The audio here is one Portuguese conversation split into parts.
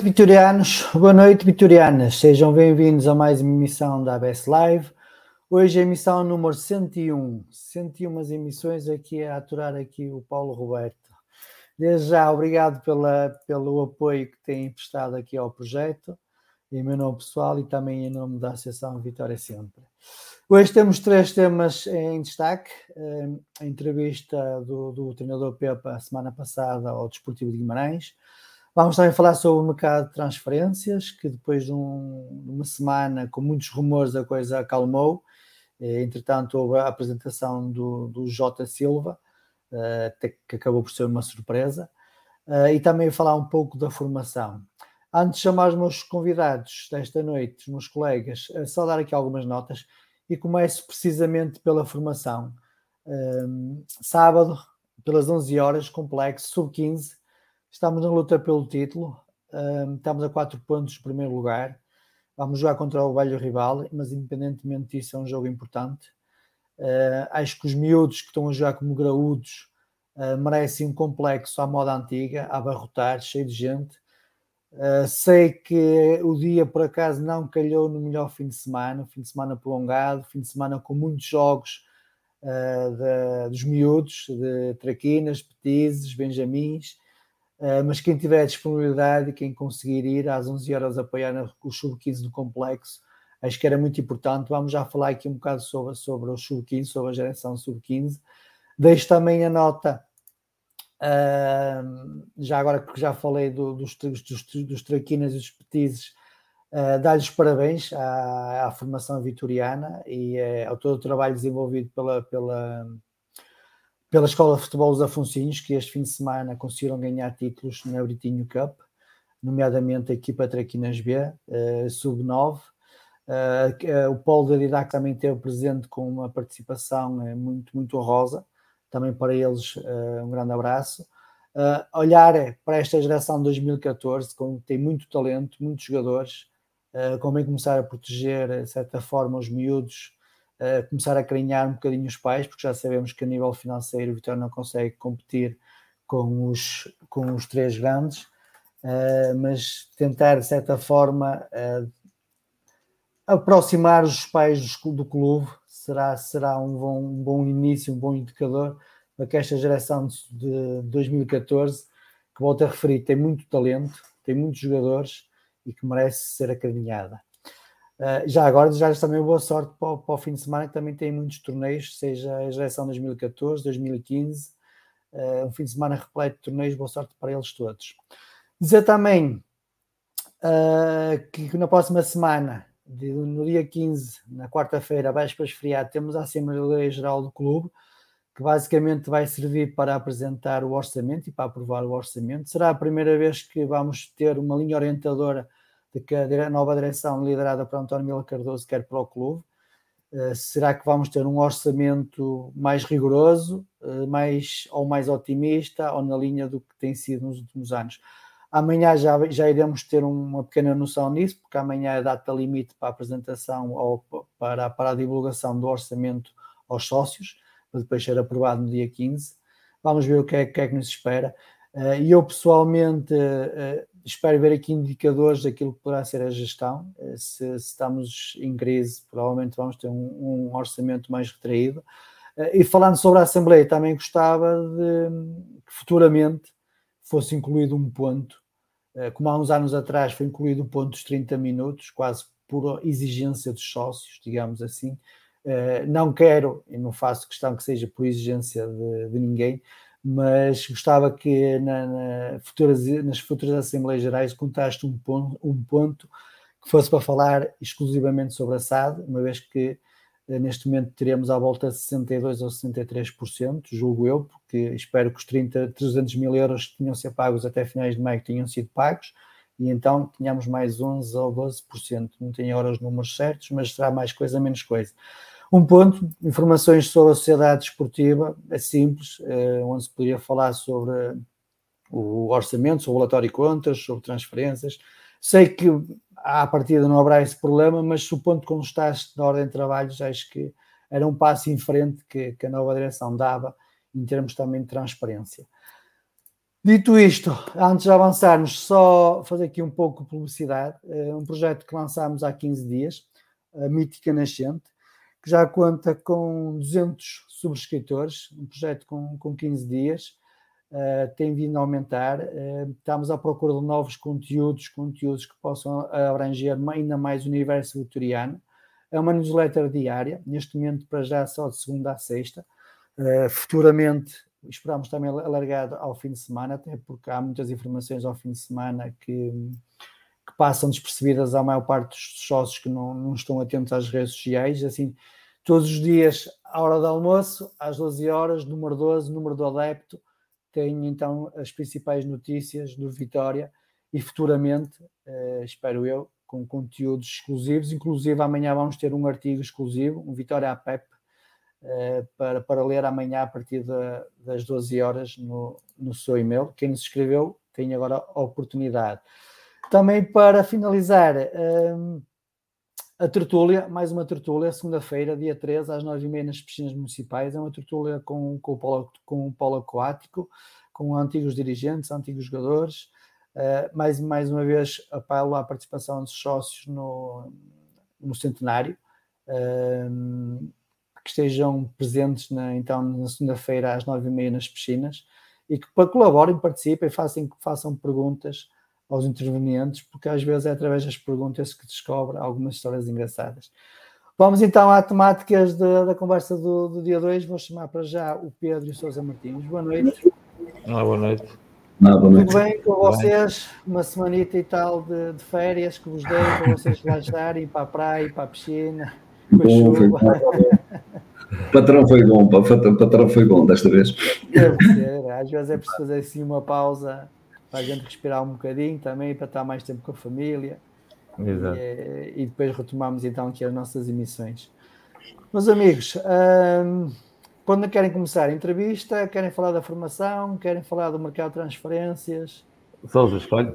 noite, vitorianos. Boa noite, vitorianas. Sejam bem-vindos a mais uma emissão da ABS Live. Hoje é a emissão número 101. 101 emissões aqui a aturar aqui o Paulo Roberto. Desde já, obrigado pela, pelo apoio que têm prestado aqui ao projeto, em meu nome pessoal e também em nome da Associação Vitória Sempre. Hoje temos três temas em destaque. A entrevista do, do treinador Pepa semana passada ao Desportivo de Guimarães, Vamos também falar sobre o mercado de transferências, que depois de, um, uma semana com muitos rumores a coisa acalmou. Eh, entretanto, houve a apresentação do, do J. Silva, uh, que acabou por ser uma surpresa. Uh, e também falar um pouco da formação. Antes de chamar os meus convidados desta noite, os meus colegas, só dar aqui algumas notas e começo precisamente pela formação. sábado, pelas 11 horas, complexo, sub-15, Estamos na luta pelo título, um, estamos a 4 pontos do primeiro lugar. Vamos jogar contra o velho rival, mas independentemente disso, é um jogo importante. Uh, acho que os miúdos que estão a jogar como graúdos uh, merecem um complexo à moda antiga, a abarrotar, cheio de gente. Uh, sei que o dia, por acaso, não calhou no melhor fim de semana, fim de semana prolongado, fim de semana com muitos jogos de, dos miúdos, de traquinas, petizes, benjamins Uh, mas quem tiver disponibilidade quem conseguir ir às 11 horas apoiar o sub-15 do complexo, acho que era muito importante. Vamos já falar aqui um bocado sobre, sobre o sub-15, sobre a geração sub-15. Deixo também a nota, uh, já agora que já falei do, dos, dos, dos traquinas e dos petizes, uh, dar-lhes parabéns à, à, formação vitoriana e uh, ao todo o trabalho desenvolvido pela, pela pela Escola de Futebol dos Afonsinhos, que este fim de semana conseguiram ganhar títulos na Britinho Cup, nomeadamente a equipa Traquinas B, uh, sub-9. Uh, uh, o Paulo da Didac também teve presente com uma participação muito, muito honrosa. Também para eles, um grande abraço. olhar para esta geração de 2014, com, tem muito talento, muitos jogadores, convém começar a proteger, de certa forma, os miúdos uh, começar a carinhar um bocadinho os pais, porque já sabemos que a nível financeiro o Vitória não consegue competir com os, com os três grandes, uh, mas tentar, de certa forma, uh, aproximar os pais do, do clube, será, será um, bom, um bom início, um bom indicador para que esta geração de 2014, que volto a referir, tem muito talento, tem muitos jogadores e que merece ser acarinhada. Uh, já agora, já também boa sorte para, para, o fim de semana, que também tem muitos torneios, seja a geração 2014, 2015, uh, um fim de semana repleto de torneios, boa sorte para eles todos. Dizer também uh, que na próxima semana, de, no dia 15, na quarta-feira, vésperas feriado, temos a Assembleia Geral do Clube, que basicamente vai servir para apresentar o orçamento e para aprovar o orçamento. Será a primeira vez que vamos ter uma linha orientadora de que a nova direção liderada por António Mila Cardoso quer para o clube. Uh, será que vamos ter um orçamento mais rigoroso, uh, mais, ou mais otimista, ou na linha do que tem sido nos últimos anos? Amanhã já, já iremos ter uma pequena noção nisso, porque amanhã é a data limite para a apresentação ou para, para a divulgação do orçamento aos sócios, para depois ser aprovado no dia 15. Vamos ver o que é, que, é que nos espera. Uh, e eu pessoalmente espero ver aqui indicadores daquilo que poderá ser a gestão. Eh, se, se estamos em crise, provavelmente vamos ter um, um, orçamento mais retraído. Eh, e falando sobre a Assembleia, também gostava de que futuramente fosse incluído um ponto, eh, como há uns anos atrás foi incluído o ponto dos 30 minutos, quase por exigência dos sócios, digamos assim. Não quero, e não faço questão que seja por exigência de, de ninguém, mas gostava que na, na futuras, nas futuras Assembleias Gerais contaste um ponto, um ponto que fosse para falar exclusivamente sobre a SAD, uma vez que eh, neste momento teremos à volta de 62% ou 63%, julgo eu, porque espero que os 30, 300 mil euros que tinham sido pagos até finais de maio tenham sido pagos, e então tínhamos mais 11% ou 12%. Não tenho agora os números certos, mas será mais coisa, menos coisa. Um ponto, informações sobre a sociedade esportiva, é simples, é, onde se poderia falar sobre o orçamento, sobre o relatório de contas, sobre transferências. Sei que à partida não haverá esse problema, mas se o ponto constaste na ordem de trabalhos, acho que era um passo em frente que, que a nova direção dava em termos também de transparência. Dito isto, antes de avançarmos, só fazer aqui um pouco de publicidade. É um projeto que lançámos há 15 dias, a Mítica Nascente, que já conta com 200 subscritores, um projeto com, com 15 dias, uh, tem vindo a aumentar. Uh, estamos à procura de novos conteúdos, conteúdos que possam abranger ainda mais o universo vitoriano. É uma newsletter diária, neste momento para já só de segunda a sexta. Uh, futuramente esperamos também alargar ao fim de semana, até porque há muitas informações ao fim de semana que que passam despercebidas à maior parte dos sócios que não, não estão atentos às redes sociais. Assim, todos os dias, à hora do almoço, às 12 horas, número 12, número do adepto, tem então as principais notícias do Vitória e futuramente, eh, espero eu, com conteúdos exclusivos. Inclusive, amanhã vamos ter um artigo exclusivo, um Vitória APEP, eh, para, para ler amanhã a partir da, das 12 horas no, no seu e-mail. Quem nos escreveu tem agora a oportunidade. Também para finalizar, um, a tertúlia, mais uma tertúlia, segunda-feira, dia 13, às 9h30 nas piscinas municipais. É uma tertúlia com, com, o, polo, com o polo aquático, com antigos dirigentes, antigos jogadores. Uh, mais, mais uma vez, apelo à participação dos sócios no, no centenário, uh, que estejam presentes na, então na segunda-feira às 9h30 nas piscinas e que colaborem, participem, façam, façam perguntas aos intervenientes, porque às vezes é através das perguntas que descobre algumas histórias engraçadas. Vamos então à temáticas da, da conversa do, do dia 2. Vou chamar para já o Pedro e o Sousa Martins. Boa noite. Olá, boa noite. Olá, boa noite. Tudo bem com vocês? Uma semanita e tal de, de férias que vos dei para vocês relaxarem, ir para a praia, ir para a piscina, com a chuva. O patrão foi bom, o patrão foi bom desta vez. Deve ser, às vezes é preciso fazer assim uma pausa para a gente respirar um bocadinho também, para estar mais tempo com a família. Exato. E, eh, e depois retomamos então aqui as nossas emissões. Meus amigos, hum, quando querem começar a entrevista, querem falar da formação, querem falar do mercado de transferências? Sousa, escolhe.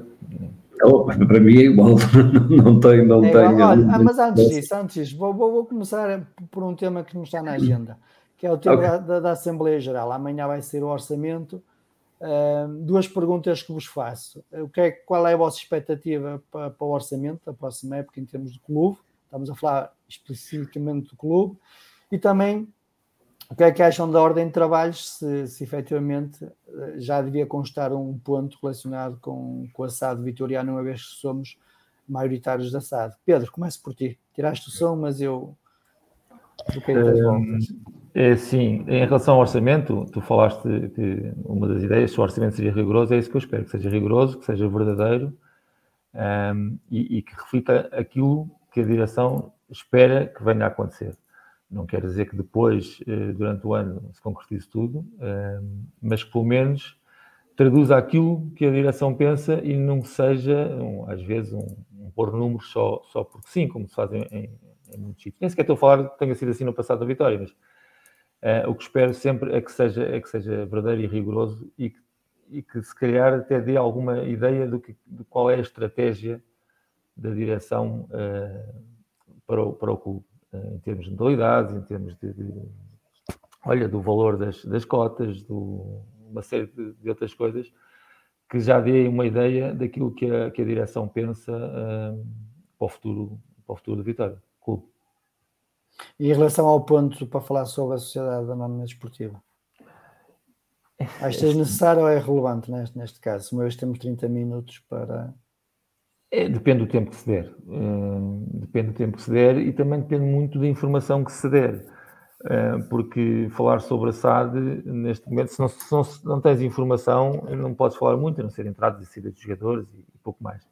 Oh, para mim é igual, não tenho, não é tenho. Olha, ah, mas antes disso, antes disso, vou, vou, vou, começar por um tema que não está na agenda, que é o tema okay. da, da Assembleia Geral. Amanhã vai ser o orçamento duas perguntas que vos faço. O que é, qual é a vossa expectativa para, para, o orçamento da próxima época em termos de clube? Estamos a falar especificamente do clube. E também o que é que acham da ordem de trabalhos, se, se efetivamente eh, já devia constar um ponto relacionado com, com a SAD vitoriano, uma vez que somos maioritários da SAD. Pedro, começo por ti. Tiraste o som, mas eu é, sim, em relação ao orçamento, tu falaste que uma das ideias, se o orçamento seja rigoroso, é isso que eu espero, que seja rigoroso, que seja verdadeiro um, e, e, que reflita aquilo que a direção espera que venha a acontecer. Não quer dizer que depois, eh, durante o ano, se concretize tudo, um, mas que pelo menos traduza aquilo que a direção pensa e não seja, um, às vezes, um, pôr números só, só porque sim, como se faz em, em, em muitos sítios. Nem sequer estou a falar que tenha sido assim no passado da vitória, mas uh, o que espero sempre é que seja, é que seja verdadeiro e rigoroso e que, e que se calhar até dê alguma ideia do que, de qual é a estratégia da direção uh, para, o, para o clube, uh, em termos de modalidades, em termos de, de olha, do valor das, das cotas, do, uma série de, de, outras coisas que já dê uma ideia daquilo que a, que a direção pensa para, o futuro, para o futuro da Vitória. E em relação ao ponto para falar sobre a Sociedade Anónima Desportiva? Achas necessário ou é relevante neste, neste caso? Uma vez temos 30 minutos para. É, depende do tempo que se der. Uh, depende do tempo que se der e também depende muito da informação que se der. Eh, porque falar sobre a SAD, neste momento, se não, se não, se não tens informação, não podes falar muito, a não ser entradas e saídas dos jogadores e, e, pouco mais.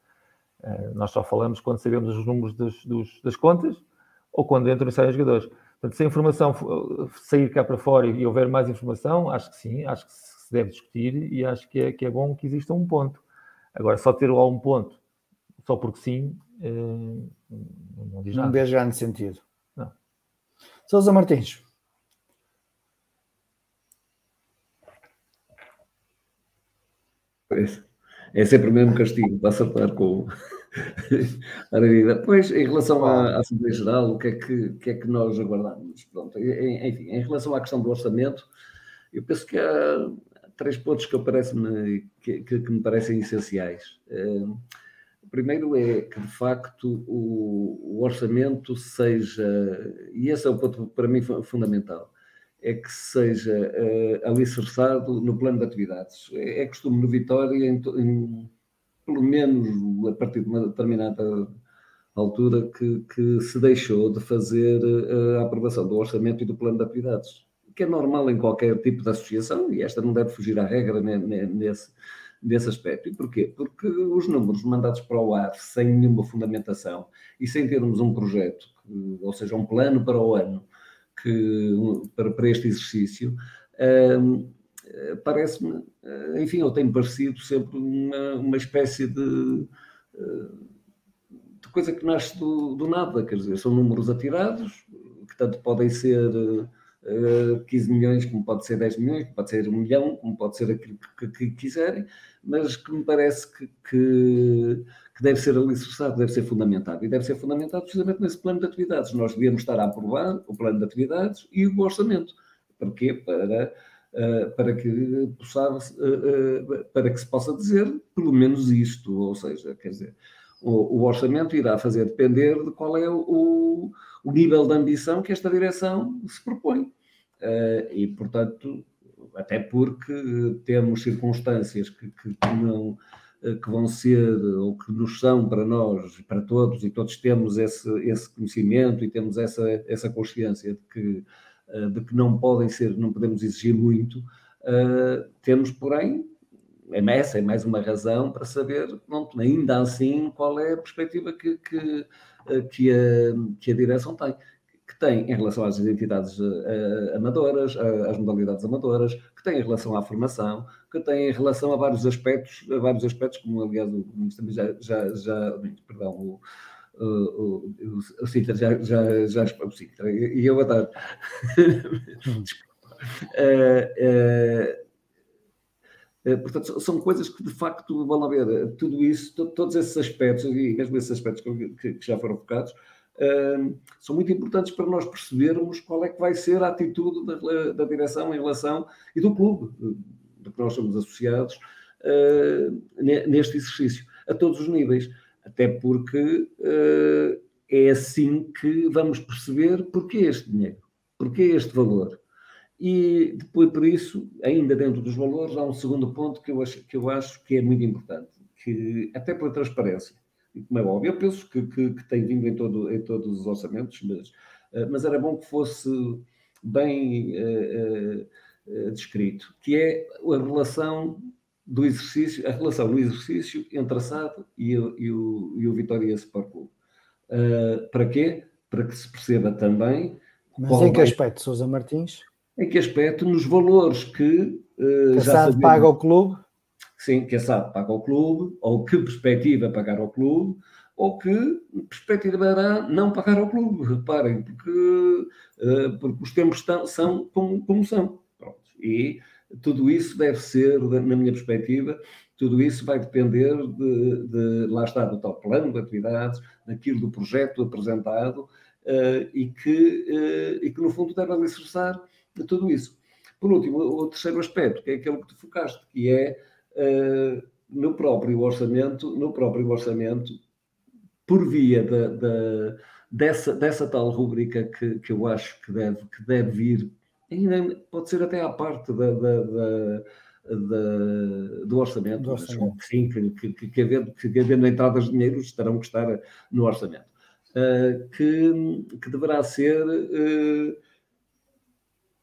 Eh, nós só falamos quando sabemos os números dos, dos, das contas ou quando entram e saem os jogadores. Portanto, se a informação sair cá para fora e houver mais informação, acho que sim, acho que se deve discutir e acho que é, que é bom que exista um ponto. Agora, só ter lá um ponto, só porque sim, eh, não diz nada. Não vejo grande sentido. Sousa Martins. Pois, é sempre o mesmo castigo, passa a com a vida. Pois, em relação à, à Assembleia Geral, o que é que, que, é que nós aguardamos? Pronto, enfim, em relação à questão do orçamento, eu penso que há três pontos que, -me, que, que, me parecem essenciais. Uh, primeiro é que, de facto, o, o, orçamento seja, e esse é o ponto para mim fundamental, é que seja uh, alicerçado no plano de atividades. É, é costume no Vitória, em, em, pelo menos a partir de uma determinada altura, que, que se deixou de fazer uh, a aprovação do orçamento e do plano de atividades, que é normal em qualquer tipo de associação, e esta não deve fugir à regra nesse desse aspecto. E porquê? Porque os números mandados para o ar sem nenhuma fundamentação e sem termos um projeto, ou seja, um plano para o ano que, para, para este exercício, hum, parece-me, enfim, eu tenho parecido sempre uma, uma espécie de, de coisa que nasce do, do nada, quer dizer, são números atirados, que tanto podem ser 15 milhões, como pode ser 10 milhões, como pode ser 1 milhão, como pode ser aquilo que, que, que quiserem, mas que me parece que, que, que, deve ser alicerçado, deve ser fundamentado. E deve ser fundamentado precisamente nesse plano de atividades. Nós devíamos estar a aprovar o plano de atividades e o orçamento. Para quê? Para, eh, para, que, possamos, eh, eh, para que se possa dizer pelo menos isto, ou seja, quer dizer, o, o orçamento irá fazer depender de qual é o, o nível de ambição que esta direção se propõe. e, portanto, até porque temos circunstâncias que, que, que, não que vão ser ou que nos são para nós, para todos, e todos temos esse, esse conhecimento e temos essa, essa consciência de que, de que não podem ser, não podemos exigir muito, uh, temos, porém, é essa é mais uma razão para saber, pronto, ainda assim, qual é a perspectiva que, que, que, a, que a direção tem que tem em relação às entidades uh, amadoras, às modalidades amadoras, que tem em relação à formação, que tem em relação a vários aspectos, a vários aspectos, como aliás o ministro já, já, já perdão, o, o, o, o Citra já, já, já o Citra, e eu a dar. uh, portanto, são coisas que de facto vão haver. Tudo isso, todos esses aspectos, e mesmo esses aspectos que, que já foram focados, são muito importantes para nós percebermos qual é que vai ser a atitude da, da direção em relação e do clube, de que nós somos associados, uh, neste exercício, a todos os níveis. Até porque uh, é assim que vamos perceber porque este dinheiro. Porquê este valor? E depois, por isso, ainda dentro dos valores, há um segundo ponto que eu acho que, eu acho que é muito importante, que até pela transparência, e como é óbvio, eu penso que, que, que tem vindo em, todo, em todos os orçamentos, mas, uh, mas era bom que fosse bem uh, descrito, que é a relação do exercício, a relação do exercício entre a SAD e o, e o, e o Vitória Sport Clube. para quê? Para que se perceba também... Mas em que vai... aspecto, Sousa Martins? Em que aspecto? Nos valores que. Uh, que a SAD paga ao clube? Sim, que a SAD paga ao clube, ou que perspectiva pagar ao clube, ou que perspectivará não pagar ao clube. Reparem, porque, uh, porque os tempos estão, são como, como são. Pronto. E tudo isso deve ser, na minha perspectiva, tudo isso vai depender de, de lá está, do tal plano de atividades, daquilo do projeto apresentado uh, e, que, uh, e que, no fundo, deve alicerçar de tudo isso. Por último, o terceiro aspecto, que é aquele que tu focaste, que é uh, no próprio orçamento, no próprio orçamento, por via da, da, dessa, dessa tal rubrica que, que eu acho que deve, que deve vir, ainda pode ser até à parte da, da, da do orçamento, do orçamento. sim, que, que, que, havendo, que havendo entradas de dinheiro estarão que estar no orçamento, uh, que, que deverá ser uh,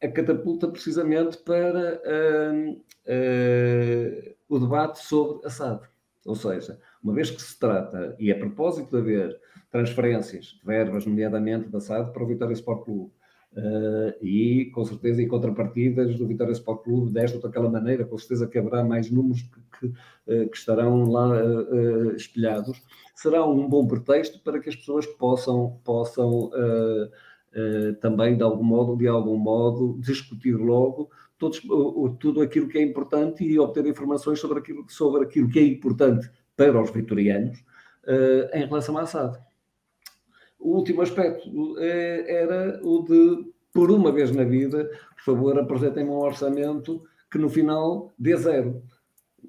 a catapulta precisamente para uh, uh, o debate sobre a SAD. Ou seja, uma vez que se trata, e a propósito de haver transferências de verbas, nomeadamente da SAD, para o Vitória Sport Clube, Uh, e com certeza em contrapartidas do Vitória Sport Clube desta ou daquela maneira, com certeza que haverá mais números que, que, uh, que estarão lá uh, espelhados, será um bom pretexto para que as pessoas possam, possam uh, também, de algum modo, de algum modo, discutir logo todos, tudo aquilo que é importante e obter informações sobre aquilo, sobre aquilo que é importante para os vitorianos em relação à SAD. O último aspecto uh, era o de, por uma vez na vida, por favor, apresentem-me um orçamento que no final dê zero.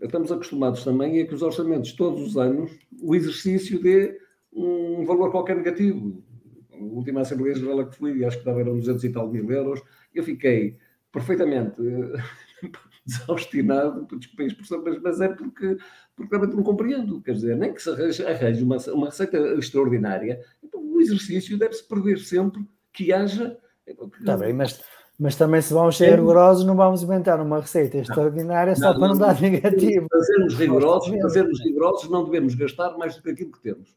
Estamos acostumados também a que os orçamentos, todos os anos, o exercício dê um valor qualquer negativo a última Assembleia Geral que fui, acho que estava eram 200 e tal mil euros, eu fiquei perfeitamente desaustinado, desculpem a expressão, mas, mas é porque, porque realmente não compreendo. Quer dizer, nem que se arranje, arranje uma, uma receita extraordinária, então o exercício deve-se prever sempre que haja. Está bem, mas, mas também se vamos ser rigorosos, não vamos inventar uma receita extraordinária não, só não, para não, dar negativo. Para sermos rigorosos, para sermos rigorosos, não devemos gastar mais do que aquilo que temos.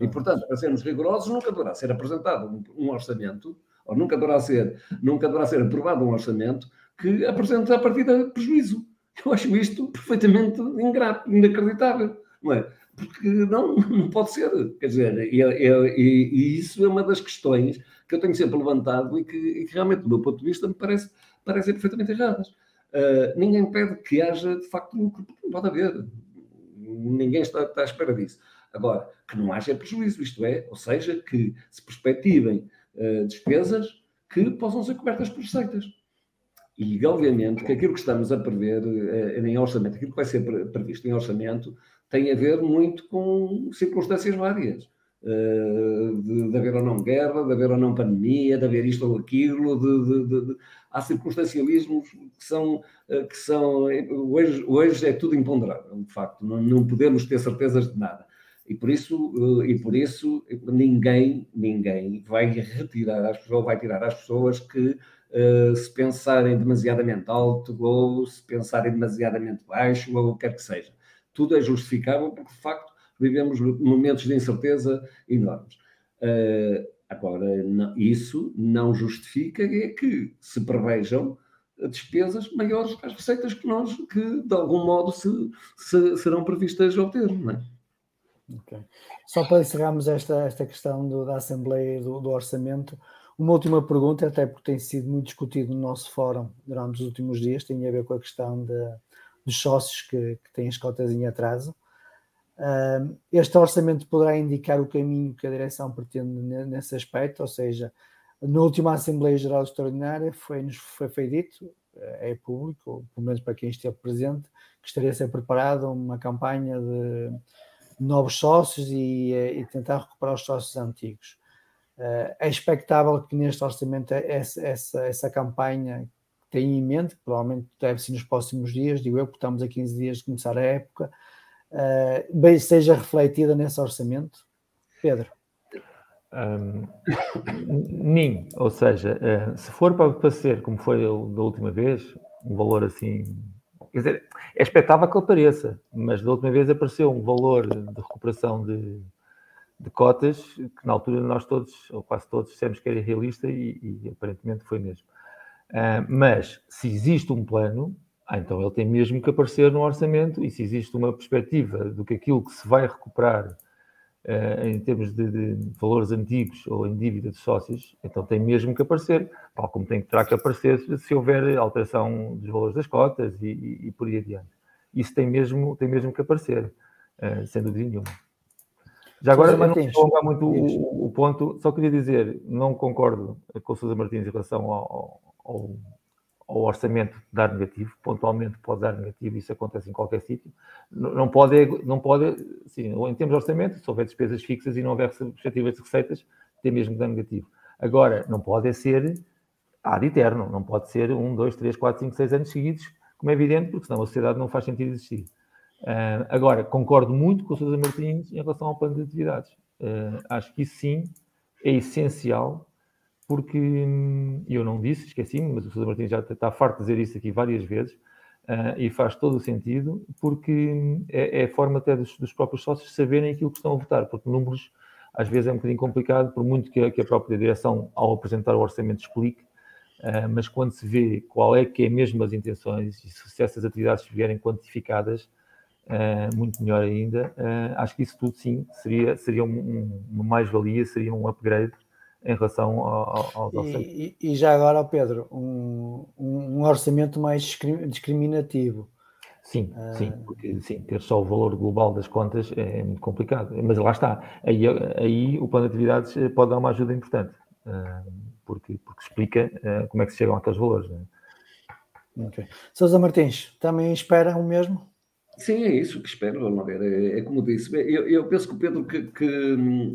E, portanto, para sermos rigorosos, nunca deverá ser apresentado um orçamento, ou nunca deverá ser, nunca deverá ser aprovado um orçamento que apresente a partir de prejuízo. Eu acho isto perfeitamente ingrato, inacreditável, não é? Porque não, não pode ser. Quer dizer, e, e, e, isso é uma das questões que eu tenho sempre levantado e que, e que realmente, do meu ponto de vista, me parece, parecem perfeitamente erradas. Uh, ninguém pede que haja, de facto, lucro, não pode haver. Ninguém está, está à espera disso. Agora, que não haja prejuízo, isto é, ou seja, que se perspectivem uh, despesas que possam ser cobertas por receitas. E, obviamente, que aquilo que estamos a prever em orçamento, aquilo que vai ser previsto em orçamento, tem a ver muito com circunstâncias várias. Uh, de, de, haver ou não guerra, de haver ou não pandemia, de haver isto ou aquilo, de, de, de há circunstancialismos que são, que são hoje, hoje é tudo imponderável, de facto, não, não podemos ter certezas de nada. E por isso, eh, e por isso ninguém, ninguém vai retirar às pessoas, vai tirar às pessoas que uh, se pensarem demasiadamente alto ou se pensarem demasiadamente baixo ou o que quer que seja. Tudo é justificável porque, de facto, vivemos momentos de incerteza enormes. Uh, agora, não, isso não justifica é que se prevejam despesas maiores que as receitas que nós, que de algum modo se, se serão previstas a obter, não é? Okay. Só para encerrarmos esta, esta questão do, da Assembleia do, do Orçamento, uma última pergunta, até porque tem sido muito discutido no nosso fórum durante os últimos dias, tem a ver com a questão de, dos sócios que, que têm as cotas em atraso. Uh, este orçamento poderá indicar o caminho que a direção pretende nesse aspecto, ou seja, na última Assembleia Geral Extraordinária foi-nos foi, foi dito, eh, é público, pelo menos para quem esteve presente, que estaria a ser preparada uma campanha de novos sócios e, eh, e, tentar recuperar os sócios antigos. Uh, é expectável que neste orçamento essa, essa, essa campanha que tem em mente, que provavelmente deve ser nos próximos dias, digo eu, porque estamos a 15 dias de começar a época, uh, bem, seja refletida nesse orçamento? Pedro? Um, nem, ou seja, uh, se for para, ser como foi da última vez, um valor assim, quer dizer, é expectável que apareça, mas da última vez apareceu um valor de recuperação de, de cotas que na altura nós todos, ou quase todos, dissemos que era irrealista e, e aparentemente foi mesmo. Uh, mas se existe um plano, ah, então ele tem mesmo que aparecer no orçamento e se existe uma perspectiva do que aquilo que se vai recuperar uh, em termos de, de, valores antigos ou em dívida de sócios, então tem mesmo que aparecer, tal como tem que terá que aparecer se houver alteração dos valores das cotas e, e, e por aí adiante. Isso tem mesmo, tem mesmo que aparecer, uh, sem dúvida nenhuma. Já agora, não vou muito o, o, ponto, só queria dizer, não concordo com o Sousa Martins em relação ao, ao, ao, orçamento dar negativo, pontualmente pode dar negativo, isso acontece em qualquer sítio. Não pode, não pode sim, em termos de orçamento, se houver despesas fixas e não houver perspectivas de receitas, tem mesmo que dar negativo. Agora, não pode ser ad eterno, não pode ser um, dois, três, quatro, cinco, seis anos seguidos, como é evidente, porque senão a sociedade não faz sentido existir. Uh, agora, concordo muito com o Sousa Martins em relação ao plano de atividades. Uh, acho que isso sim é essencial, porque hum, eu não disse, esqueci-me, mas o Sousa Martins já está farto de dizer isso aqui várias vezes, uh, e faz todo o sentido, porque hum, é, é, forma até dos, dos, próprios sócios saberem aquilo que estão a votar, porque números às vezes é um bocadinho complicado, por muito que a, que a própria direção, ao apresentar o orçamento, explique, mas quando se vê qual é que é mesmo as intenções e se essas atividades vierem quantificadas, uh, muito melhor ainda. Uh, acho que isso tudo sim seria, seria um, uma mais-valia, seria um upgrade em relação ao, ao, e, e, já agora, Pedro, um, um orçamento mais discriminativo. Sim, uh... sim, porque sim, ter só o valor global das contas é muito complicado. Mas lá está, aí, aí o plano de atividades pode dar uma ajuda importante, porque, porque explica como é que se chegam àqueles valores. Né? Okay. Sousa Martins, também espera o mesmo? Sim, é isso que espero, ver. É, é como disse. Eu, eu, penso que o Pedro que, que,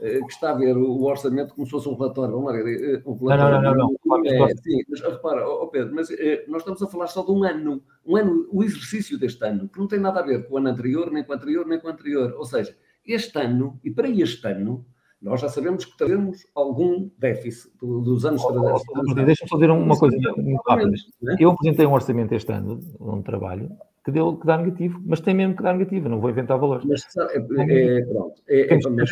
eh, que, está a ver o orçamento como se fosse um relatório. Vamos ver. Eh, um relatório, não, não, não. não. É, sim, mas repara, oh, Pedro, mas é, nós estamos a falar só de um ano. Um ano, o exercício deste ano, que não tem nada a ver com o ano anterior, nem com o anterior, nem com o anterior. Ou seja, este ano, e para este ano, nós já sabemos que teremos algum déficit dos anos oh, oh, Deixa-me só dizer uma coisa muito rápida. Eu apresentei um orçamento este ano, um trabalho, que, deu, que dá negativo, mas tem mesmo que dar negativo, não vou inventar valores. Mas é, é, pronto. É, é, mas,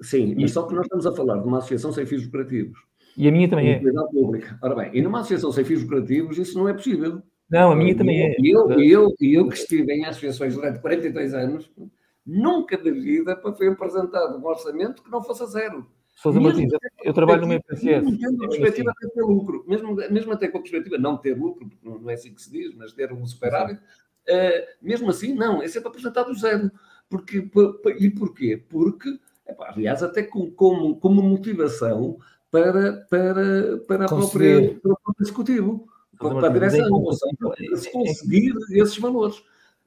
sim, mas só que nós estamos a falar de uma associação sem fins lucrativos. E a minha também é. Pública. Ora bem, e numa associação sem fins lucrativos isso não é possível. Não, a minha também é. E eu, eu, eu, eu que estive em associações durante 42 anos, nunca da vida foi apresentado um orçamento que não fosse a zero. Sousa Martins, eu trabalho numa IPCS. Mesmo a perspectiva assim. de ter lucro, mesmo, mesmo até com a perspectiva de não ter lucro, porque não é assim que se diz, mas ter um superávit, uh, mesmo assim, não, é sempre apresentado zero. Porque, e porquê? Porque, epá, aliás, até com, como, como motivação para, para, para, a própria, para o próprio executivo, para, para a direção, para se conseguir esses valores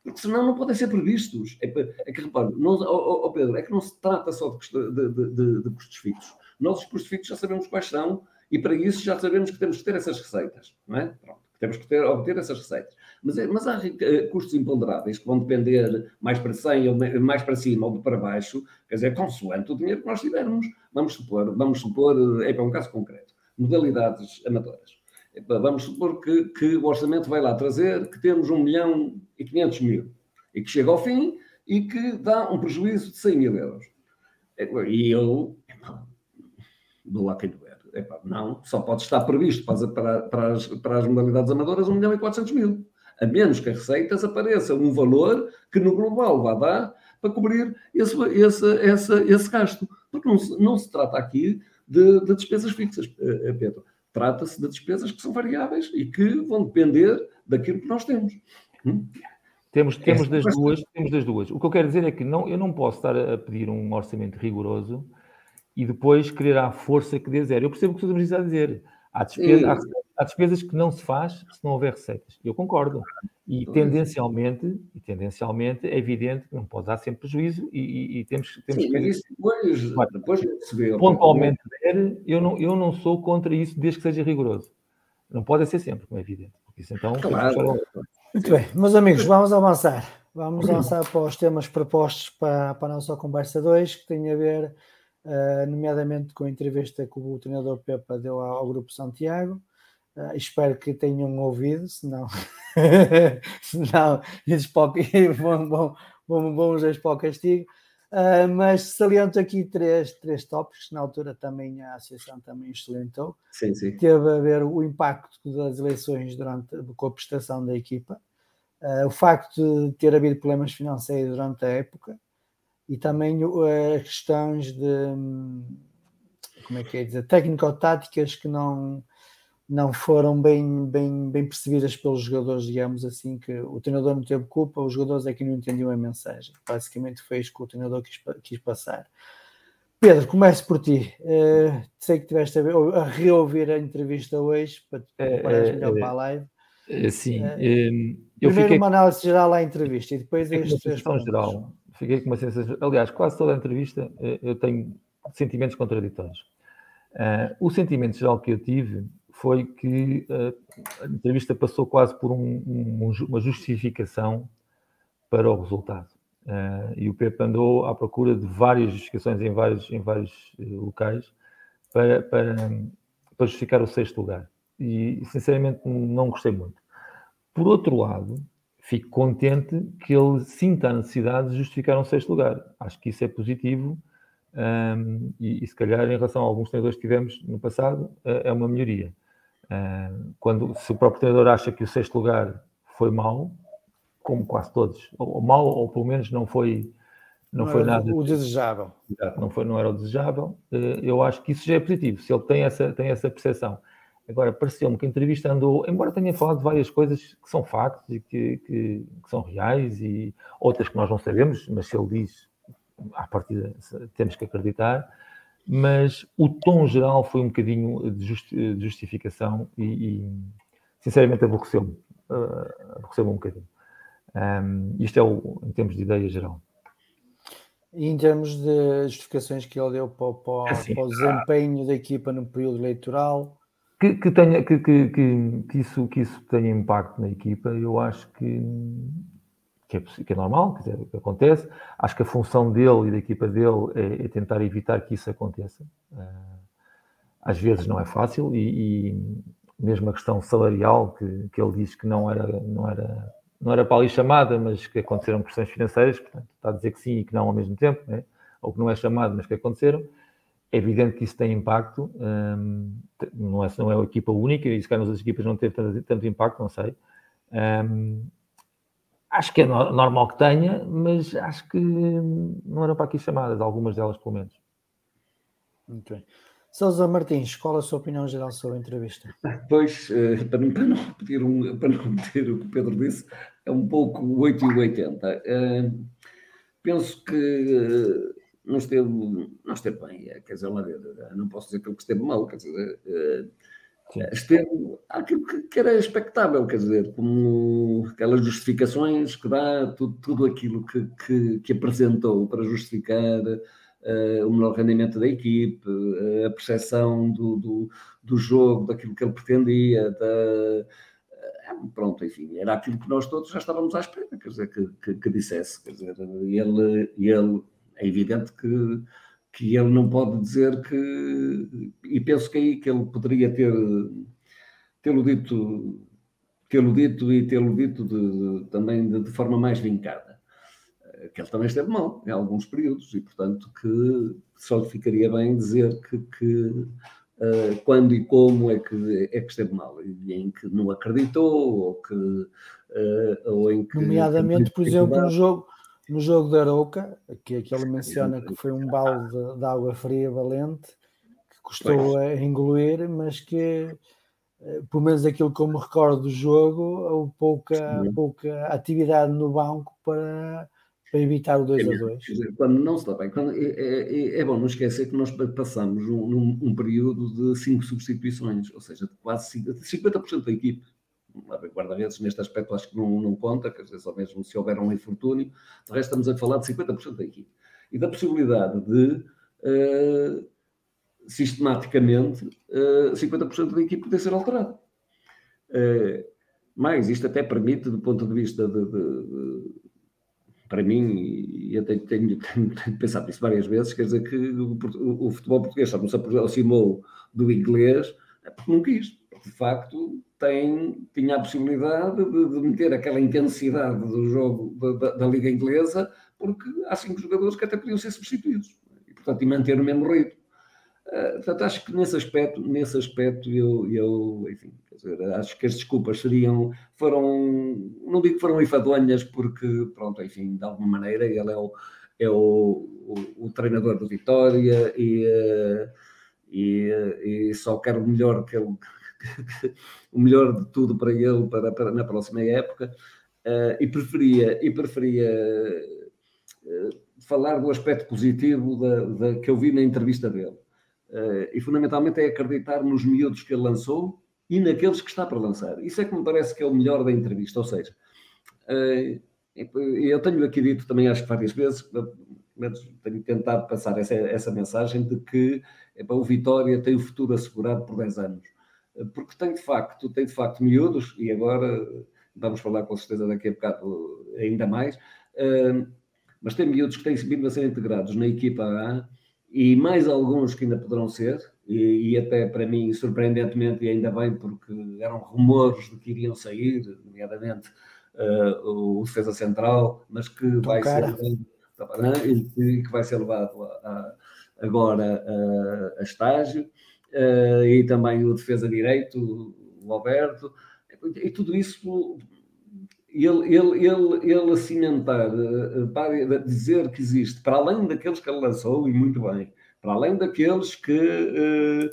porque senão não podem ser previstos. É, é que repare, oh, oh, Pedro, é que não se trata só de, de, de, de, custos fixos. Nós, os custos fixos, já sabemos quais são e para isso já sabemos que temos que ter essas receitas, não é? Pronto, temos que ter, obter essas receitas. Mas, é, mas há uh, custos imponderáveis que vão depender mais para 100 ou mais para cima ou para baixo, quer dizer, consoante o dinheiro que nós tivermos. Vamos supor, vamos supor, é para um caso concreto, modalidades amadoras. Vamos supor que, que, o orçamento vai lá trazer que temos 1 milhão e 500 mil e que chega ao fim e que dá um prejuízo de 100 mil euros. E eu, do lá quem doer, não, só pode estar previsto para, para, para, as, para as modalidades amadoras 1 milhão e 400 mil. A menos que as receitas apareça um valor que no global vá dar para cobrir esse, esse, esse, esse gasto. Porque não se, não se trata aqui de, de despesas fixas, eh, Pedro. Trata-se de despesas que são variáveis e que vão depender daquilo que nós temos. Hum? Temos, temos das duas, temos das duas. O que eu quero dizer é que não, eu não posso estar a pedir um orçamento rigoroso e depois querer à força que dê zero. Eu percebo o que o Sr. está a dizer. Há, despesa, há, há, despesas que não se faz se não houver receitas. Eu concordo. E tendencialmente, e tendencialmente é evidente que não pode dar sempre prejuízo e, e, e temos, temos Sim, que. Isso depois, depois se vê. Pontualmente, eu não, eu não sou contra isso desde que seja rigoroso. Não pode ser sempre, como é evidente. Porque isso então. Claro. Muito bem, meus amigos, vamos avançar. Vamos avançar para os temas propostos para, para a nossa conversa 2, que tem a ver, uh, nomeadamente, com a entrevista que o treinador Pepa deu ao, ao Grupo Santiago. Uh, espero que tenham ouvido, senão, senão vão, vão, vão, vão os para o castigo. Uh, mas saliento aqui três, três tópicos que na altura também a Associação também excelentou. Sim, sim. Teve a ver o impacto das eleições durante, com a prestação da equipa, uh, o facto de ter havido problemas financeiros durante a época e também uh, questões de como é que é dizer, técnico-táticas que não não foram bem, bem, bem percebidas pelos jogadores, digamos assim, que o treinador não teve culpa, os jogadores é que não entendiam a mensagem. Basicamente foi isso que o treinador quis, quis passar. Pedro, comece por ti. Uh, sei que tiveste a, a, reouvir a entrevista hoje para te é, preparares é, melhor é, para a live. É, sim. Uh, eu primeiro fiquei... uma análise geral à entrevista e depois três pontos. geral. Fiquei com uma sensação... Aliás, quase toda a entrevista eu tenho sentimentos contraditórios. Uh, o sentimento geral que eu tive foi que uh, a entrevista passou quase por um, um, uma justificação para o resultado. Uh, e o Pepe andou à procura de várias justificações em vários, em vários locais para, para, para, justificar o sexto lugar. E, sinceramente, não gostei muito. Por outro lado, fico contente que ele sinta a necessidade de justificar um sexto lugar. Acho que isso é positivo um, e, e, se calhar, em relação a alguns treinadores que tivemos no passado, é uma melhoria. Quando, se o próprio treinador acha que o sexto lugar foi mau, como quase todos, ou, ou mau, ou pelo menos não foi, não, não foi nada. O desejável. Não, foi, não era o desejável. Ah, eu acho que isso já é positivo, se ele tem essa, tem essa percepção. Agora, pareceu-me que a entrevista andou, embora tenha falado de várias coisas que são factos e que, que, que, são reais e outras que nós não sabemos, mas se ele diz, à partida temos que acreditar mas o tom geral foi um bocadinho de, justificação e, e sinceramente aborreceu-me, uh, aborreceu-me um bocadinho. Um, isto é o, em termos de ideia geral. E em termos de justificações que ele deu para, para, é assim, para o desempenho da equipa no período eleitoral? Que, que, tenha, que, que, que, isso, que isso tenha impacto na equipa, eu acho que que é, que é normal, quer dizer, que acontece. Acho que a função dele e da equipa dele é, é tentar evitar que isso aconteça. Uh, às vezes não é fácil e, e, mesmo a questão salarial, que, que ele diz que não era, não, era, não era para ali chamada, mas que aconteceram questões financeiras, portanto, está a dizer que sim e que não ao mesmo tempo, né? ou que não é chamado, mas que aconteceram. É evidente que isso tem impacto, um, não, é, não é a equipa única, e se calhar nas equipas não teve tanto, tanto impacto, não sei. Um, Acho que é normal que tenha, mas acho que não eram para aqui chamadas, algumas delas pelo menos. Muito bem. Sousa Martins, qual a sua opinião geral sobre a entrevista? Pois, eh, para não, para não, repetir, um, para não repetir o que o Pedro disse, é um pouco 8 e 80. Eh, penso que não esteve, não esteve bem, quer dizer, lá, não posso dizer que ele esteve mal, quer dizer, esteve aquilo que, era expectável, quer dizer, como aquelas justificações que dá, tudo, tudo aquilo que, que, que apresentou para justificar uh, o melhor rendimento da equipe, a percepção do, do, do, jogo, daquilo que ele pretendia, da, pronto, enfim, era aquilo que nós todos já estávamos à espera, quer dizer, que, que, que dissesse, quer dizer, ele, ele é evidente que que ele não pode dizer que, e penso que aí que ele poderia ter tê-lo dito, tê-lo dito e tê-lo dito de, de, também de, de, forma mais vincada, eh, que ele também esteve mal em alguns períodos e, portanto, que só lhe ficaria bem dizer que, que uh, quando e como é que, é que esteve mal, e em que não acreditou, ou que... Uh, ou em que Nomeadamente, por exemplo, no jogo no jogo da Arouca, que, que ele menciona que foi um balde de, água fria valente, que custou a engolir, mas que, eh, pelo menos aquilo que eu me recordo do jogo, houve pouca, pouca atividade no banco para, para evitar o 2 a 2. Quando não dá bem, quando, é, é, é, bom não esquecer que nós passamos um, um, período de cinco substituições, ou seja, de quase 50% da equipe. Guarda-redes, neste aspecto, acho que não, não conta, quer dizer, só mesmo se houver um infortúnio, de resto, estamos a falar de 50% da equipe e da possibilidade de. Uh, sistematicamente uh, 50% da equipe poder ser alterada. Uh, mas isto até permite, do ponto de vista de, de, de para mim, e eu tenho, tenho, tenho, pensado nisso várias vezes, quer dizer que o, o, futebol português só não se aproximou do inglês porque não quis. De facto, tem, tinha a possibilidade de, de meter aquela intensidade do jogo da, Liga Inglesa, porque há cinco jogadores que até podiam ser substituídos. E, portanto, e manter o mesmo ritmo. Uh, portanto, acho que nesse aspecto, nesse aspecto eu, eu enfim, dizer, acho que as desculpas seriam, foram, não digo que foram enfadonhas, porque, pronto, enfim, de alguma maneira ele é o, é o, o, o treinador do Vitória e, uh, e, uh, e, só quero o melhor que ele, o melhor de tudo para ele para, para na próxima época e preferia, e preferia falar do aspecto positivo da, da, que eu vi na entrevista dele Uh, e fundamentalmente é acreditar nos miúdos que ele lançou e naqueles que está para lançar. Isso é que me parece que é o melhor da entrevista. Ou seja, uh, eu tenho aqui dito também, acho que várias vezes, tenho tentado passar essa, essa mensagem de que epa, o Vitória tem o futuro assegurado por 10 anos. Eh, porque tem de facto, tem de facto miúdos, e agora vamos falar com certeza daqui a bocado ainda mais, uh, mas tem miúdos que têm vindo a ser integrados na equipa A e mais alguns que ainda poderão ser, e, e, até para mim, surpreendentemente, e ainda bem, porque eram rumores de que iriam sair, nomeadamente uh, o defesa central, mas que Tô vai cara. ser e que vai ser levado a, a, agora a, a estágio, uh, e também o defesa direito, o Alberto, e tudo isso ele, ele, ele, ele cimentar, eh, para dizer que existe, para além daqueles que ele lançou, e muito bem, para além daqueles que, eh,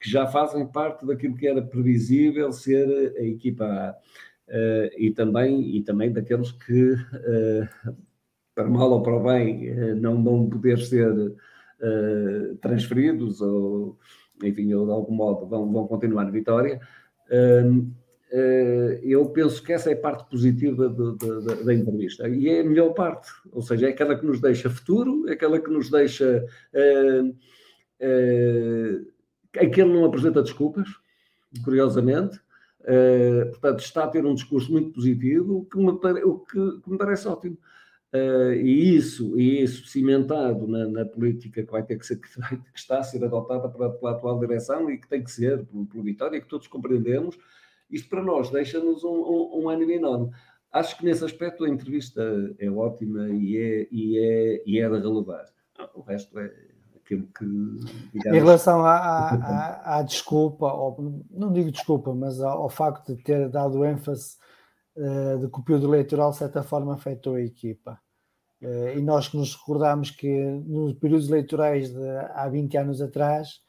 que já fazem parte daquilo que era previsível ser a equipa A, e, também, e também daqueles que, para mal ou para bem, não vão poder ser transferidos ou, enfim, ou de algum modo vão, vão continuar na Vitória. Eh, eu penso que essa é a parte positiva de, de, de, da entrevista e é a melhor parte, ou seja, é aquela que nos deixa futuro, é aquela que nos deixa uh, uh, em que ele não apresenta desculpas, curiosamente. Uh, portanto, está a ter um discurso muito positivo, o que me, o que, que me parece ótimo. Uh, e isso, e isso cimentado na, na, política que vai ter que ser, que, vai, que está a ser adotada pela, pela, atual direção e que tem que ser pelo, pelo Vitória, que todos compreendemos, isto para nós deixa-nos um, um, um ânimo enorme. Acho que nesse aspecto a entrevista é ótima e é, e é, e é de relevar. O resto é aquilo que. Digamos... Em relação à, à, à, desculpa, ou, não digo desculpa, mas ao, ao facto de ter dado ênfase de que o período eleitoral, de certa forma, afetou a equipa. Uh, e nós que nos recordamos que nos períodos eleitorais de há 20 anos atrás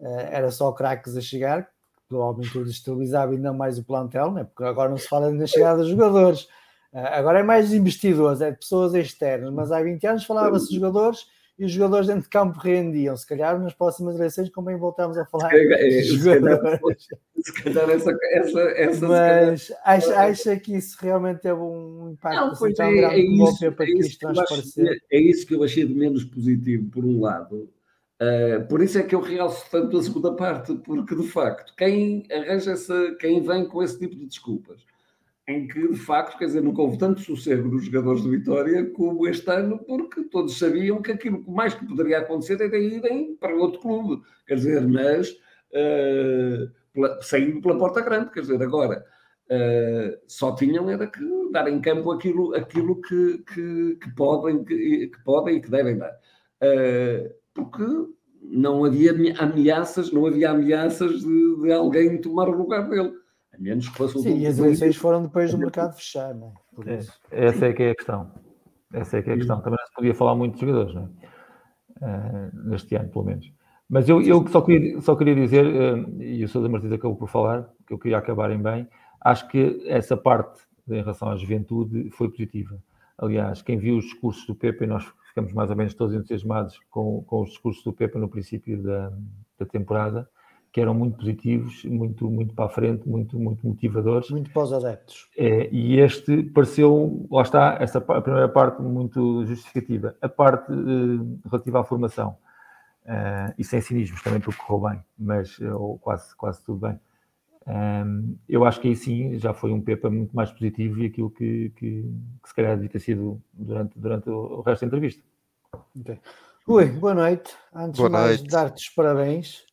uh, era só craques a chegar, provavelmente o destabilizava ainda mais o plantel, né? porque agora não se fala na chegada dos jogadores, agora é mais investidores, é de pessoas externas, mas há 20 anos falava-se de jogadores e os jogadores dentro de campo rendiam. Se calhar nas próximas eleições convém voltarmos a falar de jogadores. Se calhar essa, essa, essa Mas calhar... acha, acha que isso realmente teve um impacto não, assim, tão é, grande é isso, para é que isto transparecer? É isso que eu achei de menos positivo, por um lado, Uh, por isso é que eu realço tanto a segunda parte, porque de facto, quem arranja essa, quem vem com esse tipo de desculpas, em que de facto, quer dizer, nunca houve tanto sossego nos jogadores de Vitória como este ano, porque todos sabiam que aquilo mais que poderia acontecer era irem para outro clube, quer dizer, mas uh, pela, saindo pela porta grande, quer dizer, agora. Uh, só tinham era que dar em campo aquilo, aquilo que, que, que podem, que, que, podem e que devem dar. Uh, porque não havia ameaças, não havia ameaças de, de alguém tomar o lugar dele. A menos que fosse Sim, e as eleições foram depois do mercado fechar, não é? é essa é que é a questão. Essa é que é a questão. Também não se podia falar muito de jogadores, não é? Uh, neste ano, pelo menos. Mas eu, eu só, queria, só queria dizer, uh, e o Sousa Martins acabou por falar, que eu queria acabar em bem, acho que essa parte em relação à juventude foi positiva. Aliás, quem viu os discursos do Pepe, nós ficamos mais ou menos todos entusiasmados com, com os discursos do Pepe no princípio da, da temporada, que eram muito positivos, muito, muito para a frente, muito, muito motivadores. Muito para os adeptos. É, e este pareceu, lá está, essa a primeira parte muito justificativa. A parte eh, relativa à formação, uh, e sem cinismos também porque correu bem, mas ou quase, quase tudo bem. Um, eu acho que aí sim já foi um Pepa muito mais positivo e aquilo que, que, que se calhar devia ter sido durante, durante o resto da entrevista. Okay. Rui, boa noite. Antes boa de mais, dar-te os parabéns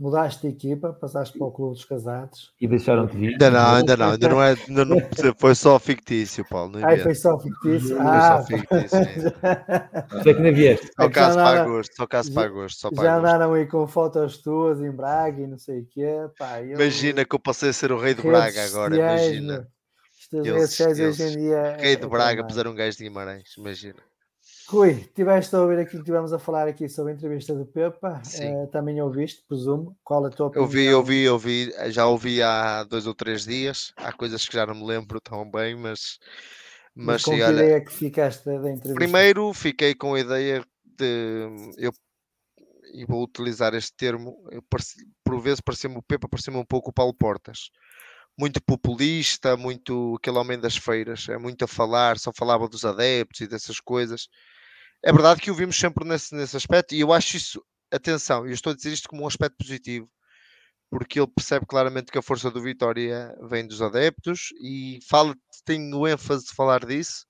mudaste de equipa, passaste para o Clube dos Casados. E deixaram-te vir? Ainda não, ainda não, ainda não é, ainda não, foi só fictício, Paulo. Ah, foi só fictício? Foi ah, só fictício. Sei que não vieste. Só caso para agosto, só caso para agosto. Só para já andaram aí com fotos tuas em Braga e não sei o quê. Pá, eu... Imagina que eu passei a ser o rei de Braga agora, imagina. Estas redes sociais hoje em dia. Rei de é Braga, apesar um gajo de Guimarães, imagina. Rui, estiveste a ouvir aqui que estivemos a falar aqui sobre a entrevista do Pepa, uh, também ouviste, presumo, qual a tua opinião? Eu vi, eu vi, eu vi, já ouvi há dois ou três dias, há coisas que já não me lembro tão bem, mas... Mas, com que olha, ideia que ficaste da entrevista? Primeiro fiquei com a ideia de... Eu, e vou utilizar este termo, eu, por vezes parecia-me o Pepa, parecia-me um pouco o Paulo Portas. Muito populista, muito aquele homem das feiras, é muito a falar, só falava dos adeptos e dessas coisas é verdade que o vimos sempre nesse, nesse aspecto e eu acho isso, atenção, eu estou a dizer isto como um aspecto positivo, porque ele percebe claramente que a força do Vitória vem dos adeptos e fala, tem o ênfase de falar disso.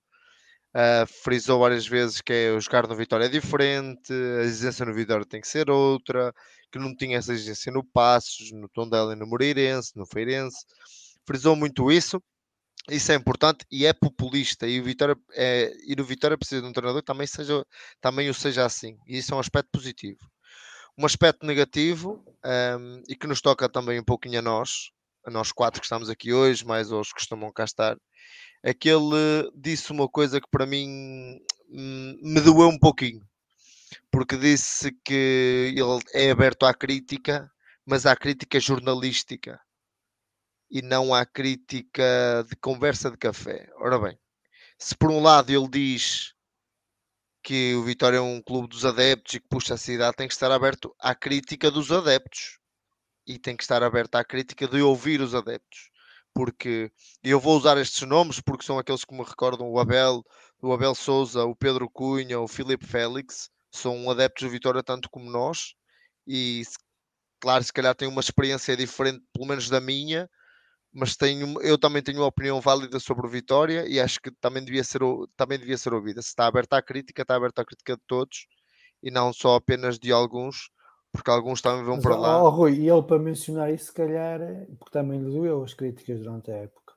Uh, frisou várias vezes que é, o jogar no Vitória é diferente, a exigência no Vitória tem que ser outra, que não tinha essa exigência no Passos, no Tondela e no Moreirense, no Feirense. Frisou muito isso isso é importante e é populista e o Vitória é, e o Vitória precisa de um treinador que também seja também o seja assim e isso é um aspecto positivo. Um aspecto negativo um, e que nos toca também um pouquinho a nós a nós quatro que estamos aqui hoje mais os que costumam cá estar é que ele disse uma coisa que para mim hum, me doeu um pouquinho porque disse que ele é aberto à crítica mas à crítica jornalística e não à crítica de conversa de café. Ora bem, se por um lado ele diz que o Vitória é um clube dos adeptos e que puxa a cidade, tem que estar aberto à crítica dos adeptos e tem que estar aberto à crítica de ouvir os adeptos. Porque eu vou usar estes nomes porque são aqueles que me recordam o Abel, o Abel Souza, o Pedro Cunha, o Filipe Félix, são adeptos do Vitória tanto como nós e claro, se calhar têm uma experiência diferente, pelo menos da minha, mas tenho, eu também tenho uma opinião válida sobre o Vitória e acho que também devia ser, também devia ser ouvida. Se está aberta à crítica, está aberta à crítica de todos e não só apenas de alguns, porque alguns também vão mas, para lá. Oh, Rui, e ele para mencionar isso, se calhar, é porque também lhe doeu as críticas durante a época.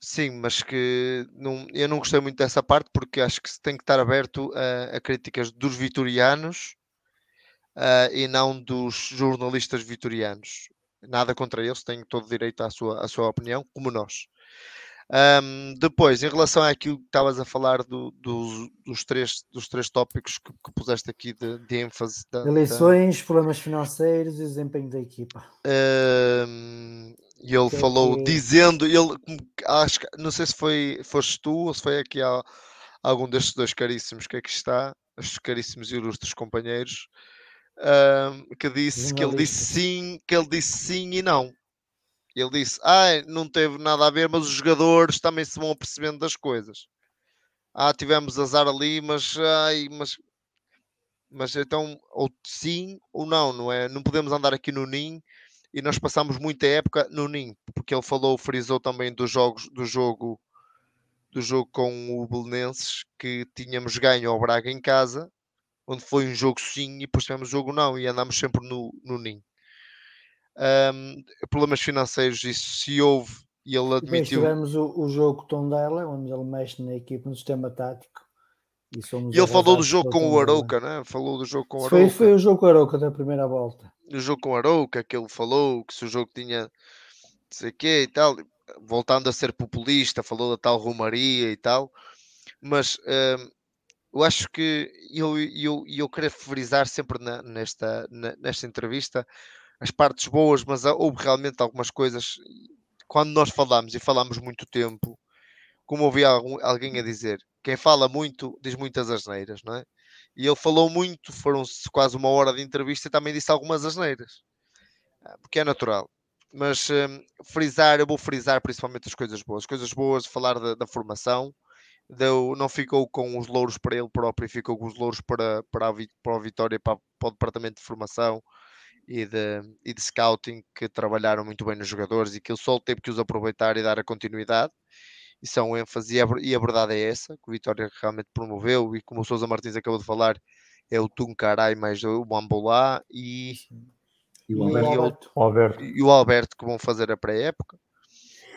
Sim, mas que não, eu não gostei muito dessa parte porque acho que se tem que estar aberto a, a críticas dos vitorianos uh, e não dos jornalistas vitorianos. Nada contra eles, têm todo o direito à sua, à sua opinião, como nós. Um, depois, em relação àquilo que estavas a falar do, do, dos, três, dos três tópicos que, que puseste aqui de, de ênfase. Da, Eleições, da... problemas financeiros e desempenho da equipa. Um, e ele que é falou, que... dizendo, ele, acho, não sei se foi, foste tu ou se foi aqui algum destes dois caríssimos que aqui está, estes caríssimos e ilustres companheiros, que disse que ele disse sim, que ele disse sim e não. Ele disse, ah, não teve nada a ver, mas os jogadores também se vão apercebendo das coisas. Ah, tivemos azar ali, mas, ai, mas, mas então, ou sim ou não, não é? Não podemos andar aqui no NIM e nós passamos muita época no NIM, porque ele falou, frisou também dos jogos, do jogo do jogo com o Belenenses que tínhamos ganho ao Braga em casa onde foi um jogo sim e depois tivemos jogo não e andamos sempre no, no ninho. Um, problemas financeiros, isso se houve e ele admitiu. Depois tivemos o, o jogo Tondela, onde ele mexe na equipe no sistema tático. E, e ele falou do jogo com o Arouca, né? Falou do jogo com o Arouca. Foi, foi o jogo com o Arouca da primeira volta. O jogo com o Arouca, que ele falou que se o jogo tinha não sei quê e tal, voltando a ser populista, falou da tal Romaria e tal, mas um, eu acho que eu, eu, eu quero frisar sempre na, nesta, na, nesta entrevista as partes boas, mas houve realmente algumas coisas. Quando nós falamos e falamos muito tempo, como ouvi algum, alguém a dizer, quem fala muito diz muitas asneiras, não é? E ele falou muito, foram quase uma hora de entrevista e também disse algumas asneiras, ah, porque é natural. Mas um, frisar, eu vou frisar principalmente as coisas boas. As coisas boas, falar da, da formação, deu, não ficou com os louros para ele próprio, ficou com os louros para, para, a, para a Vitória, para, para o departamento de formação e de, e de scouting que trabalharam muito bem nos jogadores e que ele só teve que os aproveitar e dar a continuidade. Isso é um ênfase e a, e a verdade é essa, que o Vitória realmente promoveu e como o Sousa Martins acabou de falar, é o Tuncarai mais o Mambolá e, e, o Alberto. E, o, Alberto. e o Alberto que vão fazer a pré-época.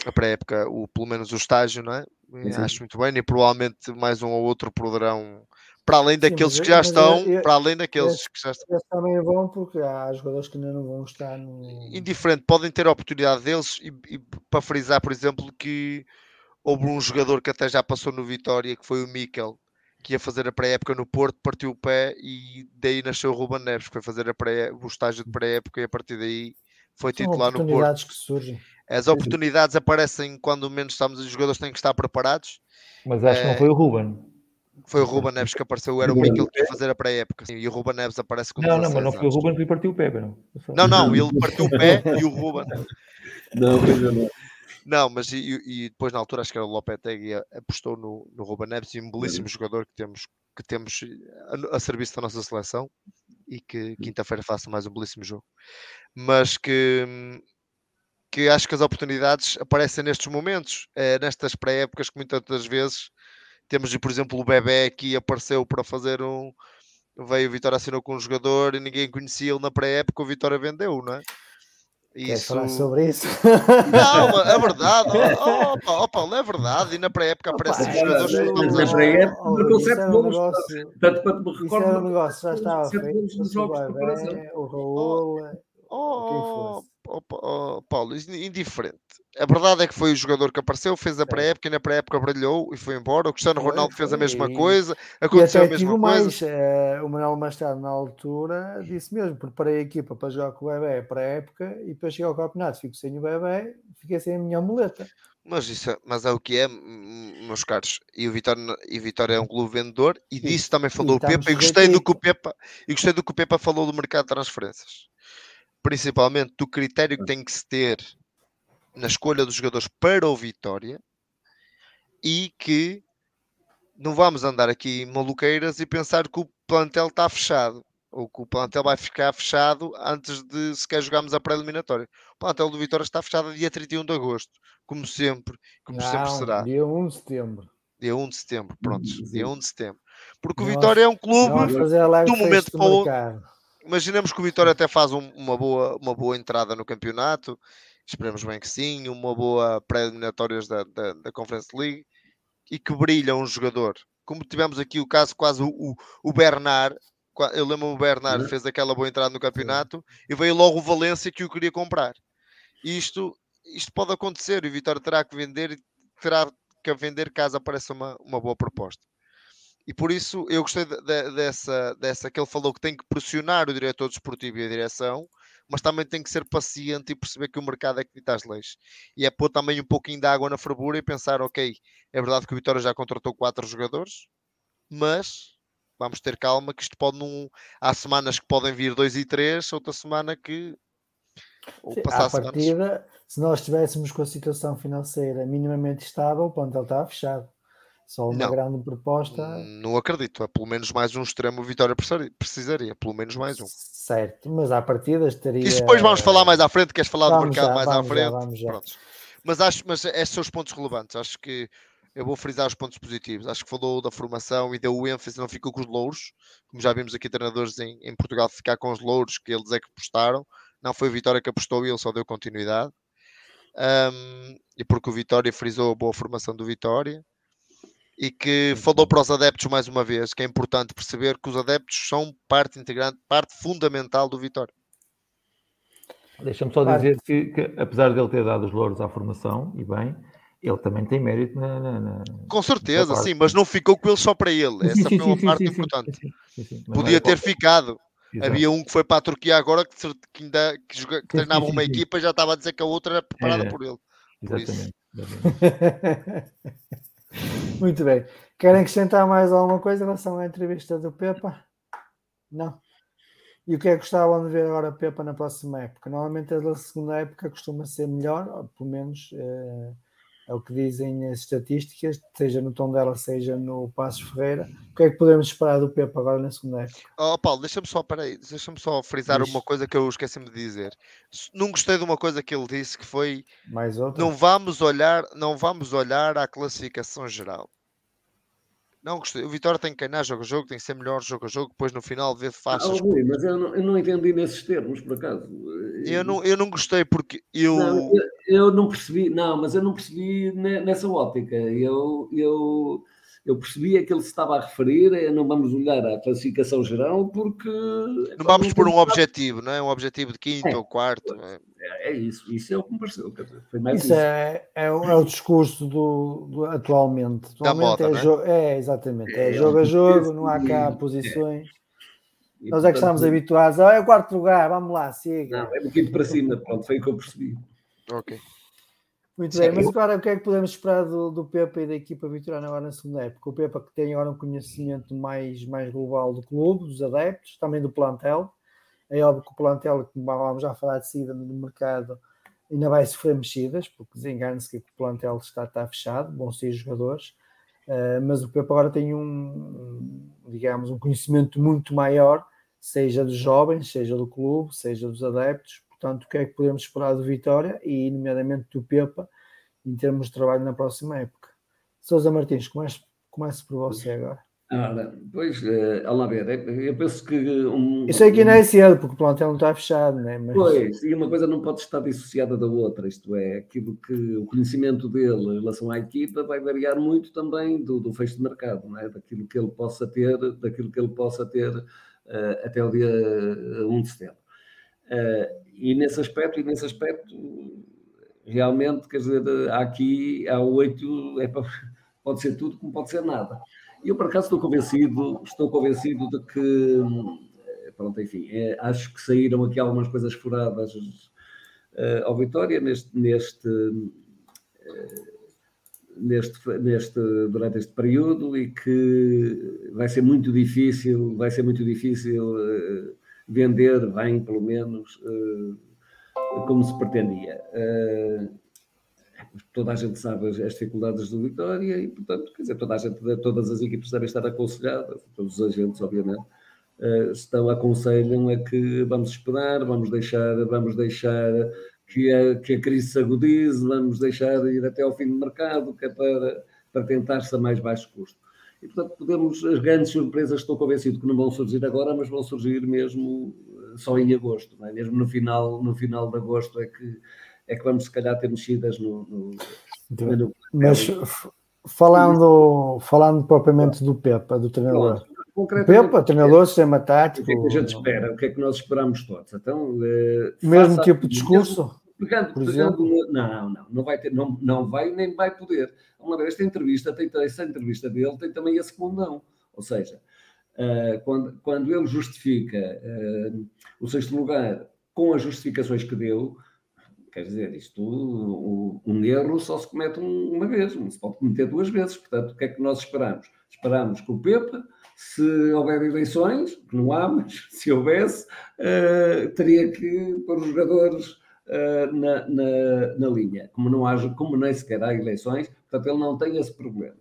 A pré-época, o, pelo menos o estágio, não é? Sim. Acho muito bem, e provavelmente mais um ou outro poderão para além daqueles Sim, que já estão, eu, para além daqueles que já estão. também é bom porque há jogadores que ainda não vão estar no... Indiferente, podem ter a oportunidade deles e, e, para frisar, por exemplo, que houve um jogador que até já passou no Vitória, que foi o Mikel, que ia fazer a pré-época no Porto, partiu o pé e daí nasceu o Ruben Neves, que foi fazer a pré, o estágio de pré-época e a partir daí foi titular no Porto. que surgem. As oportunidades aparecem quando menos estamos, os jogadores têm que estar preparados. Mas acho é... que não foi o Ruben. Foi o Ruben Neves que apareceu, era o Mikel que ia fazer a pré-época. E o Ruben Neves aparece com Não, não, mas não foi o Ruben que partiu o pé, não. Não, não, ele partiu o pé e o Ruben. Não, não. Não, mas e, e, depois na altura acho que era o Lopetegui apostou no, no Ruben Neves e um belíssimo jogador que temos, que temos a, a, serviço da nossa seleção e que quinta-feira faça mais um belíssimo jogo. Mas que, que acho que as oportunidades aparecem nestes momentos, é, nestas pré-épocas que muitas das vezes temos, por exemplo, o Bebé que apareceu para fazer um. Veio o Vitória assinou com um jogador e ninguém conhecia ele na pré-época, o Vitória vendeu, não é? Isso... falar sobre isso? Não, é verdade. Oh, oh, Paulo, é verdade. E na pré-época aparecem jogadores que estamos a pré-época, o conceito golos. Tanto quanto me recordo. Isso é um negócio, já estava feito. O Raul. Oh, oh, oh, Paulo, indiferente. A verdade é que foi o jogador que apareceu, fez a pré-época e na pré-época brilhou e foi embora. O Cristiano Ronaldo fez a mesma coisa, aconteceu a mesma coisa. Mais, uh, o Manuel Machado, na altura, disse mesmo: preparei a equipa para jogar com o bebê pré-época e depois chegar ao campeonato, fico sem o bebê, fiquei sem a minha muleta. Mas, isso, é, mas é o que é, meus caros. E o Vitória, e Vitória é um clube vendedor e disso também falou o Pepa. E gostei do que o Pepa, e gostei do que o Pepa falou do mercado de transferências principalmente do critério que tem que se ter na escolha dos jogadores para o Vitória e que não vamos andar aqui maluqueiras e pensar que o plantel está fechado ou que o plantel vai ficar fechado antes de sequer jogarmos a pré-eliminatória. O plantel do Vitória está fechado dia 31 de agosto, como sempre, como não, sempre será. Dia 1 de setembro. Dia 1 de setembro, pronto, dia 1 de setembro. Porque o Vitória é um clube do momento para o outro imaginemos que o Vitória até faz um, uma, boa, uma boa entrada no campeonato, esperemos bem que sim, uma boa pré-eliminatórias da, da, da Conference League e que brilha um jogador. Como tivemos aqui o caso quase o, o Bernard, eu lembro o Bernard uhum. fez aquela boa entrada no campeonato e veio logo o Valência que o queria comprar. Isto, isto pode acontecer e o Vitória terá que vender e terá que vender caso apareça uma, uma boa proposta. E por isso eu gostei de, de, dessa, dessa que ele falou que tem que pressionar o diretor desportivo e a direção, mas também tem que ser paciente e perceber que o mercado é que dita as leis. E é pôr também um pouquinho de água na fervura e pensar, ok, é verdade que o Vitória já contratou quatro jogadores, mas vamos ter calma que isto pode não. Há semanas que podem vir dois e três, outra semana que. Ou Sim, passar à partida, semanas... se nós estivéssemos com a situação financeira minimamente estável, o ponto ele estava fechado. Só uma não, grande proposta. Não acredito. É pelo menos mais um extremo Vitória precisaria. Pelo menos mais um. Certo, mas à partida estaria. Isso depois vamos falar mais à frente. Queres falar vamos do mercado já, mais à frente? Já, Pronto. Mas acho, mas estes são os pontos relevantes. Acho que eu vou frisar os pontos positivos. Acho que falou da formação e deu o ênfase, não ficou com os louros, como já vimos aqui treinadores em, em Portugal ficar com os louros que eles é que apostaram. Não foi o Vitória que apostou e ele só deu continuidade. Um, e porque o Vitória frisou a boa formação do Vitória e que falou para os adeptos mais uma vez que é importante perceber que os adeptos são parte integrante, parte fundamental do Vitória. Deixa-me só dizer que, que, apesar dele ter dado os louros à formação, e bem, ele também tem mérito na. na, na com certeza, sim, mas não ficou com ele só para ele. Essa sim, foi uma sim, parte sim, importante. Podia ter ficado. Exato. Havia um que foi para a Turquia agora que, que ainda que, joga, que treinava uma equipa e já estava a dizer que a outra era preparada é, por ele. Por exatamente. exatamente. Muito bem. Querem acrescentar mais alguma coisa em relação à entrevista do Pepa? Não. E o que é que gostavam de ver agora Pepa na próxima época? Normalmente a segunda época costuma ser melhor, ou pelo menos eh, é o que dizem as estatísticas, seja no tom dela, seja no Passos Ferreira. O que é que podemos esperar do Pepa agora na segunda época? Oh, Paulo, deixa-me só, peraí, deixa-me só frisar uma coisa que eu esqueci-me de dizer. Não gostei de uma coisa que ele disse que foi Mais outra? não vamos olhar, não vamos olhar à classificação geral. Não gostei. O Vitória tem que ganhar jogo a jogo, tem que ser melhor jogo a jogo, depois no final ver faz. Ah, Rui, mas eu não, eu não entendi nesses termos, por acaso. Eu não, eu não gostei porque eu... Não, eu, eu não percebi, não, mas eu não percebi ne- nessa ótica. Eu, eu, eu percebia que ele se estava a referir, a não vamos olhar à classificação geral, porque. não vamos por um objetivo, não é? Um objetivo de quinto É. ou quarto. é. É, é isso, isso é o que me pareceu. Foi mais Isso isso. é, é, o- é o discurso do, do- atualmente. Da Atualmente moda, é, jo- é exatamente, é, É, jogo a é jogo, não há cá e- posições. E, Nós é que portanto, estamos habituados, ah, é o quarto lugar, vamos lá, siga. Não, é um bocadinho para cima, pronto, foi o que eu percebi. Ok. Muito Sim, bem, mas agora o que é que podemos esperar do, do Pepa e da equipa vitoriana agora na segunda época? O Pepa que tem agora um conhecimento mais, mais global do clube, dos adeptos, também do plantel. É óbvio que o plantel, como vamos já falar de seguida no mercado, ainda vai sofrer mexidas, porque desengane-se que o plantel está, está fechado, vão ser jogadores. Uh, mas o Pepa agora tem um, digamos, um conhecimento muito maior, seja dos jovens, seja do clube, seja dos adeptos. Portanto, o que é que podemos esperar do Vitória e, nomeadamente, do Pepa em termos de trabalho na próxima época? Sousa Martins, comece, comece por você agora. Ora, pois, eh, vamos lá ver, eh, eu penso que um, Eu sei que ainda é cedo, porque o plantel não está fechado, né? mas Pois, e uma coisa não pode estar dissociada da outra, isto é, aquilo que o conhecimento dele em relação à equipa vai variar muito também do, do fecho de mercado, não é? daquilo que ele possa ter, daquilo que ele possa ter eh, até o dia eh, 1 de setembro. Eh, e nesse aspecto, e nesse aspecto, realmente, quer dizer, aqui, há oito, é pode ser tudo como pode ser nada. E eu, por acaso, estou convencido, estou convencido de que, eh, pronto, enfim, eh, acho que saíram aqui algumas coisas furadas eh, ao Vitória neste, neste, eh, neste, neste, durante este período e que vai ser muito difícil, vai ser muito difícil vender bem, pelo menos, eh, como se pretendia. Eh, toda a gente sabe as, dificuldades do Vitória e, portanto, quer dizer, toda a gente, todas as equipes devem estar aconselhadas, todos os agentes, obviamente, estão, aconselham a que vamos esperar, vamos deixar, vamos deixar que a, que a crise se agudize, vamos deixar ir até ao fim do mercado, que é para, para tentar-se a mais baixo custo. E, portanto, podemos, as grandes surpresas, estou convencido que não vão surgir agora, mas vão surgir mesmo só em agosto, é? mesmo no final, no final de agosto é que é que vamos se calhar ter mexidas no. no, no Mas falando, falando propriamente do Pepa, do treinador. O Pepa, treinador, sistema tático. O que é que a gente espera? O que é que nós esperamos todos? Então, eh, mesmo tipo de discurso? Pegando, por exemplo, não, não, não vai ter, não, não vai nem vai poder. Uma vez esta entrevista, tem, essa entrevista dele tem também esse condão. Ou seja, uh, quando, quando ele justifica uh, o sexto lugar com as justificações que deu, Quer dizer, isto, um erro só se comete uma vez, não se pode cometer duas vezes. Portanto, o que é que nós esperamos? Esperamos que o Pepa, se houver eleições, que não há, mas se houvesse, uh, teria que pôr os jogadores uh, na, na, na, linha. Como, não há, como nem sequer há eleições, portanto, ele não tem esse problema.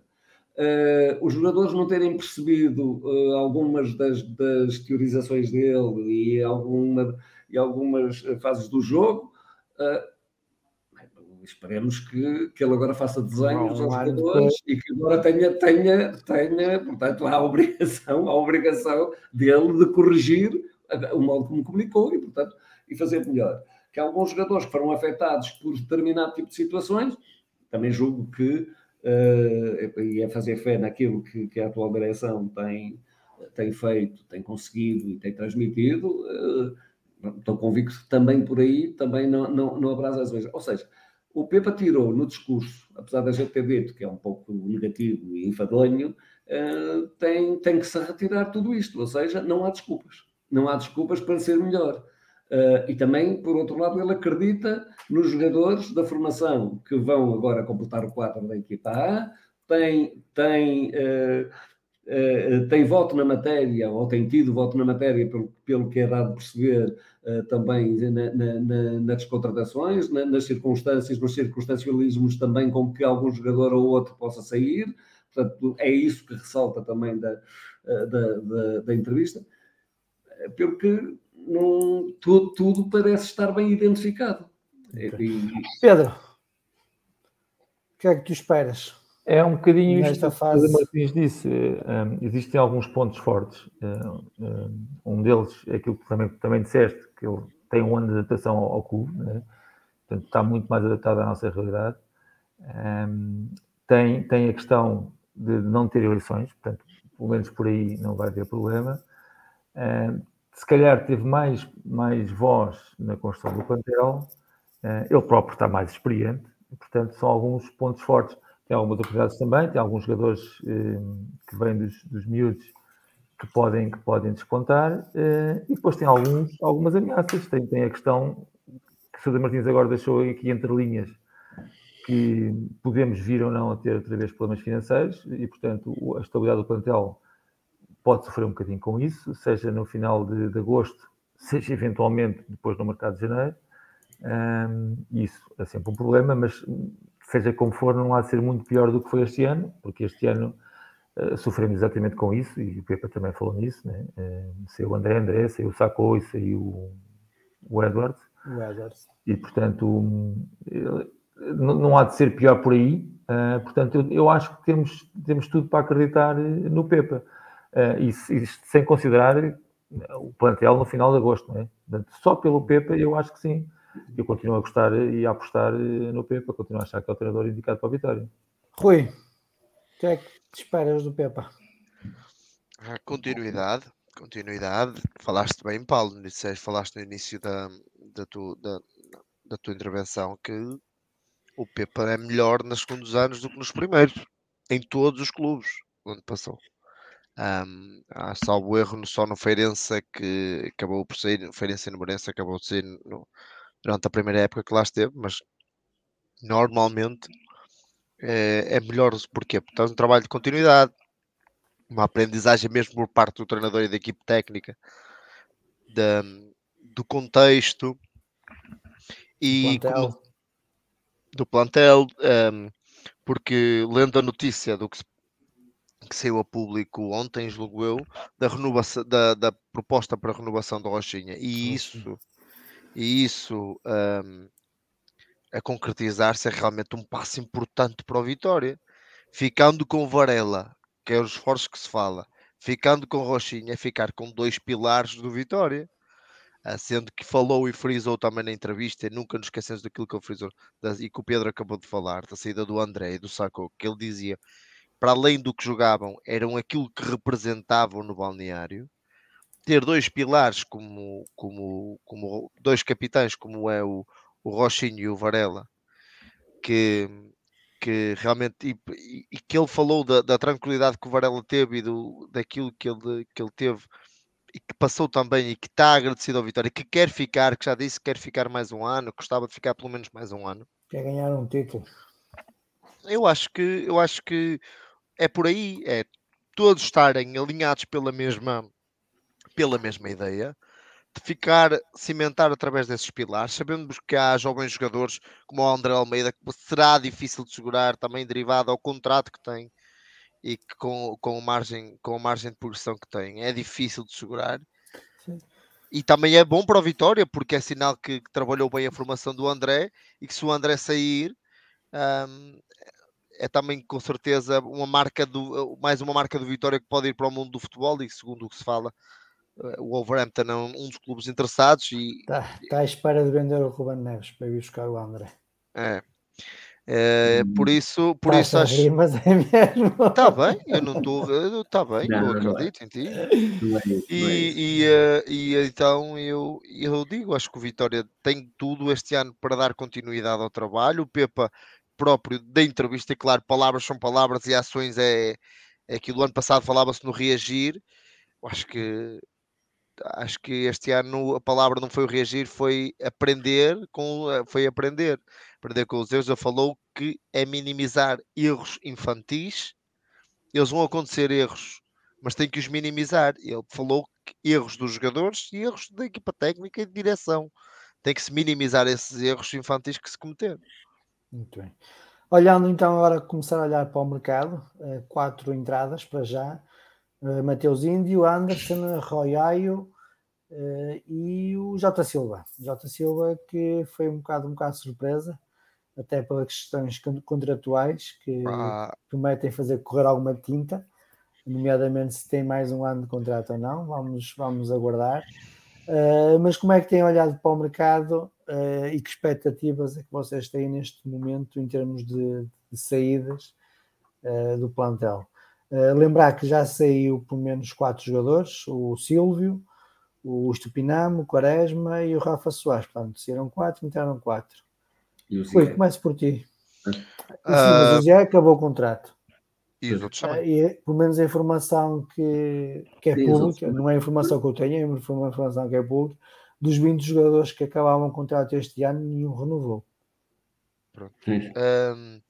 Uh, os jogadores não terem percebido algumas das, das, teorizações dele e, alguma, e algumas fases do jogo, Uh, esperemos que, que ele agora faça desenhos aos jogadores e que agora tenha, tenha, tenha, portanto, a obrigação, a obrigação dele de corrigir o modo como comunicou e, portanto, e fazer melhor. Que alguns jogadores que foram afetados por determinado tipo de situações, também julgo que, uh, e é fazer fé naquilo que, que a atual direção tem, tem feito, tem conseguido e tem transmitido, uh, estou convicto que também por aí também não, não, não haverá vezes. Ou seja, o Pepa tirou no discurso, apesar da gente ter dito que é um pouco negativo e enfadonho, uh, tem, tem que se retirar tudo isto. Ou seja, não há desculpas. Não há desculpas para ser melhor. Uh, e também, por outro lado, ele acredita nos jogadores da formação que vão agora completar o quadro da equipa A. tem, tem, uh, uh, tem voto na matéria, ou tem tido voto na matéria, pelo, pelo que é dado perceber também na, na, nas contratações, na, nas circunstâncias, nos circunstancialismos também com que algum jogador ou outro possa sair. Portanto, é isso que ressalta também da, da, da, da entrevista. Pelo que não, tudo, tudo parece estar bem identificado. E... Pedro, o que é que tu esperas? É um bocadinho Nesta isto fase... que Martins disse. Um, existem alguns pontos fortes. Um, um, deles é aquilo que também, também disseste, que ele tem um ano de adaptação ao, ao clube, né? portanto está muito mais adaptado à nossa realidade. Um, tem, tem a questão de não ter eleições, portanto, pelo menos por aí não vai haver problema. Um, se calhar teve mais, mais voz na construção do plantel, uh, ele próprio está mais experiente, portanto, são alguns pontos fortes. Tem algumas oportunidades também, tem alguns jogadores uh, que vêm dos, dos miúdos que podem, que podem despontar, uh, e depois tem alguns, algumas ameaças. Tem, tem a questão que Sousa Martins agora deixou aqui entre linhas, que podemos vir ou não a ter outra vez problemas financeiros, e, portanto, a estabilidade do plantel pode sofrer um bocadinho com isso, seja no final de, de agosto, seja eventualmente depois no mercado de janeiro. Um, isso é sempre um problema, mas seja como for, não há de ser muito pior do que foi este ano, porque este ano uh, sofremos exatamente com isso, e o Pepa também falou nisso, né? Uh, saiu o André André, saiu o Sacou e saiu o Edwards. O Edwards. E portanto, um, não, não há de ser pior por aí. Uh, portanto, eu, eu, acho que temos, temos tudo para acreditar no Pepa. Uh, isto, isto, sem considerar o plantel no final de agosto, não é? Portanto, só pelo Pepa, eu acho que sim. Eu continuo a gostar e a apostar eh, no Pepa, continuo a achar que é o treinador indicado para a vitória. Rui, o que é que te esperas do Pepa? A continuidade, continuidade. Falaste bem, Paulo, falaste no início da, da, tu, da, da tua intervenção que o Pepa é melhor nos segundos anos do que nos primeiros, em todos os clubes onde passou. Um, há salvo erro só no Feirense é que acabou por sair, Feirense e no Morense acabou de sair no, durante a primeira época que lá esteve, mas normalmente é, é melhor? Porque tens um trabalho de continuidade, uma aprendizagem mesmo por parte do treinador e da equipe técnica, da, do contexto e do plantel, como, do plantel um, porque lendo a notícia do que se que saiu a público ontem, julgo eu, da, renovação, da, da proposta para a renovação da Rochinha. E isso, e isso um, a concretizar-se é realmente um passo importante para o Vitória. Ficando com Varela, que é os esforços que se fala, ficando com Rochinha, é ficar com dois pilares do Vitória. Ah, sendo que falou e frisou também na entrevista, e nunca nos esquecemos daquilo que ele frisou e que o Pedro acabou de falar, da saída do André e do Saco, que ele dizia para além do que jogavam, eram aquilo que representavam no balneário. Ter dois pilares como, como, como dois capitães, como é o, o Rochinho e o Varela, que, que realmente e, e que ele falou da, da, tranquilidade que o Varela teve e do, daquilo que ele, que ele teve e que passou também e que está agradecido ao Vitória, que quer ficar, que já disse que quer ficar mais um ano, gostava de ficar pelo menos mais um ano. Quer ganhar um título. Eu acho que eu acho que é por aí, é todos estarem alinhados pela mesma, pela mesma ideia, de ficar, cimentar através desses pilares. Sabemos que há jovens jogadores como o André Almeida, que será difícil de segurar, também derivado ao contrato que tem e que com, com, margem, com a margem de progressão que tem, é difícil de segurar. Sim. E também é bom para o Vitória, porque é sinal que, que, trabalhou bem a formação do André e que se o André sair, um, é também com certeza uma marca do, mais uma marca do Vitória que pode ir para o mundo do futebol e segundo o que se fala, eh, o Wolverhampton é um dos clubes interessados e está, está à espera de vender o Ruben Neves para ir buscar o André. É. É, por isso, por tá isso acho. Rir, mas é mesmo. Está bem, eu não estou. Está bem, não, eu não acredito é. em ti. Não é isso, e, é e, e, então eu, eu digo, acho que o Vitória tem tudo este ano para dar continuidade ao trabalho. O Pepa próprio da entrevista, claro, palavras são palavras e ações é, é aquilo. Ano passado falava-se no reagir, acho que acho que este ano a palavra não foi o reagir, foi aprender com foi aprender. Aprender com os erros. Ele falou que é minimizar erros infantis. Eles vão acontecer erros, mas tem que os minimizar. Ele falou que erros dos jogadores e erros da equipa técnica e de direção. Tem que se minimizar esses erros infantis que se cometeram. Muito bem. Olhando então agora, começar a olhar para o mercado, eh, quatro entradas para já. Uh, Mateus Índio, Anderson, Royaio uh, e o Jota Silva. Jota Silva que foi um bocado, um bocado surpresa, até pelas questões contratuais que ah. prometem fazer correr alguma tinta, nomeadamente se tem mais um ano de contrato ou não, vamos, vamos aguardar. Uh, mas como é que têm olhado para o mercado uh, e que expectativas é que vocês têm neste momento em termos de, de saídas uh, do plantel? lembrar que já saiu pelo menos quatro jogadores: o Silvio, o Estupinamo, o Quaresma e o Rafa Soares. Portanto, saíram quatro, entraram quatro. Rui, começo por ti. Mas o Zé acabou o contrato. E os outros também. E, pelo menos a informação que, que é pública, não é a informação que eu tenho, é uma informação que é pública, dos 20 jogadores que acabavam o contrato este ano, nenhum renovou. Pronto. Um,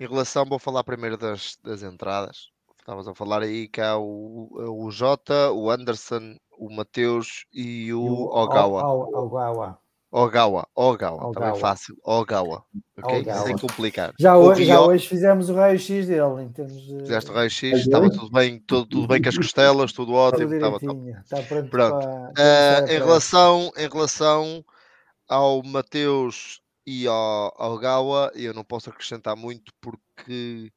em relação, vou falar primeiro das, das entradas. Estavas a falar aí que há o, o Jota, o Anderson, o Mateus e o, e o Ogawa. Ogawa. Ogawa, Ogawa, também fácil, Ogawa, ok? Ogawa. Sem complicar. Já hoje, já hoje fizemos o raio-x dele, em termos de... Fizeste o raio-x, estava tudo bem, tudo, tudo bem com as costelas, tudo ótimo, estava. Está pronto, pronto. Para... Uh, em, relação, em relação ao Mateus e ao, ao Gawa, eu não posso acrescentar muito porque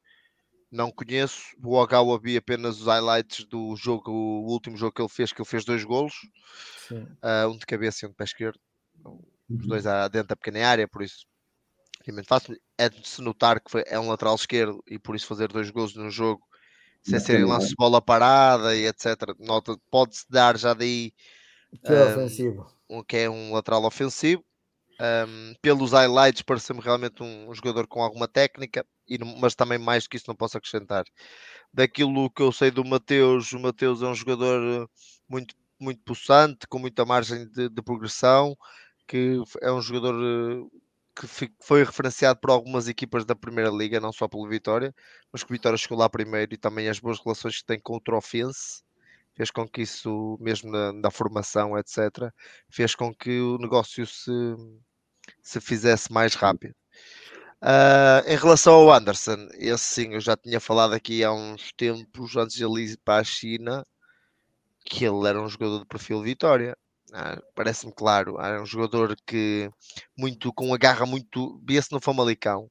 não conheço. O Ogawa vi apenas os highlights do jogo, o último jogo que ele fez, que ele fez dois golos, uh, um de cabeça e um de pé esquerdo os dois uhum. dentro da pequena área, por isso realmente fácil. É de se notar que foi, é um lateral esquerdo e por isso fazer dois gols no jogo sem serem lance de bola parada e etc. Nota, pode-se dar já daí que é, um, ofensivo. Um, que é um lateral ofensivo. Um, pelos highlights, parece-me realmente um, um, jogador com alguma técnica, e, mas também mais do que isso não posso acrescentar. Daquilo que eu sei do Mateus, o Mateus é um jogador muito, muito possante, com muita margem de, de progressão, que é um jogador eh, que foi referenciado por algumas equipas da Primeira Liga, não só pelo Vitória, mas que o Vitória chegou lá primeiro e também as boas relações que tem com o Trofense fez com que isso, mesmo na, na, formação, etc., fez com que o negócio se, se fizesse mais rápido. Uh, em relação ao Anderson, esse sim, eu já tinha falado aqui há uns tempos, antes de ele ir para a China, que ele era um jogador de perfil Vitória. Ah, parece-me claro. É um jogador que muito com a garra muito. Via-se no Famalicão.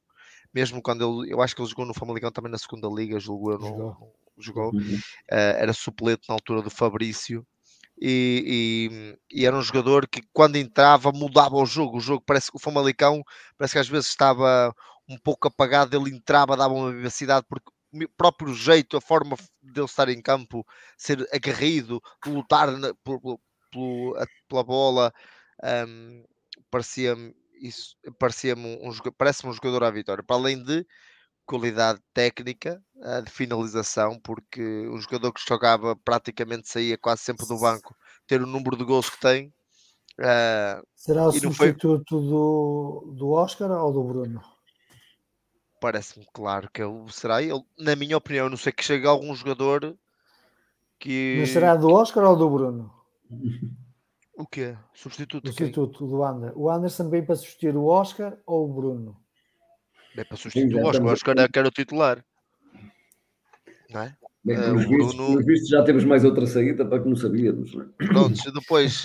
Mesmo quando ele. Eu acho que ele jogou no Famalicão também na segunda liga. Jogou. jogou. Uhum. Uh, era suplente na altura do Fabrício. E, e, e, era um jogador que quando entrava mudava o jogo. O jogo parece que o Famalicão parece que às vezes estava um pouco apagado, ele entrava, dava uma vivacidade, porque o próprio jeito, a forma dele estar em campo, ser aguerrido, lutar na, por, pelo, pela bola, um, parecia-me isso parecia-me um, parece-me um jogador à vitória, para além de qualidade técnica uh, de finalização, porque um jogador que jogava praticamente saía quase sempre do banco, ter o número de gols que tem. Uh, Será o substituto foi... do, do Oscar ou do Bruno? Parece-me claro que ele será ele. Na minha opinião, não sei que chegue algum jogador que. Mas será do Oscar ou do Bruno? O quê? Substituto? Substituto do Anderson. O Anderson vem para substituir o Oscar ou o Bruno? Vem para substituir o Oscar. O Oscar é que era o titular. Não é? Bem, uh, pelos, vistos, Bruno... pelos vistos já temos mais outra saída para que não sabíamos. Não é? Pronto, depois.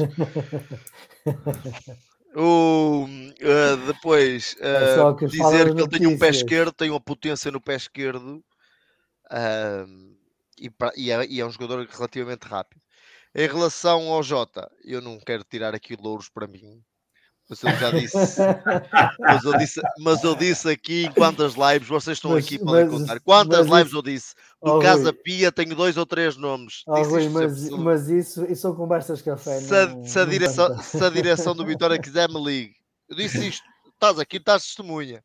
o, uh, depois uh, é que dizer que ele tem um pé esquerdo, tem uma potência no pé esquerdo e, e, é, e é um jogador relativamente rápido. Em relação ao Jota, eu não quero tirar aqui louros para mim, mas eu já disse, mas, eu disse mas eu disse aqui em quantas lives vocês estão mas, aqui para contar. Quantas lives isso, eu disse? Do oh, Casa Rui, Pia tenho dois ou três nomes. Oh, Rui, mas, mas, isso, isso são conversas café. Se, não, se, a direção, se a direção do Vitória quiser, me ligue. Eu disse isto, estás aqui, estás testemunha.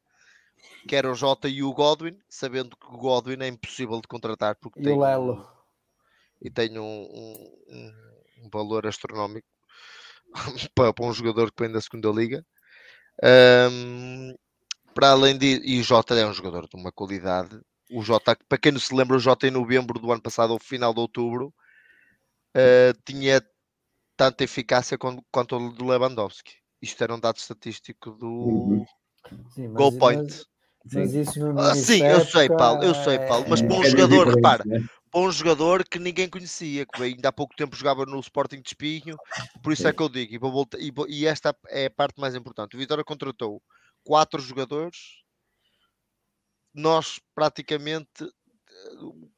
Quero o Jota e o Godwin, sabendo que o Godwin é impossível de contratar porque e tem. O Lelo e tem um, um, um valor astronómico para, para, um jogador que vem da segunda liga. Um, para além de. E o Jota é um jogador de uma qualidade. O Jota, para quem não se lembra, o Jota em novembro do ano passado, ao final de outubro, uh, tinha tanta eficácia quanto, quanto o de Lewandowski. Isto era um dado estatístico do uhum. Sim, mas, Goal Point. Mas, mas isso no ah, sim, eu sei, Paulo, eu sei, Paulo, mas para um é jogador, repara, para um jogador que ninguém conhecia, que ainda há pouco tempo jogava no Sporting de Espinho, por isso é que eu digo, e, voltar, e, e esta é a parte mais importante. O Vitória contratou quatro jogadores, nós praticamente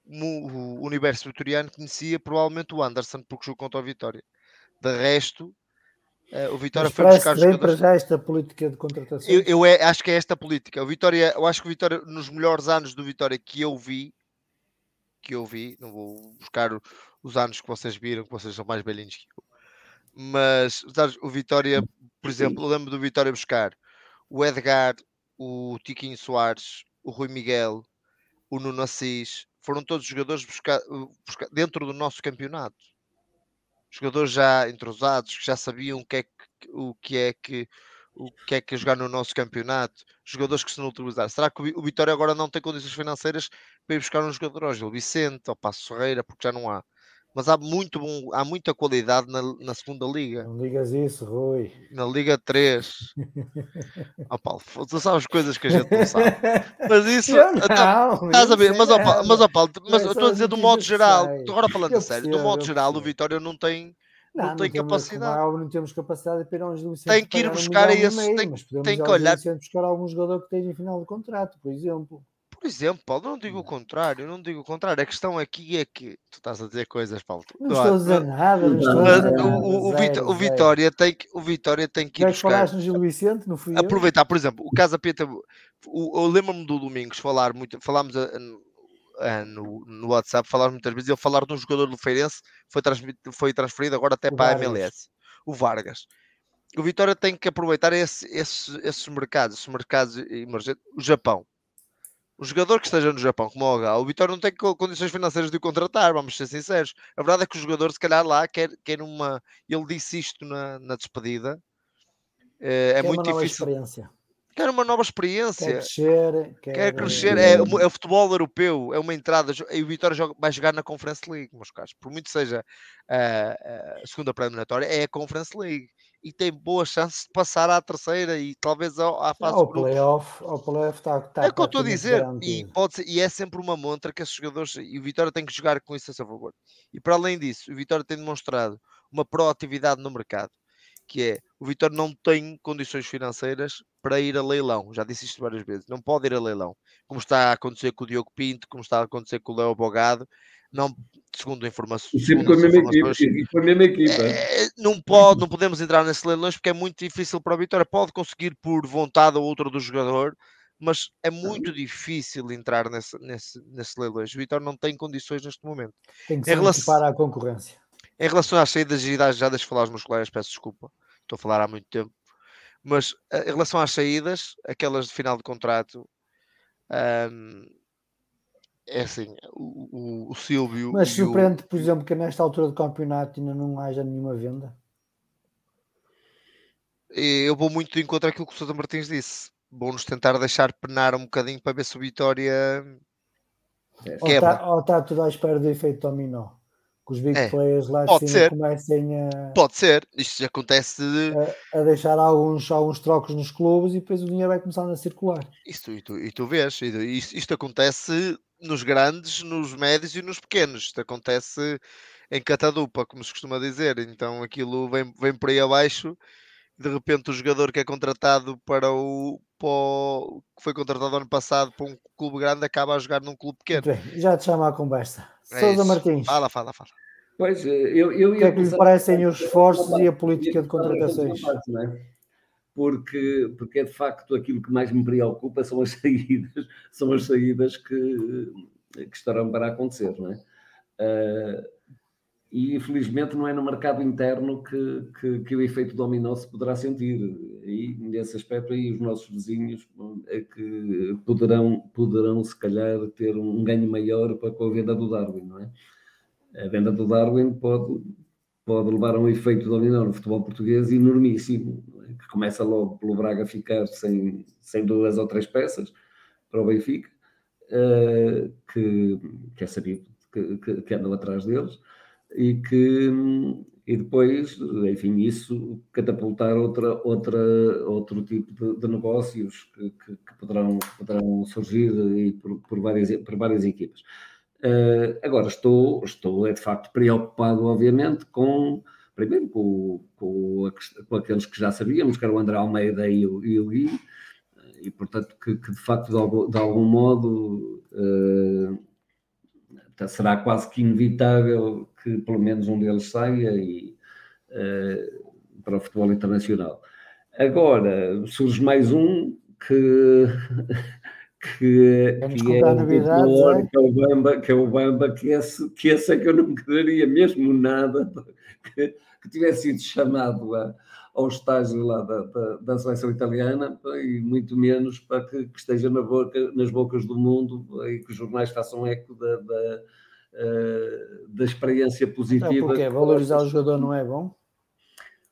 o universo vitoriano conhecia provavelmente o Anderson porque jogou contra o Vitória. De resto, uh, o Vitória Mas foi buscar bem para já esta política de contratação. Eu, eu é, acho que é esta política. O Vitória, eu acho que o Vitória, nos melhores anos do Vitória que eu vi, que eu vi, não vou buscar os anos que vocês viram, que vocês são mais velhinhos que eu. Mas o Vitória, por exemplo, eu lembro do Vitória buscar o Edgar, o Tiquinho Soares, o Rui Miguel, o Nuno Assis, foram todos jogadores buscar, buscar, dentro do nosso campeonato. Jogadores já entrosados, que já sabiam o que é que, o que, é que o que é que é jogar no nosso campeonato, jogadores que se não utilizaram. Será que o Vitória agora não tem condições financeiras para ir buscar um jogador hoje? O Vicente, ou Passo Ferreira, porque já não há mas há muito bom, há muita qualidade na, na segunda liga. Não digas isso, Rui. Na Liga 3. oh, Paulo, tu sabes coisas que a gente não sabe. Mas isso. Eu então, não, estás a ver, mas, oh, Paulo, mas, oh, Paulo, mas eu estou a dizer do modo geral. Agora falando a sério, do modo geral, o Vitória não tem. Não, não, tem não capacidade. Temos, não temos capacidade para ir a uns Tem que ir buscar um esse. Meio, tem, tem que olhar. buscar algum jogador que esteja em final de contrato, por exemplo. Por exemplo, Paulo, não digo o contrário, não digo o contrário. A questão aqui é que tu estás a dizer coisas, Paulo. Não, não estou a dizer nada. Não estou a dizer nada. O, o, Vitória, o, Vitória tem que, o Vitória tem que ir buscar. falaste no Gil Vicente, não fui Aproveitar, eu? por exemplo, o Casa Pita. eu lembro-me do Domingos falar muito. Falámos a, a, no, no WhatsApp, falámos muitas vezes. Ele falar de um jogador do Feirense foi, foi transferido agora até o para Vargas. a MLS, o Vargas. O Vitória tem que aproveitar esse, esse, esses mercados, esses mercados emergentes. O Japão o jogador que esteja no Japão, como o H, o Vitória não tem condições financeiras de o contratar, vamos ser sinceros. A verdade é que o jogador, se calhar, lá quer, quer uma. Ele disse isto na, na despedida. É, é muito difícil. Quer uma nova experiência. Quer crescer. Quer, quer crescer. É, é o futebol europeu, é uma entrada. E o Vitória joga, vai jogar na Conference League, meus caros. Por muito seja a, a segunda pré-eliminatória, é a Conference League e tem boas chances de passar à terceira e talvez à fase ao playoff, ao playoff está, está É o que eu estou a dizer e, pode ser, e é sempre uma montra que esses jogadores e o Vitória tem que jogar com isso a seu favor. E para além disso, o Vitória tem demonstrado uma proatividade no mercado, que é o Vitória não tem condições financeiras para ir a leilão. Já disse isto várias vezes, não pode ir a leilão, como está a acontecer com o Diogo Pinto, como está a acontecer com o Léo Bogado, não, segundo informações. Sempre com a mesma equipe. Com a mesma equipa. É, não, pode, não podemos entrar nesse leilões porque é muito difícil para a Vitória. Pode conseguir por vontade ou outra do jogador, mas é muito difícil entrar nesse, nesse, nesse leilões. O Vitória não tem condições neste momento. Tem que se relação, para a concorrência. Em relação às saídas e já deixo falar aos meus colegas, peço desculpa, estou a falar há muito tempo. Mas eh, em relação às saídas, aquelas de final de contrato, é assim, o, o, o Silvio. Mas surpreende, o... por exemplo, que nesta altura do campeonato ainda não haja nenhuma venda. Eu vou muito de encontro àquilo que o Sousa Martins disse. Vou-nos tentar deixar penar um bocadinho para ver se o Vitória quebra. Ou está, tá tudo à espera do efeito dominó. Que os big é. players lá Pode cima ser. comecem a. Pode ser, isto acontece. A, a, deixar alguns, alguns trocos nos clubes e depois o dinheiro vai começar a circular. Isto, e, tu, e tu vês, isto, isto acontece nos grandes, nos médios e nos pequenos. Isto acontece em catadupa, como se costuma dizer. Então aquilo vem, vem por aí abaixo. De repente o jogador que é contratado para o, para o que foi contratado ano passado para um clube grande acaba a jogar num clube pequeno. Bem, já te chamo à conversa. É Sousa Martins. Fala, fala, fala. Pois, eu, eu o que é que lhe parecem os esforços e a política de contratações? porque, porque é de facto aquilo que mais me preocupa são as saídas, são as saídas que, que estarão para acontecer, não é? Uh, e infelizmente não é no mercado interno que, que, que, o efeito dominó se poderá sentir. E nesse aspecto aí os nossos vizinhos é que poderão, poderão se calhar ter um ganho maior para com a venda do Darwin, não é? A venda do Darwin pode, pode levar a um efeito dominó no futebol português enormíssimo, é? que começa logo pelo Braga ficar sem, sem duas ou três peças para o Benfica, uh, que, que é sabido que, que, que andam atrás deles, e que e depois, enfim, isso catapultar outra, outra, outro tipo de, de negócios que, que, que, poderão, poderão surgir e por, por, várias, por várias equipas. Uh, agora, estou, estou é de facto preocupado, obviamente, com, primeiro, com, com, com aqueles que já sabíamos, que era o André Almeida e o, e o Gui, e portanto que, que, de facto, de algum, de algum modo, uh, será quase que inevitável que pelo menos um deles saia e, uh, para o futebol internacional. Agora, surge mais um que, que, que, é, o que é o Bamba, que é o Bamba, que esse, que esse é que eu não me quedaria mesmo nada que, que tivesse sido chamado a, ao estágio lá da, da, da, seleção italiana e muito menos para que, que esteja na boca, nas bocas do mundo e que os jornais façam eco da, da uh, da experiência positiva. Então, porque valorizar o jogador não é bom?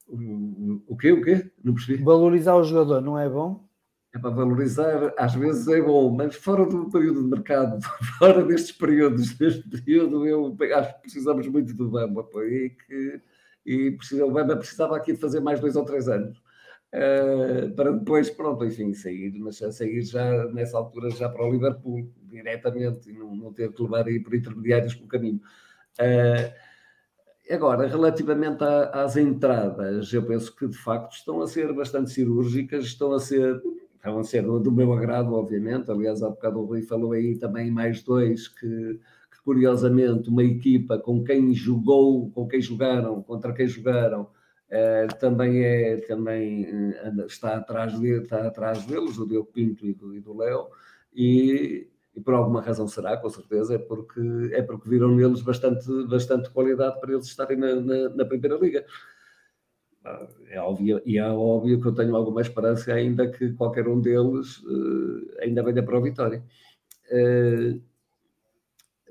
O, o quê? O quê? Não percebi. Valorizar o jogador não é bom? É para valorizar, às vezes é bom, mas fora do período de mercado, fora destes períodos, deste período, eu acho que precisamos muito do Bamba, e que e precisa, o Bamba precisava aqui de fazer mais dois ou três anos. Uh, para depois, pronto, enfim, sair, mas sair já nessa altura já para o Liverpool diretamente e não, não ter que levar aí por intermediários pelo caminho. Uh, agora, relativamente às entradas, eu penso que de facto estão a ser bastante cirúrgicas, estão a ser, estão a ser do, do meu agrado, obviamente. Aliás, há bocado o Rui falou aí também mais dois que, que curiosamente uma equipa com quem jogou, com quem jogaram, contra quem jogaram Uh, também é também uh, está atrás de, está atrás deles o Diogo Pinto e do, e do Léo e, e, por alguma razão será com certeza é porque é porque viram neles bastante bastante qualidade para eles estarem na, na, na primeira liga. É óbvio e é óbvio que eu tenho alguma esperança ainda que qualquer um deles uh, ainda venha para a vitória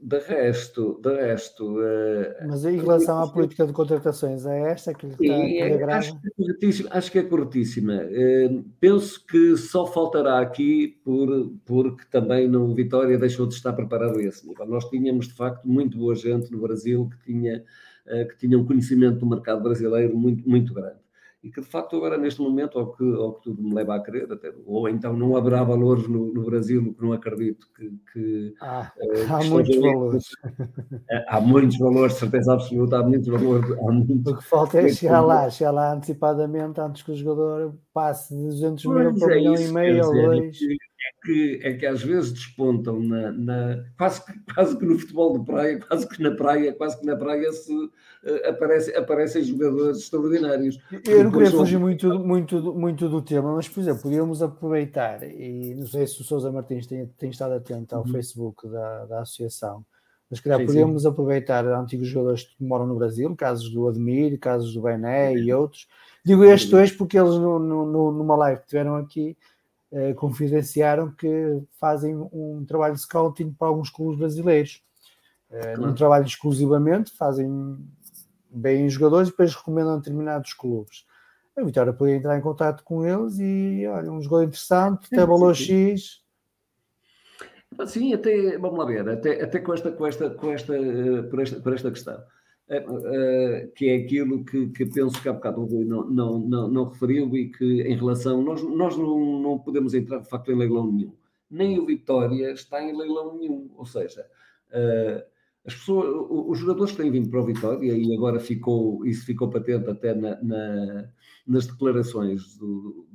de resto, de resto. Uh, Mas em relação à política de contratações, é esta que lhe está é, acho, que é corretíssima, acho que é corretíssima. Uh, penso que só faltará aqui por, porque também no Vitória deixou de estar preparado a esse nível. Nós tínhamos, de facto, muito boa gente no Brasil que tinha, uh, que tinha um conhecimento do mercado brasileiro muito, muito grande e que de facto agora neste momento, ao que, ao que tudo me leva a crer, até, ou então não haverá valores no, no Brasil, o que não acredito que... que ah, uh, há muitos valores. Há muitos valores, certeza absoluta, há muitos valores. Há muitos, o que falta é chegar lá, chegar lá antecipadamente antes que o jogador passe de 200 mil para um milhão e meio ou dois que, é que às vezes despontam na, na, quase, que, quase que no futebol de praia, quase que na praia, quase que na praia se uh, aparece, aparecem jogadores extraordinários. Eu não queria fugir muito, muito, muito do tema, mas por exemplo, podíamos aproveitar, e não sei se o Sousa Martins tem, tem estado atento ao uhum. Facebook da, da associação, mas calhar podíamos aproveitar antigos jogadores que moram no Brasil, casos do Admir, casos do Bené e outros. Digo estes dois porque eles no, no, numa live que tiveram aqui eh, confidenciaram que fazem um trabalho de scouting para alguns clubes brasileiros. Eh, claro. Não trabalham exclusivamente, fazem bem os jogadores e depois recomendam determinados clubes. A Vitória podia entrar em contato com eles e, olha, um jogador interessante, até valor X. Sim, até, vamos lá ver, até, até com, esta, com, esta, com, esta, uh, por, esta, por esta questão. Uh, que é aquilo que, que, penso que há bocado o Rui não, não, não, não, referiu e que em relação, nós, nós não, não podemos entrar de facto em leilão nenhum, nem o Vitória está em leilão nenhum, ou seja, uh, as pessoas, os jogadores que têm vindo para o Vitória, e agora ficou, isso ficou patente até na, na, nas declarações do,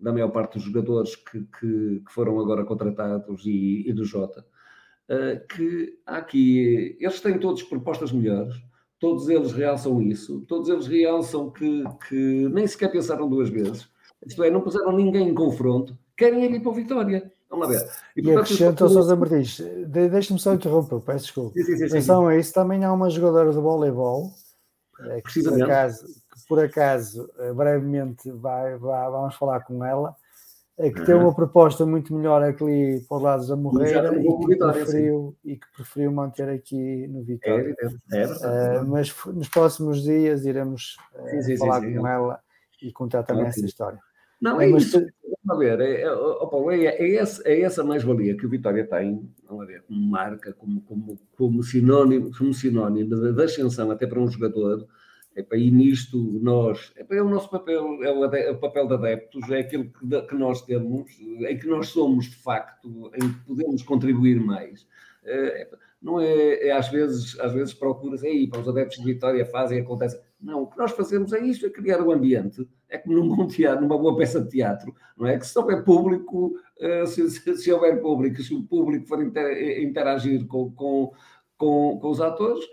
da maior parte dos jogadores que, que, que foram agora contratados e, e do Jota, que há aqui, eles têm todos propostas melhores, todos eles realçam isso, todos eles realçam que, que nem sequer pensaram duas vezes, isto é, não puseram ninguém em confronto, querem ir para o Vitória. Vamos lá ver. E, e acrescento ao Sousa Martins, deixe-me só interromper, peço desculpa. Sim, sim, sim, Atenção a isso, também há uma jogadora de voleibol, eh, que por acaso, que por acaso eh, brevemente vai, vai, vamos falar com ela, é que tem uma proposta muito melhor aqui para os lados da Morreira e que, Vitória, preferiu, e que preferiu manter aqui no Vitória. É, é, é, uh, mas nos próximos dias iremos uh, sim, sim, falar sim, com ela e contar também essa história. Não, é, é isso. Vamos ver, é, é, oh, Paulo, é, é, essa, é essa mais-valia que o Vitória tem, vamos ver, como marca, como, como, como sinónimo, como sinónimo da ascensão até para um jogador Epa, e nisto nós, epa, é o nosso papel, é o, é o, papel de adeptos, é aquilo que, que, nós temos, em que nós somos de facto, em que podemos contribuir mais. É, não é, é, às vezes, às vezes procura-se, aí para os adeptos de Vitória fazem, acontece. Não, o que nós fazemos é isso, é criar o ambiente. É como num bom teatro, numa boa peça de teatro, não é? Que se houver público, eh, se, se, se houver público, se o público for interagir com, com, com, com os atores,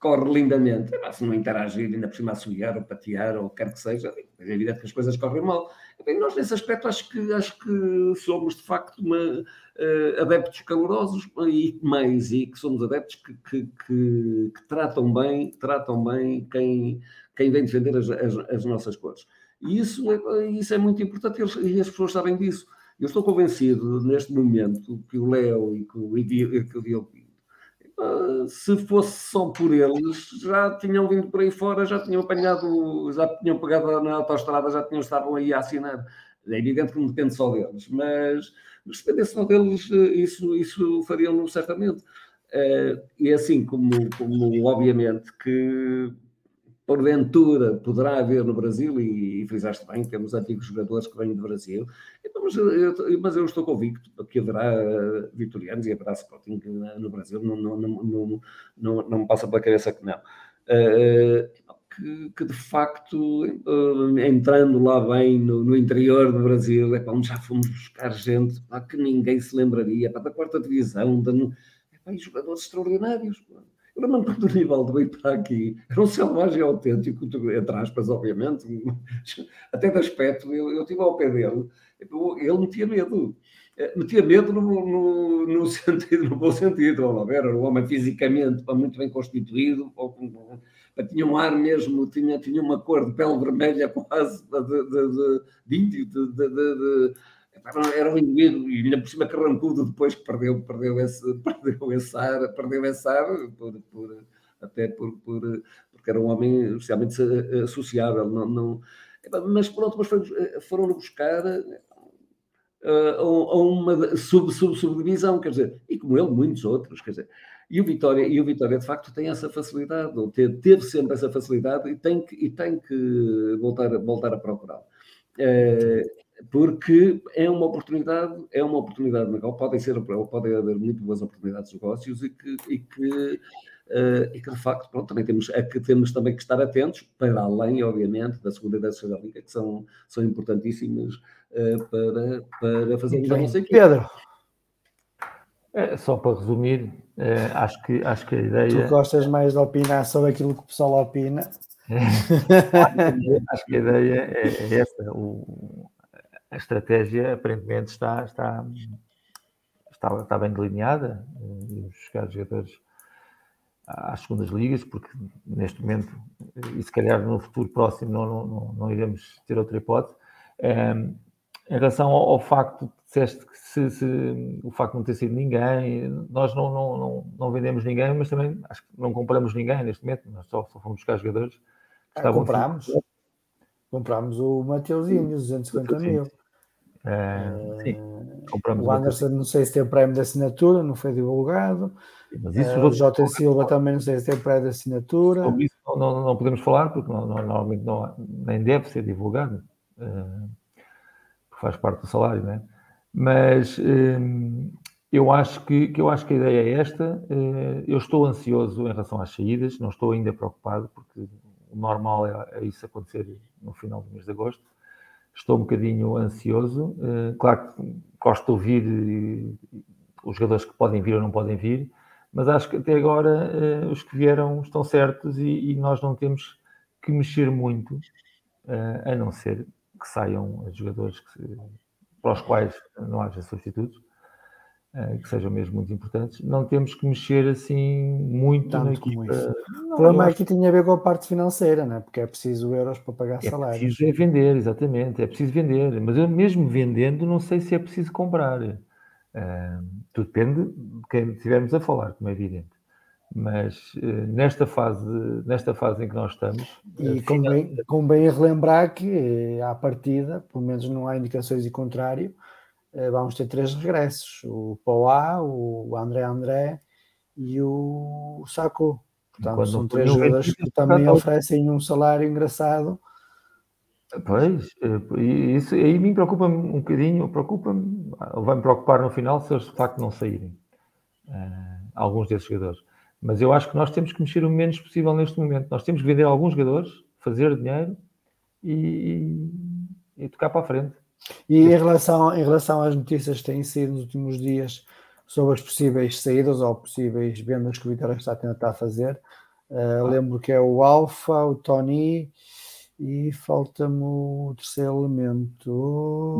corre lindamente. Se não interagir, ainda por cima assobiar ou patear ou quer que seja, é evidente que as coisas correm mal. Bem, nós, nesse aspecto, acho que, acho que somos de facto uma, uh, adeptos calorosos e mais, e que somos adeptos que, que, que, que, tratam bem, tratam bem quem, quem vem defender as, as, as nossas cores. E isso é, isso é muito importante e as pessoas sabem disso. Eu estou convencido, neste momento, que o Léo e que o, que o Diogo se fosse só por eles, já tinham vindo por aí fora, já tinham apanhado, já tinham pegado na autostrada, já tinham estado aí a assinar. É evidente que não depende só deles, mas, se dependesse só deles, isso, isso fariam certamente. Uh, e assim como, como obviamente que porventura poderá haver no Brasil, e, e frisaste bem, temos antigos jogadores que vêm do Brasil, então, mas, eu, mas eu estou convicto que haverá uh, vitorianos e haverá Sporting no Brasil, não, não, não, não, não, não me passa pela cabeça que não. Uh, que, que, de facto, uh, entrando lá bem no, no, interior do Brasil, é onde já fomos buscar gente pá, que ninguém se lembraria, pá, da quarta divisão, da, é, pá, jogadores extraordinários. Pá. Quando o Rivaldo veio para aqui, era um selvagem autêntico, entre aspas, obviamente, até de aspecto, eu, estive ao pé dele, ele metia medo. Eh, metia medo no, no, no, sentido, no bom sentido, era um homem fisicamente muito bem constituído, tinha um ar mesmo, tinha, tinha uma cor de pele vermelha quase de, de, de, de índio, de era um indivíduo, e ainda por cima carrancudo depois que perdeu, perdeu, esse, perdeu esse ar, perdeu esse ar por, por, até por, por, porque era um homem especialmente sociável. Não, não, mas pronto, mas foram-no buscar uh, a uma sub, sub, subdivisão, quer dizer, e como ele, muitos outros, quer dizer. E o Vitória, e o Vitória de facto tem essa facilidade, ou teve, teve sempre essa facilidade e tem que, e tem que voltar, voltar a procurá-la. Uh, porque é uma oportunidade, é uma oportunidade na qual podem ser, podem haver muito boas oportunidades de negócios e que, e que, uh, e que de facto, pronto, também temos, é que temos também que estar atentos, para além, obviamente, da segunda e da terceira liga, que são, são importantíssimas uh, para, para fazermos a nossa equipe. Pedro. É, só para resumir, é, acho, que, acho que a ideia. Tu gostas mais de opinar sobre aquilo que o pessoal opina? acho que a ideia é, é esta. O, a estratégia aparentemente está, está, está, está bem delineada e buscar jogadores às segundas ligas, porque neste momento, e se calhar no futuro próximo, não, não, não iremos ter outra hipótese. Um, em relação ao, ao facto, disseste que se, se, o facto de não ter sido ninguém, nós não, não, não, não, vendemos ninguém, mas também acho que não compramos ninguém neste momento, nós só, só fomos buscar jogadores. Ah, compramos. Comprámos o Mateuzinho, 250 mil. Uh, sim, compramos o Anderson, não sei se tem prémio de assinatura, não foi divulgado. Mas isso uh, o J. Silva também não sei se tem prémio de assinatura. Sobre isso não, não, não podemos falar, porque não, normalmente não, nem deve ser divulgado, uh, faz parte do salário, não é? Mas uh, eu, acho que, que, eu acho que a ideia é esta. eu estou ansioso em relação às saídas, não estou ainda preocupado, porque o normal é, é isso acontecer no final do mês de agosto estou um bocadinho ansioso. Uh, claro que gosto de ouvir uh, os jogadores que podem vir ou não podem vir, mas acho que até agora uh, os que vieram estão certos e, e, nós não temos que mexer muito, a não ser que saiam jogadores que, para os quais não haja substitutos. Uh, que sejam mesmo muito importantes, não temos que mexer assim muito Tanto na equipa. Não, O problema é que tinha a ver com a parte financeira, né? porque é preciso euros para pagar É salários. preciso é vender, exatamente, é preciso vender, mas eu mesmo vendendo não sei se é preciso comprar. Ah, tudo depende de quem estivermos a falar, como é evidente. Mas eh, nesta fase, nesta fase em que nós estamos, E eh, convém, convém relembrar que, eh, à partida, pelo menos não há indicações de contrário, eh, vamos ter três regressos: o Poá, o André André e o Saco. Portanto, Quando são três jogadores que também oferecem um salário engraçado. Pois, eh, e isso aí me preocupa um bocadinho, preocupa-me, vai-me preocupar no final se eles de facto não saírem, ah, alguns desses jogadores. Mas eu acho que nós temos que mexer o menos possível neste momento. Nós temos que vender alguns jogadores, fazer dinheiro e, e tocar para a frente. E em relação, em relação às notícias que têm saído nos últimos dias sobre as possíveis saídas ou possíveis vendas que o Vitória está a tentar fazer, eh, lembro que é o Alfa, o Tony e falta-me o terceiro elemento.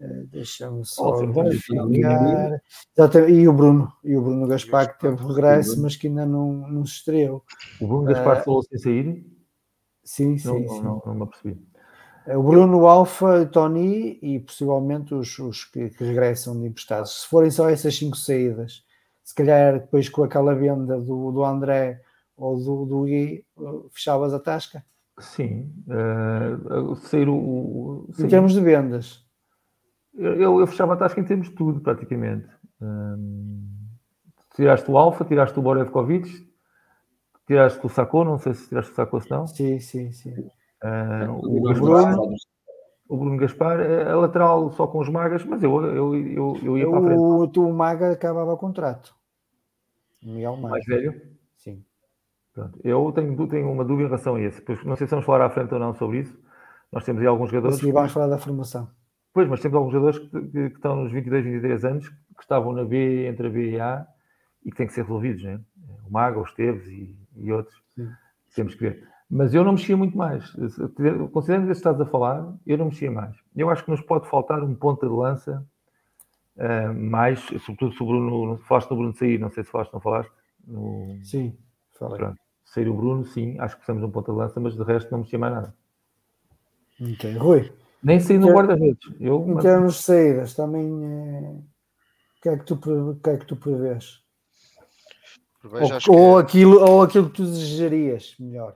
Eh, Deixa-me só Alfa, verificar. Exatamente, E o Bruno, e o Bruno Gaspar que teve regresso, mas que ainda não, não se estreou. O Bruno Gaspar falou sem sair, Sim, não, sim, não, sim. não, não me apercebi. O Bruno, o Alfa, o Tony e possivelmente os, os que, que regressam de emprestados. Se forem só essas cinco saídas, se calhar depois com aquela venda do, do André ou do, do Gui, eh, fechavas a tasca. Sim, eh, sair o. o- Em sim. termos de vendas, Eu, eu, fechava a tasca em termos de tudo, praticamente. Hum, tiraste o Alfa, tiraste o Borevkovic, tiraste o Sacco, não sei se tiraste o Sacco se não. sim, sim, sim. Ah, O o, Bruno o Bruno Gaspar é é lateral só com os magas, mas eu, eu, eu, eu ia para a frente. O, o Maga acabava o contrato. O Miguel Maga. mais velho. Sim. Pronto. Eu tenho, tenho uma dúvida em relação a esse. Pois, não sei se vamos falar à frente ou não sobre isso. Nós temos aí alguns A jogadores. seguir vamos falar da formação. Pois, mas temos alguns jogadores que, que- que estão nos 22, 23 anos, que estavam na B, entre a B e a A, e que têm que ser resolvidos, né? O Maga, o Esteves e, e outros. Sim. Temos que ver. Mas eu não mexia muito mais. Considerando isso que estás a falar, eu não mexia mais. Eu acho que nos pode faltar um ponta de lança ah, mais, sobretudo se o Bruno, falaste no Bruno sair, não sei se falaste ou não falaste. No, Sim, falei. pronto. Sair o Bruno, sim, acho que precisamos de um ponta de lança, mas de resto não mexia mais nada. Ok. Rui, Nem sair no guarda-redes. Eu, em termos de saídas, também eh, o que é que tu, que é que tu prevês? Ou, que aquilo, ou aquilo que tu desejarias melhor.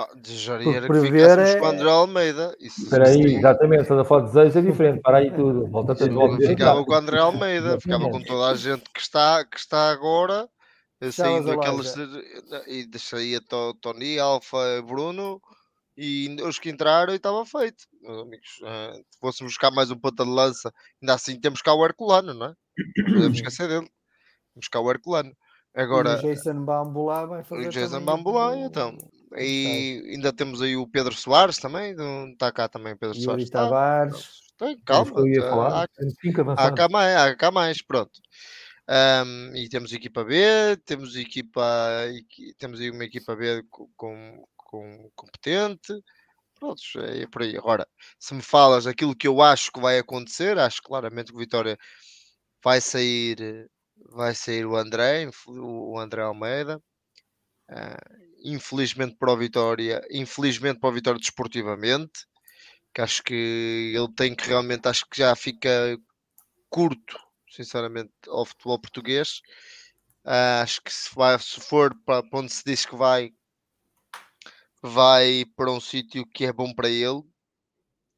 Ah, desejaria era que ficássemos é- com o André Almeida. Isso, Espera aí, sim. exatamente, estás a falar de desejo é diferente, para aí tudo. Volta a ter Eu ficava com o André Almeida, ficava com toda a gente que está, que está agora, saindo a aqueles e deixaria to, Tony, Alfa, Bruno e os que entraram e estava feito. Meus amigos, eh, se fôssemos buscar mais um ponta de lança, ainda assim temos cá o Herculano, não é? Podemos esquecer dele. Temos cá o Herculano. Agora, e o Jason Bambulá vai fazer o Jason Bambulá, então. E ainda temos aí o Pedro Soares também, está cá também o Pedro Yuri Soares. Tá, Tavares. tem, Isso calma, tá, falar, há- Há cá mais, há cá mais, pronto. Ahm, e temos equipa B, temos equipa, equi- temos aí uma equipa B com, com, com competente. Pronto, é por aí. Agora, se me falas aquilo que eu acho que vai acontecer, acho claramente que o Vitória vai sair, vai sair o André, o André Almeida. Ah, infelizmente para o Vitória, infelizmente para o Vitória desportivamente, que acho que ele tem que realmente, acho que já fica curto, sinceramente, ao futebol português. Ah, acho que se, vai, se for para onde se diz que vai, vai para um sítio que é bom para ele,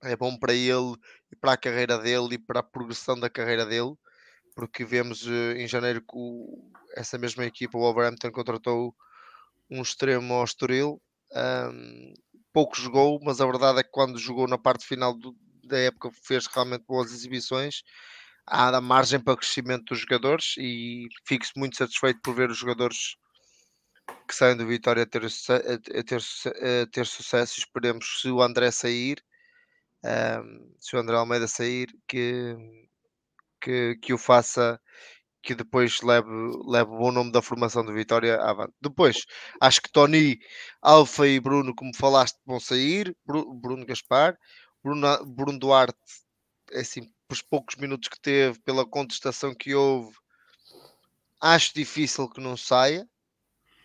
é bom para ele e para a carreira dele e para a progressão da carreira dele, porque vemos eh, em janeiro que o- essa mesma equipa, o Wolverhampton, contratou um extremo ao Estoril. ahm, pouco jogou, mas a verdade é que quando jogou na parte final do- da época fez realmente boas exibições. Há margem para crescimento dos jogadores e fico muito satisfeito por ver os jogadores que saem do Vitória a ter, a- ter, a ter sucesso. Esperemos se o André sair, ahm, se o André Almeida sair, que, que, que o faça, que depois leve, leve o bom nome da formação do Vitória avante. Depois, acho que Tony, Alfa e Bruno, como falaste, vão sair. Bru- Bruno Gaspar, Bruno, Bruno Duarte, é assim, pelos poucos minutos que teve, pela contestação que houve, acho difícil que não saia.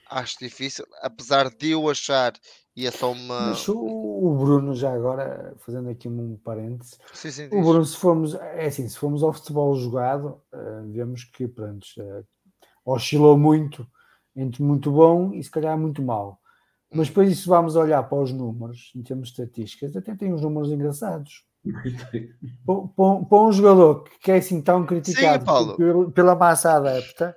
Acho difícil, apesar de eu achar, e é só uma. Mas o, Bruno, já agora, fazendo aqui um parênteses, Sim, sim, o. Bruno, se formos, é assim, se formos ao futebol jogado, eh, vemos que, pronto, eh, oscilou muito entre muito bom e se calhar muito mau. Mas Hum. depois isso vamos olhar para os números, em termos de estatísticas, até tem uns números engraçados. Para- Para para um jogador que é assim tão criticado pela- pela massa adepta,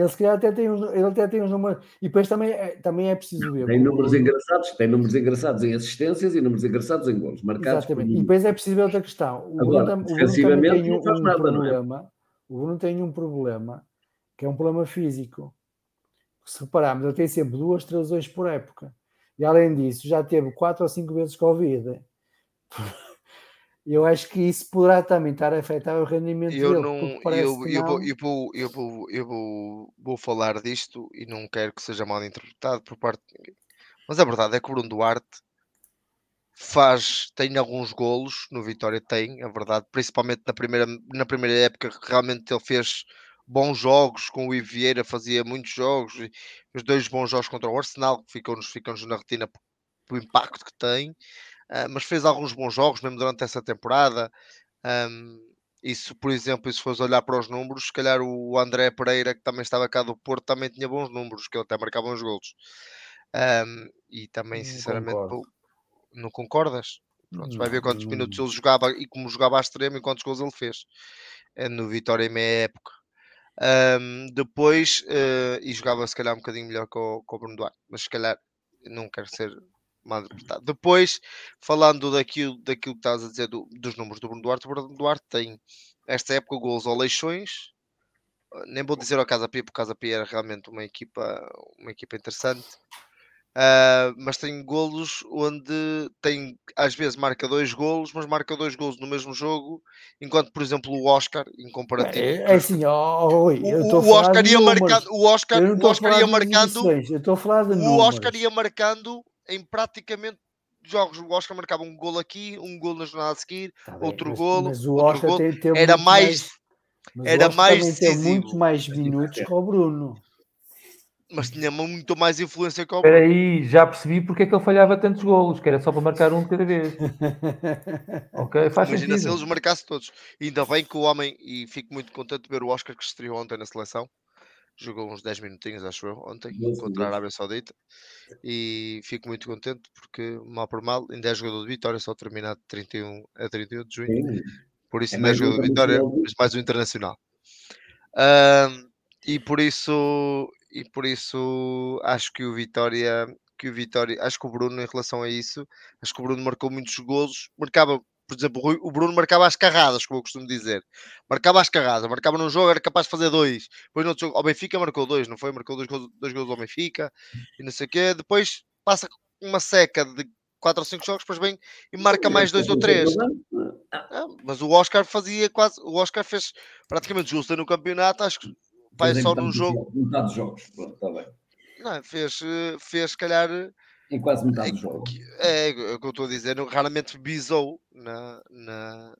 ele se calhar até tem uns, ele até tem uns números. E depois também é, também é preciso ver. Tem números Bruno- engraçados, tem números engraçados em assistências e números engraçados em gols marcados. Exatamente. E depois é preciso ver outra questão. O Agora, Bruno defensivamente, tem um, não faz um nada, não é? problema. O Bruno tem um problema que é um problema físico. Se repararmos, ele tem sempre duas, três lesões por época. E além disso, já teve quatro ou cinco vezes Covid. Eu acho que isso poderá também estar a afetar o rendimento Eu dele. não, eu, eu, vou, não. eu, vou, eu, vou, eu vou, vou falar disto e não quero que seja mal interpretado por parte de ninguém. Mas a verdade é que o Bruno Duarte faz, tem alguns golos no Vitória, tem, a verdade, principalmente na primeira, na primeira época, que realmente ele fez bons jogos com o Ivo Vieira, fazia muitos jogos, e os dois bons jogos contra o Arsenal, que ficam-nos ficam na retina pelo impacto que tem, ah, mas fez alguns bons jogos mesmo durante essa temporada. ahm, isso, por exemplo, e se fores olhar para os números, se calhar o André Pereira, que também estava cá do Porto, também tinha bons números, que ele até marcava uns golos. Ahm, e também, Não sinceramente, concordo. não concordas? Pronto, vai ver Não, quantos não- minutos ele jogava e como jogava à extrema e quantos gols ele fez eh, no Vitória em meia época. Ahm, depois, eh, e jogava se calhar um bocadinho melhor o, que o Bruno Duarte, mas se calhar não quero ser Depois, falando daquilo, daquilo que estás a dizer do- dos números do Bruno Duarte, o Bruno Duarte tem esta época gols ou leixões. eh, Nem vou dizer ao Casa Pia, porque o Casa Pia era realmente uma equipa, uma equipa interessante. Ah, mas tem golos onde tem, às vezes marca dois golos, mas marca dois golos no mesmo jogo, enquanto, por exemplo, o Oscar, em comparativo, É, é assim, eu o, o Oscar ia números. marcando, o Oscar, o Oscar ia marcando, o. Oscar ia marcando em praticamente jogos. O Oscar marcava um gol aqui, um gol na jornada a seguir, Tá bem, outro mas, golo, mas o outro Oscar golo. tem, teve Era mais- era mais decisivo. muito mais minutos que o Bruno. mas tinha muito mais influência que o Espera aí, já percebi porque é que ele falhava tantos golos, que era só para marcar um de cada vez. Ok, faz Imagina se sentido. eles marcassem todos. E ainda bem que o homem, e fico muito contente de ver o Oscar que estreou ontem na seleção. Jogou uns 10 minutinhos, acho eu, ontem, contra a. Arábia Saudita. E fico muito contente porque, mal por mal, ainda é jogador de Vitória, só terminado de 31 a 31 de junho. Sim. Por isso É ainda é mais um jogador de Vitória, mas mais um internacional. Ahm, e por isso, e por isso acho que o Vitória, que o Vitória, acho que o Bruno em relação a isso, acho que o Bruno marcou muitos golos, marcava, por exemplo, o Bruno marcava as carradas, como eu costumo dizer. Marcava as carradas, marcava num jogo, era capaz de fazer dois. Depois no outro jogo, ao Benfica marcou dois, não foi? Marcou dois gols, dois gols ao Benfica e não sei o quê. Depois passa uma seca de quatro ou cinco jogos, depois vem e marca mais dois ou três. Ah, mas o Oscar fazia quase. O Oscar fez praticamente justo no campeooito, acho que vai só num jogo. jogos, pronto, está bem. Não, fez, eh, fez, se calhar. Em quase metade É dos jogos. que- É, é o que eu estou a dizer, raramente bisou na, na,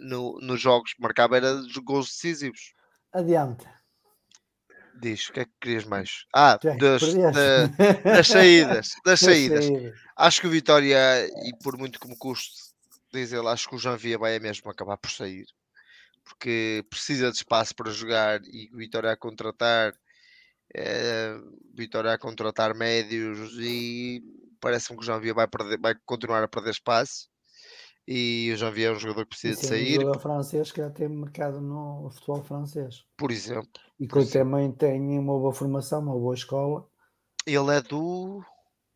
no, nos jogos, marcava era gols decisivos. Adiante. Diz, o que é que querias mais? Ah, é que das, da- das saídas, das Das saídas. Acho que o Vitória, e por muito que me custe dizer, acho que o Janvia vai mesmo acabar por sair. Porque precisa de espaço para jogar e o Vitória a contratar, eh, Vitória a contratar médios e parece-me que o Janvia vai, perder, vai continuar a perder espaço. E o Janvia é um jogador que precisa de Isso é um sair, jogador francês que já tem mercado no futebol francês. por exemplo. E que também tem uma boa formação, uma boa escola. Ele é do,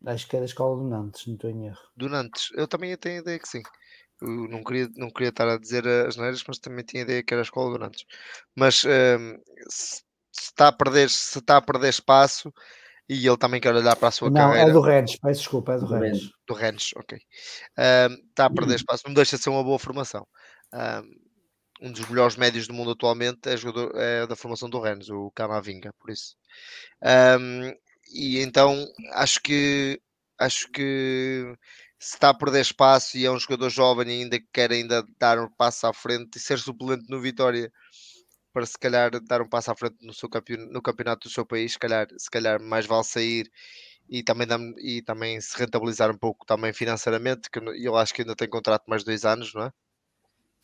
Acho que é da escola do Nantes, não estou em erro. do Nantes. Eu também tenho a ideia que sim. Eu não queria, não queria estar a dizer as neiras, mas também tinha a ideia que era a escola do Nantes. Mas ehm, se, se está a perder, se está a perder espaço e ele também quer olhar para a sua não, carreira é do Rennes, peço desculpa, é do Do Rennes. Rennes. do Rennes, ok. Ehm, está a perder espaço, não deixa de ser uma boa formação. Ehm, um dos melhores médios do mundo atualmente é, jogador, é da formação do Rennes, o Camavinga, por isso. E então acho que acho que se está a perder espaço e é um jogador jovem e ainda quer ainda dar um passo à frente e ser suplente no Vitória para se calhar dar um passo à frente no, seu campeonato, no campeonato do seu país, se calhar, se calhar mais vale sair e também, e também se rentabilizar um pouco também financeiramente, que eu acho que ainda tem contrato mais dois anos, não é?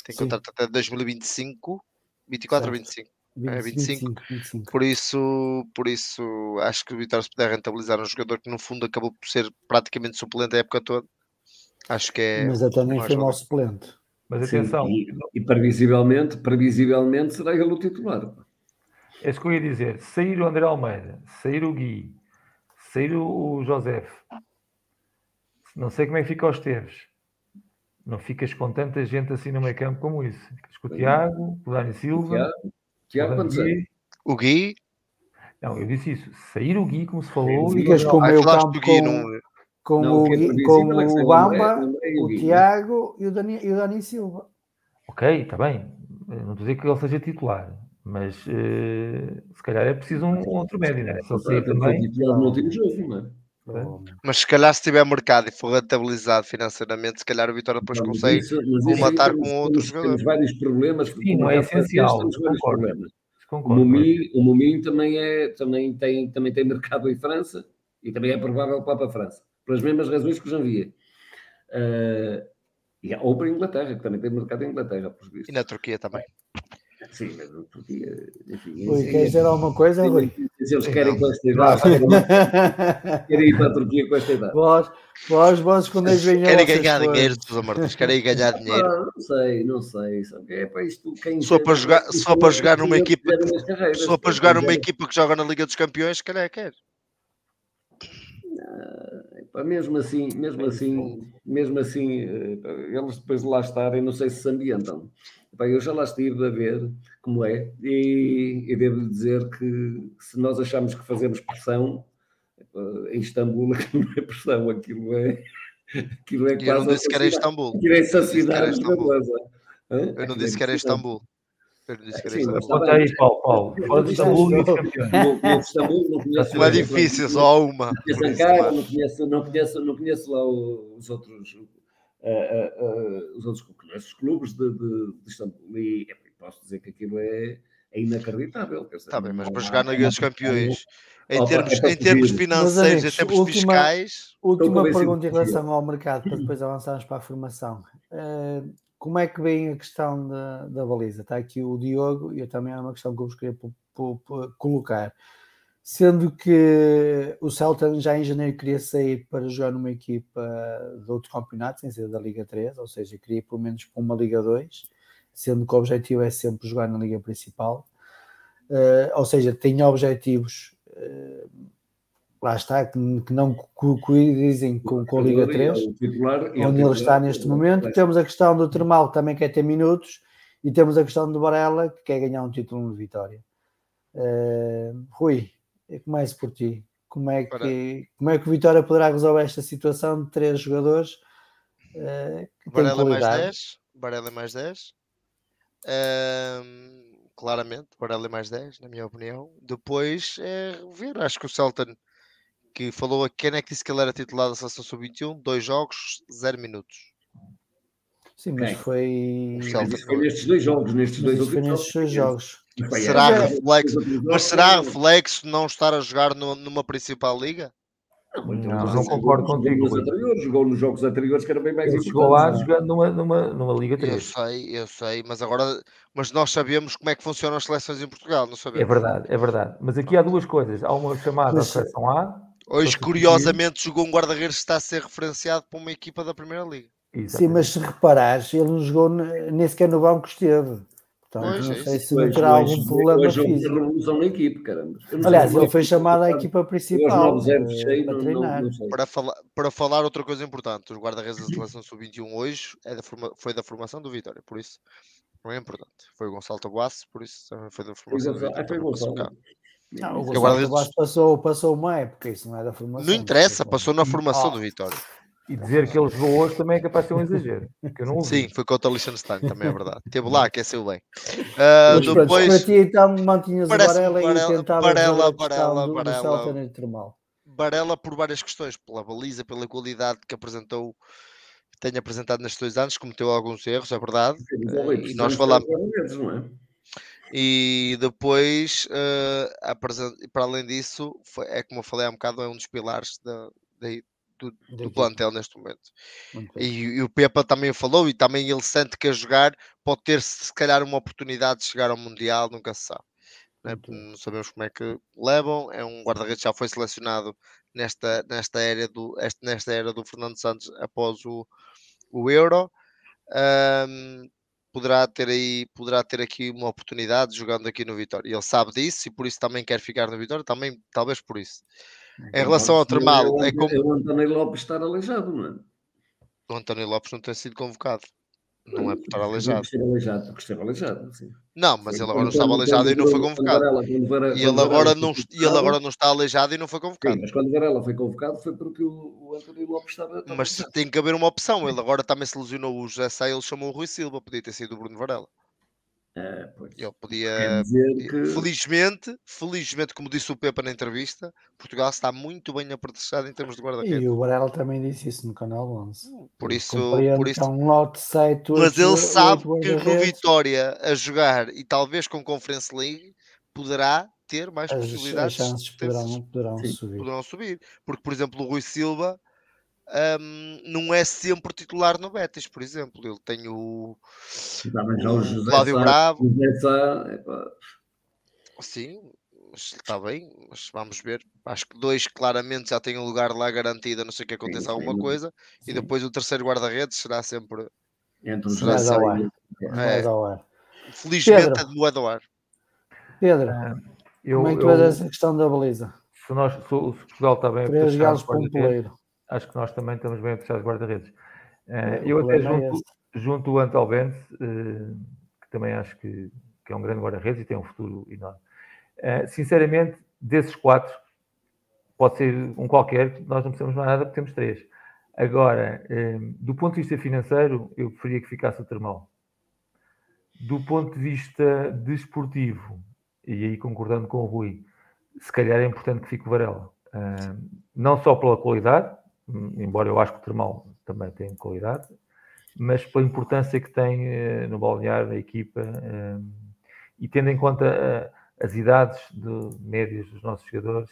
Tem Sim. contrato até 2025, 24 ou 25? 25, é 25. 25, 25. Por isso, por isso acho que o Vitória se puder rentabilizar um jogador que no fundo acabou por ser praticamente suplente a época toda. Acho que é. Mas até nem foi mau suplente. Mas atenção. Sim, e, e, previsivelmente, previsivelmente será ele o titular. É isso que eu ia dizer. Sair o André Almeida, sair o Gui, sair o José. Não sei como é que fica os Teves. Não ficas com tanta gente assim no meio campo como isso. Ficas com o Tiago, o Dani Silva. Tiago, Tiago o, Gui. o Gui. Não, eu disse isso. Sair o Gui, como se falou. Ficas com o meio campo com, não... com, não, o, Gui, com é o Bamba, o, o Tiago e o, Dani, e o Dani Silva. Ok, está bem. não estou a dizer que ele seja titular. Mas uh, se calhar é preciso um, outro médio, né? Se ele sair também. No último jogo, não é? Mas se calhar se tiver mercado e for rentabilizado financeiramente, se calhar o Vitória depois consegue isso, matar com outro jogador. Temos vários problemas. Sim, não é essencial. Concordo. Concordo. O Mumi, o também, é, também, tem, também tem mercado em França e também é provável que vá para a França, pelas mesmas razões que o Janvier. Uh, e, ou para a Inglaterra, que também tem mercado em Inglaterra, por E na Turquia também. Sim, mas o Turquia, enfim. Rui, quer dizer alguma coisa, Rui? Se eles querem com esta idade, querem ir para a Turquia com esta idade. Vós, vós, vós quando eles vêm Querem ganhar dinheiro, Sousa Martins, querem ganhar dinheiro. Ah, não sei, não sei. É para isto, quem só para jogar, só para jogar numa equipa, só para jogar numa equipa que joga na Liga dos Campeões, se calhar quer. Mesmo assim, mesmo assim, mesmo assim, eh, eles depois de lá estarem, não sei se se ambientam. Bem, eu já lá estive a ver como é, e, e devo dizer que se nós achamos que fazemos pressão, em Istambul aquilo não é pressão, aquilo é. Aquilo é eu não disse que era Istambul. Aquilo é saciedade Eu não disse que era Istambul. Eu não disse que era Istambul. Conta aí, Paulo, Paulo. Fala de Istambul e Istambul, não conheço. Não é difícil, só uma. Não conheço Ankara, não conheço, não conheço, não conheço lá os outros uh, os outros os clubes de, de, de Istambul. E posso dizer que aquilo é, é inacreditável. Está bem, mas para jogar na Liga dos Campeões, em termos, em termos financeiros, em termos última, fiscais. Última pergunta em relação ao mercado, para depois avançarmos para a formação. Uh, como é que vem a questão da, da baliza? Está aqui o Diogo, e eu também é uma questão que eu vos queria colocar sendo que o Celta já em janeiro queria sair para jogar numa equipa de outro campeonato, sem ser da Liga 3, ou seja, queria pelo menos para uma Liga 2, sendo que o objetivo é sempre jogar na Liga Principal. Uh, ou seja, tem objetivos, uh, lá está, que, que não coincidem com, com a Liga 3, onde ele está neste momento. Temos a questão do Termal, que também quer ter minutos, e temos a questão do Varela, que quer ganhar um título de vitória. Uh, Rui, começo por ti. Como é, que, como é que o Vitória poderá resolver esta situação de três jogadores uh, que Varela mais 10, Varela mais 10. Uh, claramente, Varela mais 10, na minha opinião. Depois é ver, acho que o Celton que falou a quem é que disse que ele era titular da seleção sub-21, dois jogos, zero minutos. Sim, mas foi... foi nestes dois jogos, nestes dois, foi nestes dois jogos. Será reflexo, mas será reflexo não estar a jogar numa principal liga? Não, não, não concordo contigo. Anteriores, jogou nos jogos anteriores que era bem mais importante. Jogou lá jogando numa, numa, numa Liga 3. Eu sei, eu sei, mas agora mas nós sabemos como é que funcionam as seleções em Portugal, não sabemos. É verdade, é verdade. Mas aqui há duas coisas. Há uma chamada mas, seleção A. Hoje, curiosamente, jogou um guarda-redes que está a ser referenciado para uma equipa da Primeira Liga. Exatamente. Sim, mas se reparares, ele não jogou nem sequer no banco esteve. Portanto, pois, não é sei se não terá algum problema hoje físico. revolução na equipe, caramba. Aliás, ele foi chamado à equipa principal eh, para treinar. para, falar, para falar outra coisa importante, os guarda-redes da seleção sub-21 hoje é da forma, foi da formação do Vitória, por isso não é importante. Foi o Gonçalo Tabuaço, por isso também foi da formação do Vitória. Ah, foi o Gonçalo. Não, o Gonçalo Tabuaço passou, passou uma época, isso não é da formação. Não interessa, passou na formação do Vitória. E dizer que ele jogou hoje também é capaz de ser um exagero. Que eu não Sim, foi contra o Liechtenstein, também é verdade. Teve lá, aqueceu bem. Uh, depois... Para ti, então, mantinhas Parece o Varela, e tentava Varela, Varela, Varela, Varela. Barela por várias questões, pela baliza, pela qualidade que apresentou, que tem apresentado nestes dois anos, cometeu alguns erros, é verdade. Uh, e nós falamos. E depois, uh, para além disso, foi, é como eu falei há um bocado, é um dos pilares da, da, do, do plantel neste momento. E, e, o Pepa também falou, e também ele sente que a jogar pode ter se calhar uma oportunidade de chegar ao Mundial, nunca se sabe. Né? Não sabemos como é que levam. É um guarda-redes que já foi selecionado nesta, nesta, era do, nesta era do Fernando Santos após o, o Euro. Um, poderá ter aí poderá ter aqui uma oportunidade jogando aqui no Vitória. Ele sabe disso e por isso também quer ficar no Vitória, também talvez por isso. Em relação ao Tremal, é como o António Lopes estar aleijado, não é? O António Lopes não tem sido convocado. Não é por estar aleijado. Esteve aleijado, porque esteve aleijado, sim. Não, mas ele agora não estava aleijado e não foi convocado. E ele agora não, e ele agora não está aleijado e não foi convocado. Sim, mas quando Varela foi convocado foi porque o, o António Lopes estava. Mas tem que haver uma opção. Ele agora também se lesionou o José Sá, ele chamou o Rui Silva, podia ter sido o Bruno Varela. É, ele podia. Que... Felizmente, felizmente, como disse o Pepa na entrevista, Portugal está muito bem apertachado em termos de guarda-redes. E o Varela também disse isso no canal 11. Por isso, por isso... um lote Mas ele sabe que no Vitória a jogar e talvez com Conference League poderades ter mais as, possibilidades. As chances poderão, poderão subir. Poderão subir. Porque, por exemplo, o Rui Silva um, não é sempre titular no Betis, por exemplo. Ele tem o, o, o Cláudio Bravo. Sá, Sim, está bem, mas vamos ver. Acho que dois claramente já têm um lugar lá garantido, a não ser que aconteça sim, alguma sim. coisa. Sim. E depois o terceiro guarda-redes será sempre. Entre os será sempre... É. Felizmente Pedro. é do Eduardo. Pedro, eu, como é que tu vês essa questão da baliza? Se, nós, se, se Portugal está bem Três galos para um poleiro acho que nós também estamos bem fechados guarda-redes. Uh, eu até é junto, é junto o Antal Benz, uh, que também acho que, que, é um grande guarda-redes e tem um futuro enorme. Uh, sinceramente, desses quatro, pode ser um qualquer, nós não precisamos mais nada porque temos três. Agora, do ponto de vista financeiro, eu preferia que ficasse o Termal. Do ponto de vista desportivo, e aí concordando com o Rui, se calhar é importante que fique o Varela. não só pela qualidade, embora eu acho que o termal também tem qualidade, mas pela importância que tem uh, no balneário, na equipa, uh, e tendo em conta uh, as idades de, médias dos nossos jogadores,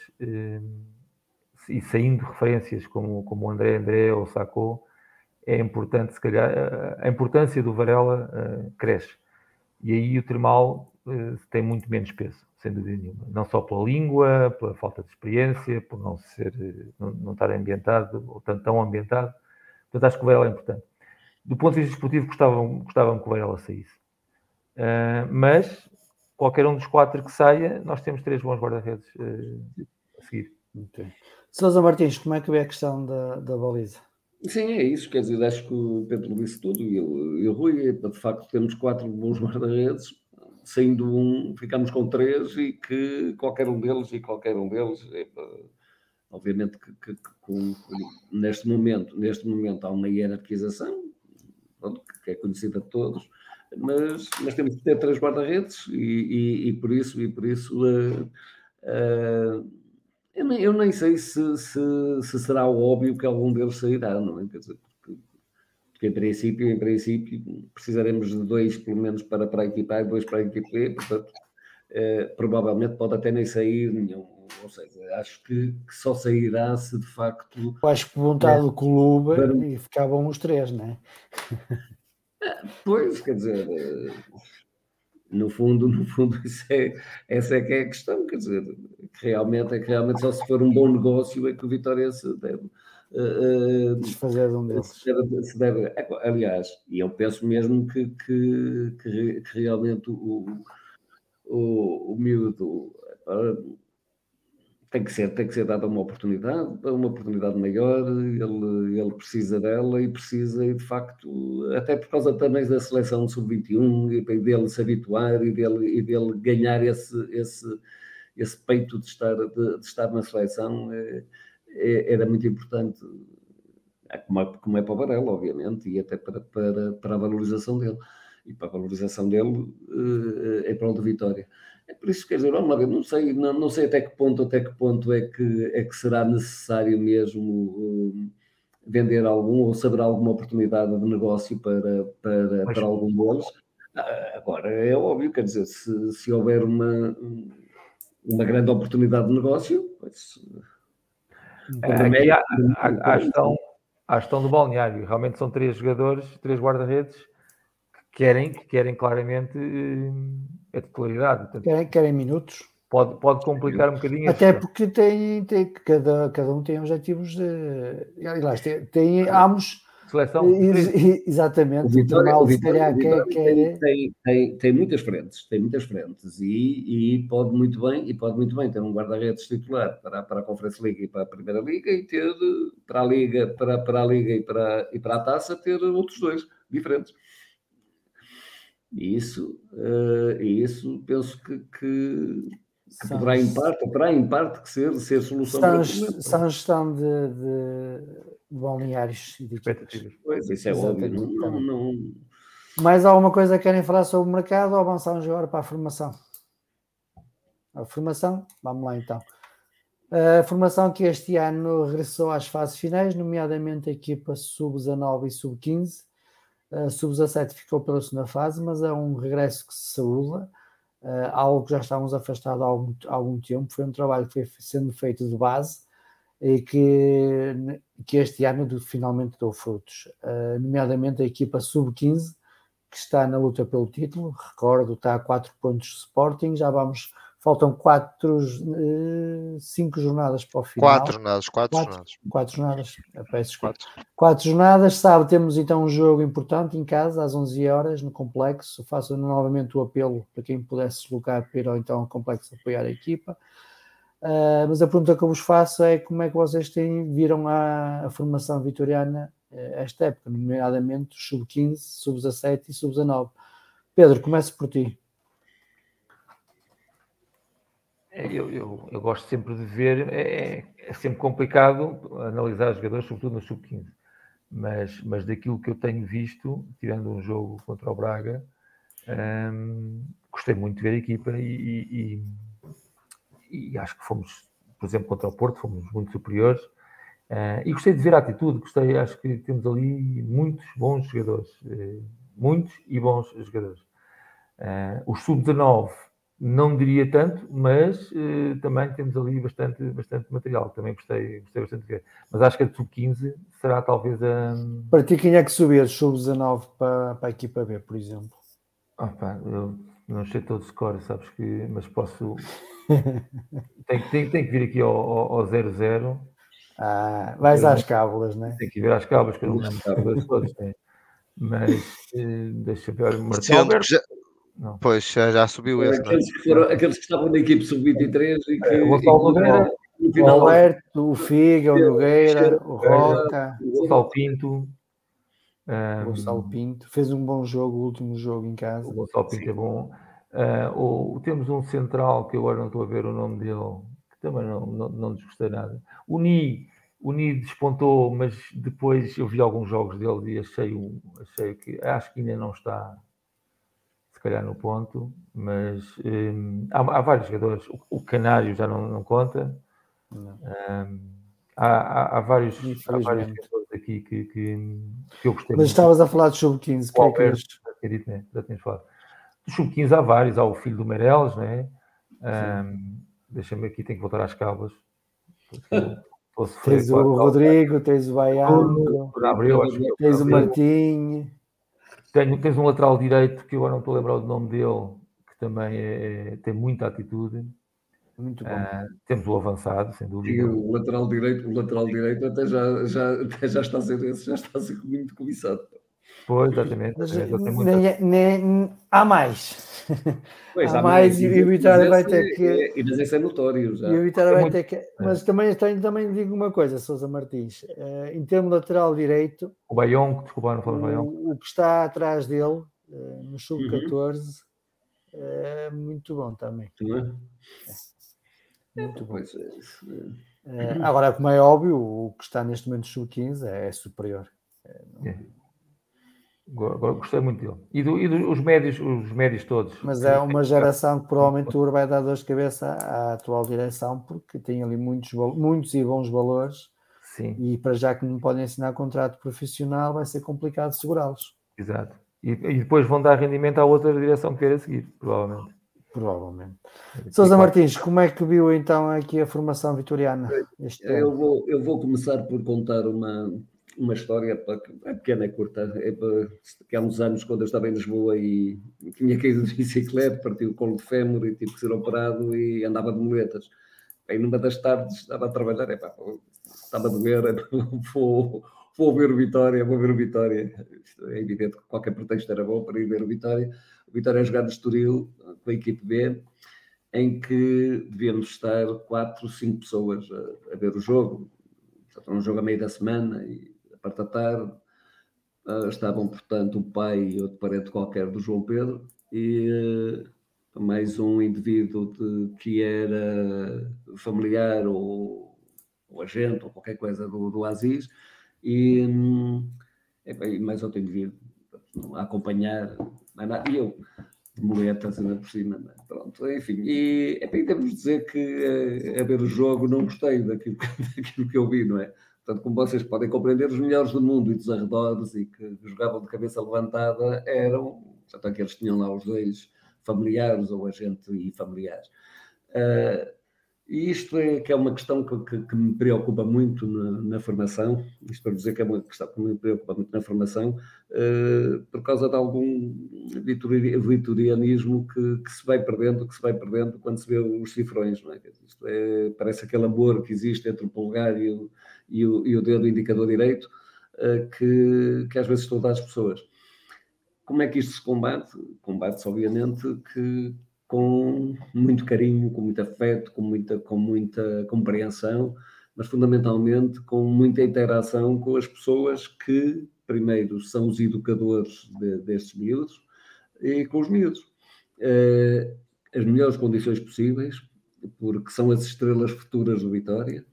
e saindo referências como, como o André André ou o Sacco, é importante, se calhar, a importância do Varela cresce. E aí o termal tem muito menos peso sem dúvida nenhuma. Não só pela língua, pela falta de experiência, por não ser, não, não estar ambientado, ou tão, tão ambientado. Portanto, acho que o Varela é importante. Do ponto de vista esportivo, gostavam, gostavam que o Varela saísse. Uh, mas, qualquer um dos quatro que saia, nós temos três bons guarda-redes uh, a seguir. Okay. Sousa Martins, como é que vê a questão da, da baliza? Sim, é isso. Quer dizer, acho que o Pedro disse tudo e o Rui, de facto, temos quatro bons guarda-redes saindo um, ficamos com três e que qualquer um deles e qualquer um deles, é, obviamente que, que, que com, neste momento, neste momento há uma hierarquização, pronto, que é conhecida de todos, mas, mas temos que ter três guarda-redes e, e, e, por isso, e por isso uh, uh, eu, nem, eu nem sei se, se, se, será óbvio que algum deles sairá, não é? Quer dizer, porque em princípio, em princípio, precisaremos de dois, pelo menos, para, para a equipa A e dois para a equipa B, portanto, eh, provavelmente pode até nem sair nenhum. Ou seja, acho que, que só sairá se de facto. Acho que vontade do clube para... e ficavam os três, não é? Pois, quer dizer, eh, no fundo, no fundo, é, essa é que é a questão, quer dizer, que realmente, é que realmente só se for um bom negócio é que o Vitória se deve uh, desfazer de um deles. Se deve, se deve, é, aliás, e eu penso mesmo que, que, que, que realmente o, o, o miúdo uh, tem que ser, tem que ser dada uma oportunidade, uma oportunidade maior, ele, ele precisa dela e precisa, e de facto, até por causa também da seleção sub-21 e dele se habituar e dele, e dele ganhar esse, esse, esse peito de estar, de, de estar na seleção, é, é, era muito importante, é como é, como é para o Varela, obviamente, e até para, para, para a valorização dele. e para a valorização dele uh, em prol da vitória. É por isso, quer dizer, não sei, não, não sei até que ponto, até que ponto é que, é que será necessário mesmo uh, vender algum ou saber alguma oportunidade de negócio para, para, para algum deles. Ah, agora, é óbvio, quer dizer, se, se houver uma, uma grande oportunidade de negócio, pois, Aqui há, há, há, gestão, há gestão do balneário. Realmente são três jogadores, três guarda-redes que querem, que querem claramente eh, a titularidade. Portanto, querem, querem minutos. Pode, pode complicar um bocadinho. Até porque tem, tem, cada, cada um tem objetivos de. Aliás, tem, tem ambos Seleção. Exatamente. O Vitória, o Vitória, o Vitória quer, tem, tem, tem, muitas frentes, tem muitas frentes e, e pode muito bem, e pode muito bem ter um guarda-redes titular para, para a Conferência Liga e para a Primeira Liga e ter para a Liga, para, para a Liga e para, e para a Taça ter outros dois diferentes. E isso, uh, isso penso que, que, que poderá em parte, poderá em parte que ser, ser solução. São, são gestão de, de balneários e de. Pois, isso é óbvio. Não, não... Mais alguma coisa que querem falar sobre o mercado ou avançamos agora para a formação? A formação? Vamos lá então. A formação que este ano regressou às fases finais, nomeadamente a equipa sub-19 e sub-15. Sub-17 ficou pela segunda fase, mas é um regresso que se saúda, algo que já estávamos afastados há algum, há algum tempo. Foi um trabalho que foi sendo feito de base e que, que este ano finalmente deu frutos, uh, nomeadamente a equipa sub-15, que está na luta pelo título, recordo, está a 4 pontos de Sporting, já vamos, faltam 4, 5 uh, jornadas para o final. 4 jornadas, 4 jornadas. 4 jornadas, peço 4. 4 jornadas, sabe, temos então um jogo importante em casa, às 11 horas, no Complexo, faço novamente o apelo para quem pudesse deslocar para ir ou então ao Complexo apoiar a equipa. Uh, mas a pergunta que eu vos faço é como é que vocês têm, viram a, a formação vitoriana uh, esta época, nomeadamente sub-15, sub-17 e sub-19. Pedro, comece por ti. É, eu, eu, eu, gosto sempre de ver, é, é, sempre complicado analisar os jogadores, sobretudo no sub-15, mas, mas daquilo que eu tenho visto, tirando um jogo contra o Braga, hum, gostei muito de ver a equipa e, e e acho que fomos, por exemplo, contra o Porto, fomos muito superiores. Uh, e gostei de ver a atitude, gostei, acho que temos ali muitos bons jogadores, uh, muitos e bons jogadores. Uh, os sub-19 não diria tanto, mas também temos ali bastante, bastante material, também gostei, gostei bastante de ver. Mas acho que a sub-15 será talvez a. Para ti, quem é que subir sub-19 para, para a equipa B, por exemplo? Opa, eu não sei todo o score, sabes que, mas posso. Tem, tem, tem que vir aqui ao 00. Ah, vais às cábulas, não é? Tem que vir às cábulas, que eu não lembro todos. Mas eh, deixa eu ver. Marcelo Alberto. Já... Não. Pois, já, já subiu esse. Aqueles, que foram, aqueles que estavam na equipe sub-23 e que. É, o Gonçalo Nogueira. O Alberto, o Figa, o Nogueira, o Roca. O Gonçalo Pinto. O Gonçalo Pinto fez um bom jogo, o último jogo em casa. O Gonçalo Pinto Sim. é bom. Uh, temos um central que agora não estou a ver o nome dele, que também não, não, não desgostei nada. O Ni, o Ni despontou, mas depois eu vi alguns jogos dele e achei, achei que acho que ainda não está se calhar no ponto, mas um, há, há, vários jogadores. O, o, Canário já não, não conta. Não. Um, há, há, há, vários, há vários jogadores aqui que, que, que eu gostei. Mas muito. estavas a falar de sub-15, que é que já, dito, né? já tínhamos falado. Do sub-15 há vários, há o filho do Meireles, né? Um, Deixa-me aqui, tenho que voltar às cabas. Tens o Rodrigo, tens o Baiano, tens o Martim. Tenho, tens um lateral direito que eu agora não estou a lembrar do nome dele, que também é, é tem muita atitude. Muito bom. Uh, temos o avançado, sem dúvida. E o lateral direito, o lateral direito até já, já, até já está a ser esse, já está a ser muito cobiçado. Pois, exatamente. Mas, nem, nem, há mais. Pois, há, há mais, e o Vitória vai ter que. É, mas esse é notório já. E o Vitória vai ter que. Mas também, também, também digo uma coisa, Sousa Martins. Uh, em termos lateral direito. O Baião, desculpa, não. O que está atrás dele, uh, no sub-14, uhum. é muito bom também. Uhum. É. Muito bom. Uh, agora, como é óbvio, o que está neste momento no sub-15 é, é superior. É, Gostei muito dele. E, do, e dos médios, os médios todos. Mas é uma geração que provavelmente o vai dar dor de cabeça à atual direção, porque tem ali muitos, muitos e bons valores. Sim. E para já que não podem assinar contrato profissional, vai ser complicado segurá-los. Exato. E, e, depois vão dar rendimento à outra direção que queira seguir, provavelmente. Provavelmente. Sousa Martins, como é que viu então aqui a formação vitoriana? eu, vou, eu vou começar por contar uma, uma história é pequena, é curta. É que há uns anos, quando eu estava em Lisboa e tinha caído de bicicleta, partiu o colo de fémur e tive que ser operado e andava de muletas. Aí numa das tardes estava a trabalhar, é estava a doer, é vou, vou ver o Vitória, vou ver o Vitória. É evidente que qualquer pretexto era bom para ir ver o Vitória. O Vitória a jogar no Estoril com a equipe B, em que devíamos estar quatro, cinco pessoas a, a ver o jogo. Portanto, um jogo a meio da semana e parte da tarde, uh, estavam, portanto, o pai e outro parente qualquer do João Pedro e uh, mais um indivíduo de, que era familiar ou, ou, agente ou qualquer coisa do, do Aziz e, um, e mais outro indivíduo a acompanhar. E eu, de moletas ainda por cima, né? pronto, enfim. E, e temos de dizer que a, eh, a ver o jogo não gostei daquilo, daquilo que eu vi, não é? Portanto, como vocês podem compreender, os melhores do mundo e dos arredores e que jogavam de cabeça levantada eram, portanto, aqueles que tinham lá os dois familiares ou agente e familiares. Uh, e isto é que é uma questão que, que, que me preocupa muito na, na, formação, isto para dizer que é uma questão que me preocupa muito na formação, uh, por causa de algum vitorianismo que, que, se vai perdendo, que se vai perdendo quando se vê os cifrões, não é? Isto é, parece aquele amor que existe entre o polegar e o, e o, e o dedo indicador direito, uh, que, que às vezes estão das pessoas. Como é que isto se combate? Combate-se, obviamente, que com muito carinho, com muito afeto, com muita, com muita compreensão, mas fundamentalmente com muita interação com as pessoas que, primeiro, são os educadores de, destes miúdos e com os miúdos. Uh, as melhores condições possíveis, porque são as estrelas futuras do Vitória,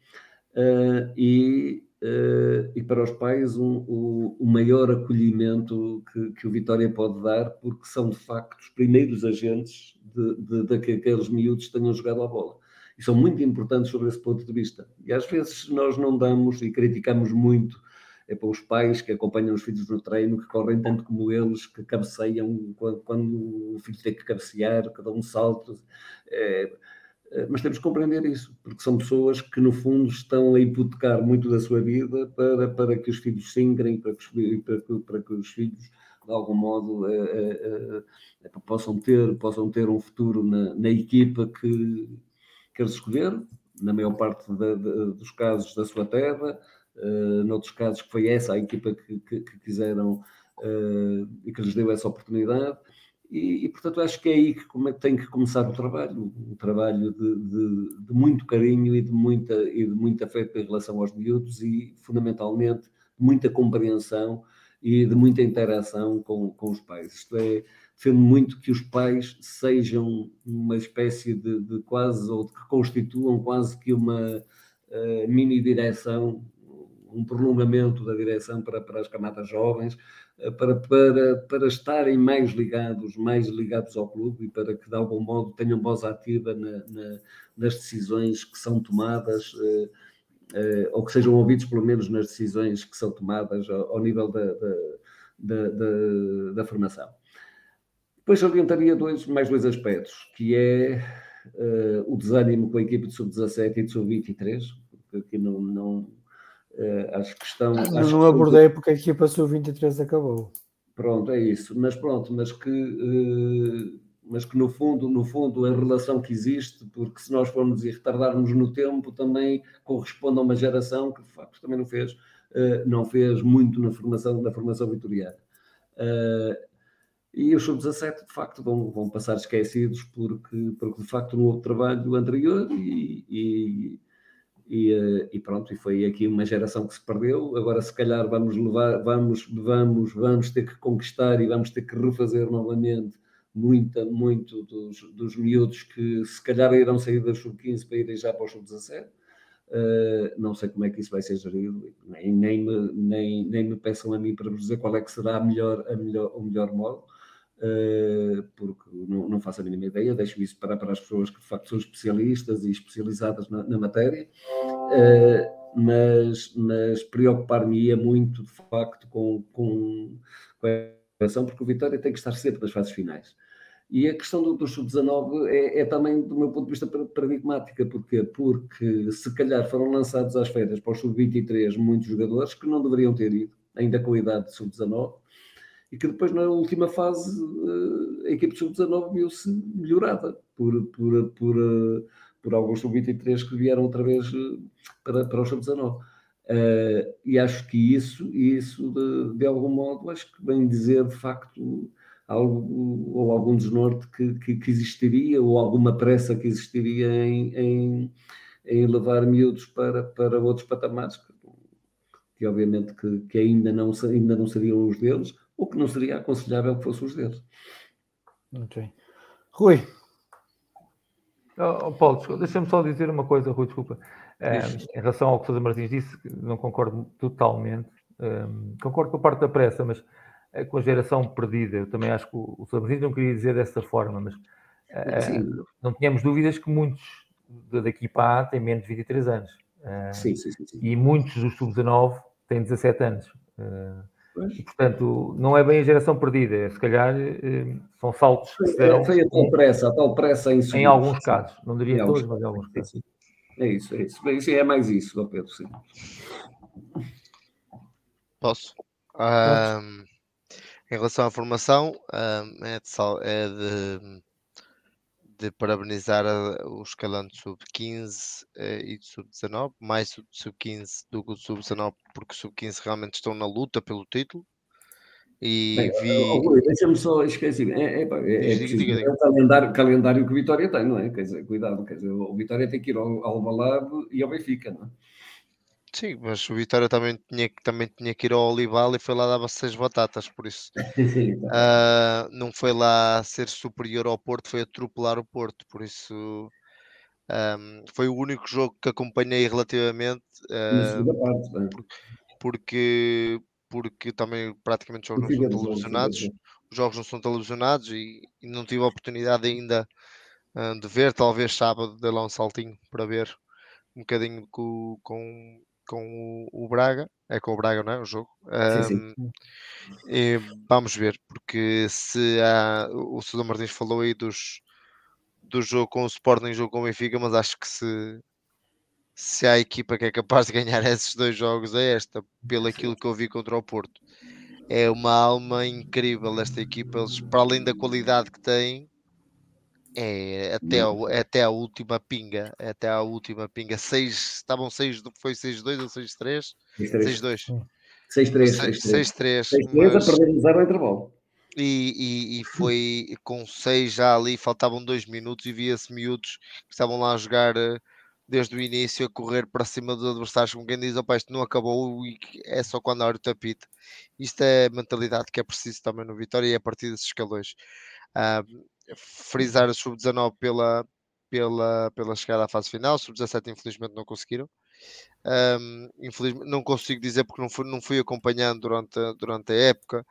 uh, e, uh, e para os pais um, o, o, maior acolhimento que, que, o Vitória pode dar, porque são de facto os primeiros agentes de, de, de que aqueles miúdos tenham jogado a bola. E são muito importantes sobre esse ponto de vista. E às vezes nós não damos e criticamos muito é para os pais que acompanham os filhos no treino, que correm tanto como eles, que cabeceiam quando, quando o filho tem que cabecear, cada um salto. É, mas temos que compreender isso, porque são pessoas que, no fundo, estão a hipotecar muito da sua vida para, para que os filhos se ingrem, para que, para que, para que os filhos, de algum modo, é, é, é, possam, ter, possam ter um futuro na, na equipa que, que eles escolheram, na maior parte dos casos da sua terra, uh, noutros casos que foi essa a equipa que, que, que quiseram uh, e que lhes deu essa oportunidade. E, e, portanto, acho que é aí que tem que começar o trabalho, um trabalho de, de, de, muito carinho e de muita, e de muito afeto em relação aos miúdos e, fundamentalmente, muita compreensão e de muita interação com, com os pais. Isto é, defendo muito que os pais sejam uma espécie de, de quase, ou que constituam quase que uma uh, mini direção, um prolongamento da direção para, para as camadas jovens, eh, para, para, para estarem mais ligados, mais ligados ao clube e para que de algum modo tenham voz ativa na, na, nas decisões que são tomadas uh, uh, ou que sejam ouvidos pelo menos nas decisões que são tomadas ao, ao nível da, da, da, da, da formação. Depois salientaria dois, mais dois aspectos, que é uh, o desânimo com a equipe de sub-17 e de sub-23, porque aqui não, não Uh, acho que estão. Acho não abordei porque a equipa sub-23 acabou. Pronto, é isso. Mas pronto, mas que, uh, mas que no fundo, no fundo, a relação que existe, porque se nós formos e retardarmos no tempo, também corresponde a uma geração que de facto também não fez, uh, não fez muito na formação, na formação vitoriana. e os sub-17 de facto vão, vão passar esquecidos porque, porque de facto não houve trabalho anterior e, e e, eh, e, pronto, e foi aqui uma geração que se perdeu. Agora, se calhar, vamos levar, vamos, vamos, vamos ter que conquistar e vamos ter que refazer novamente muita, muito dos, dos miúdos que se calhar irão sair das sub-15 para irem já para os sub-17. Uh, Uh, não sei como é que isso vai ser gerido, nem, nem, me, nem, nem me peçam a mim para vos dizer qual é que será a melhor, a melhor, o melhor modo, porque não, não, faço a mínima ideia, deixo isso para, para as pessoas que de facto são especialistas e especializadas na, na matéria, uh, mas, mas preocupar-me-ia muito de facto com, com, com a equação, porque o Vitória tem que estar sempre nas fases finais. E a questão do, do sub-19 é, é, também, do meu ponto de vista, paradigmática. Porquê? Porque se calhar foram lançados às férias para o sub-23 muitos jogadores que não deveriam ter ido, ainda com a idade de sub-19, e que depois, na última fase, eh, a equipe de sub-19 viu-se melhorada por, por, por, eh, por alguns sub-23 que vieram outra vez eh, para, para o sub-19. Uh, e acho que isso, isso de, de algum modo, acho que vem dizer de facto algo, ou algum desnorte que, que, que, existiria, ou alguma pressa que existiria em, em, em levar miúdos para, para outros patamares, que, que obviamente que, que, ainda, não, ainda não seriam os deles, ou que não seria aconselhável que fossem os deles. Muito bem. Rui. Oh, oh Paulo, deixa-me só dizer uma coisa, Rui, desculpa. Um, em relação ao que o Sousa Martins disse, não concordo totalmente. Um, concordo com a parte da pressa, mas é com a geração perdida. Eu também acho que o, o Martins não queria dizer dessa forma, mas uh, não tínhamos dúvidas que muitos da equipa A têm menos de 23 anos. Uh, sim, sim, sim, E muitos dos sub-19 têm 17 anos. Uh, portanto, não é bem a geração perdida, é, se calhar são saltos deram. Foi a tal pressa, a tal pressa em, em alguns casos, não diria em todos, mas em alguns casos. É isso, é isso. Isso é mais isso, Pedro, sim. Posso? Um, em relação à formação, um, é, de, é de, de parabenizar a, o escalão de sub-15 eh, e de sub-19, mais sub-15 do que o sub-19, porque o sub-15 realmente estão na luta pelo título. E Bem, vi. Deixa-me só esquecer. É, é, é, é, diga, diga. é o calendário, calendário que o Vitória tem, não é? Quer dizer, cuidado, quer dizer, o Vitória tem que ir ao, ao e ao Benfica, não é? Sim, mas o Vitória também tinha, também tinha que ir ao Olival e foi lá dar seis batatas, por isso uh, não foi lá ser superior ao Porto, foi atropelar o Porto, por isso um, foi o único jogo que acompanhei relativamente uh, parte, porque, porque também praticamente os jogos não são televisionados, os jogos não são televisionados e, e não tive a oportunidade ainda uh, de ver, talvez sábado dei lá um saltinho para ver um bocadinho com, com com o, o, Braga, é com o Braga, não é? O jogo. Um, sim, sim. E vamos ver, porque se há, o Sousa Martins falou aí dos, do jogo com o Sporting jogo com o Benfica, mas acho que se, se há a equipa que é capaz de ganhar esses dois jogos é esta, pelo aquilo que eu vi contra o Porto. É uma alma incrível esta equipa, eles, para além da qualidade que têm, é até, a, é até a última pinga. Até a última pinga. Seis, estavam 6, foi 6-2 ou 6-3? 6-2. 6-3. 6-3. 6-3 a perder 0 ao intervalo. E, e, e, foi com 6 já ali, faltavam 2 minutos e via-se miúdos que estavam lá a jogar eh, desde o início, a correr para cima dos adversários, como quem diz, opa, isto não acabou e é só quando hora o tapete. Isto é a mentalidade que é preciso também no Vitória e é a partir desses escalões. Uh, frisar a sub-19 pela, pela, pela chegada à fase final, sub-17 infelizmente não conseguiram. Um, infelizmente não consigo dizer porque não fui, não fui acompanhando durante, durante a época.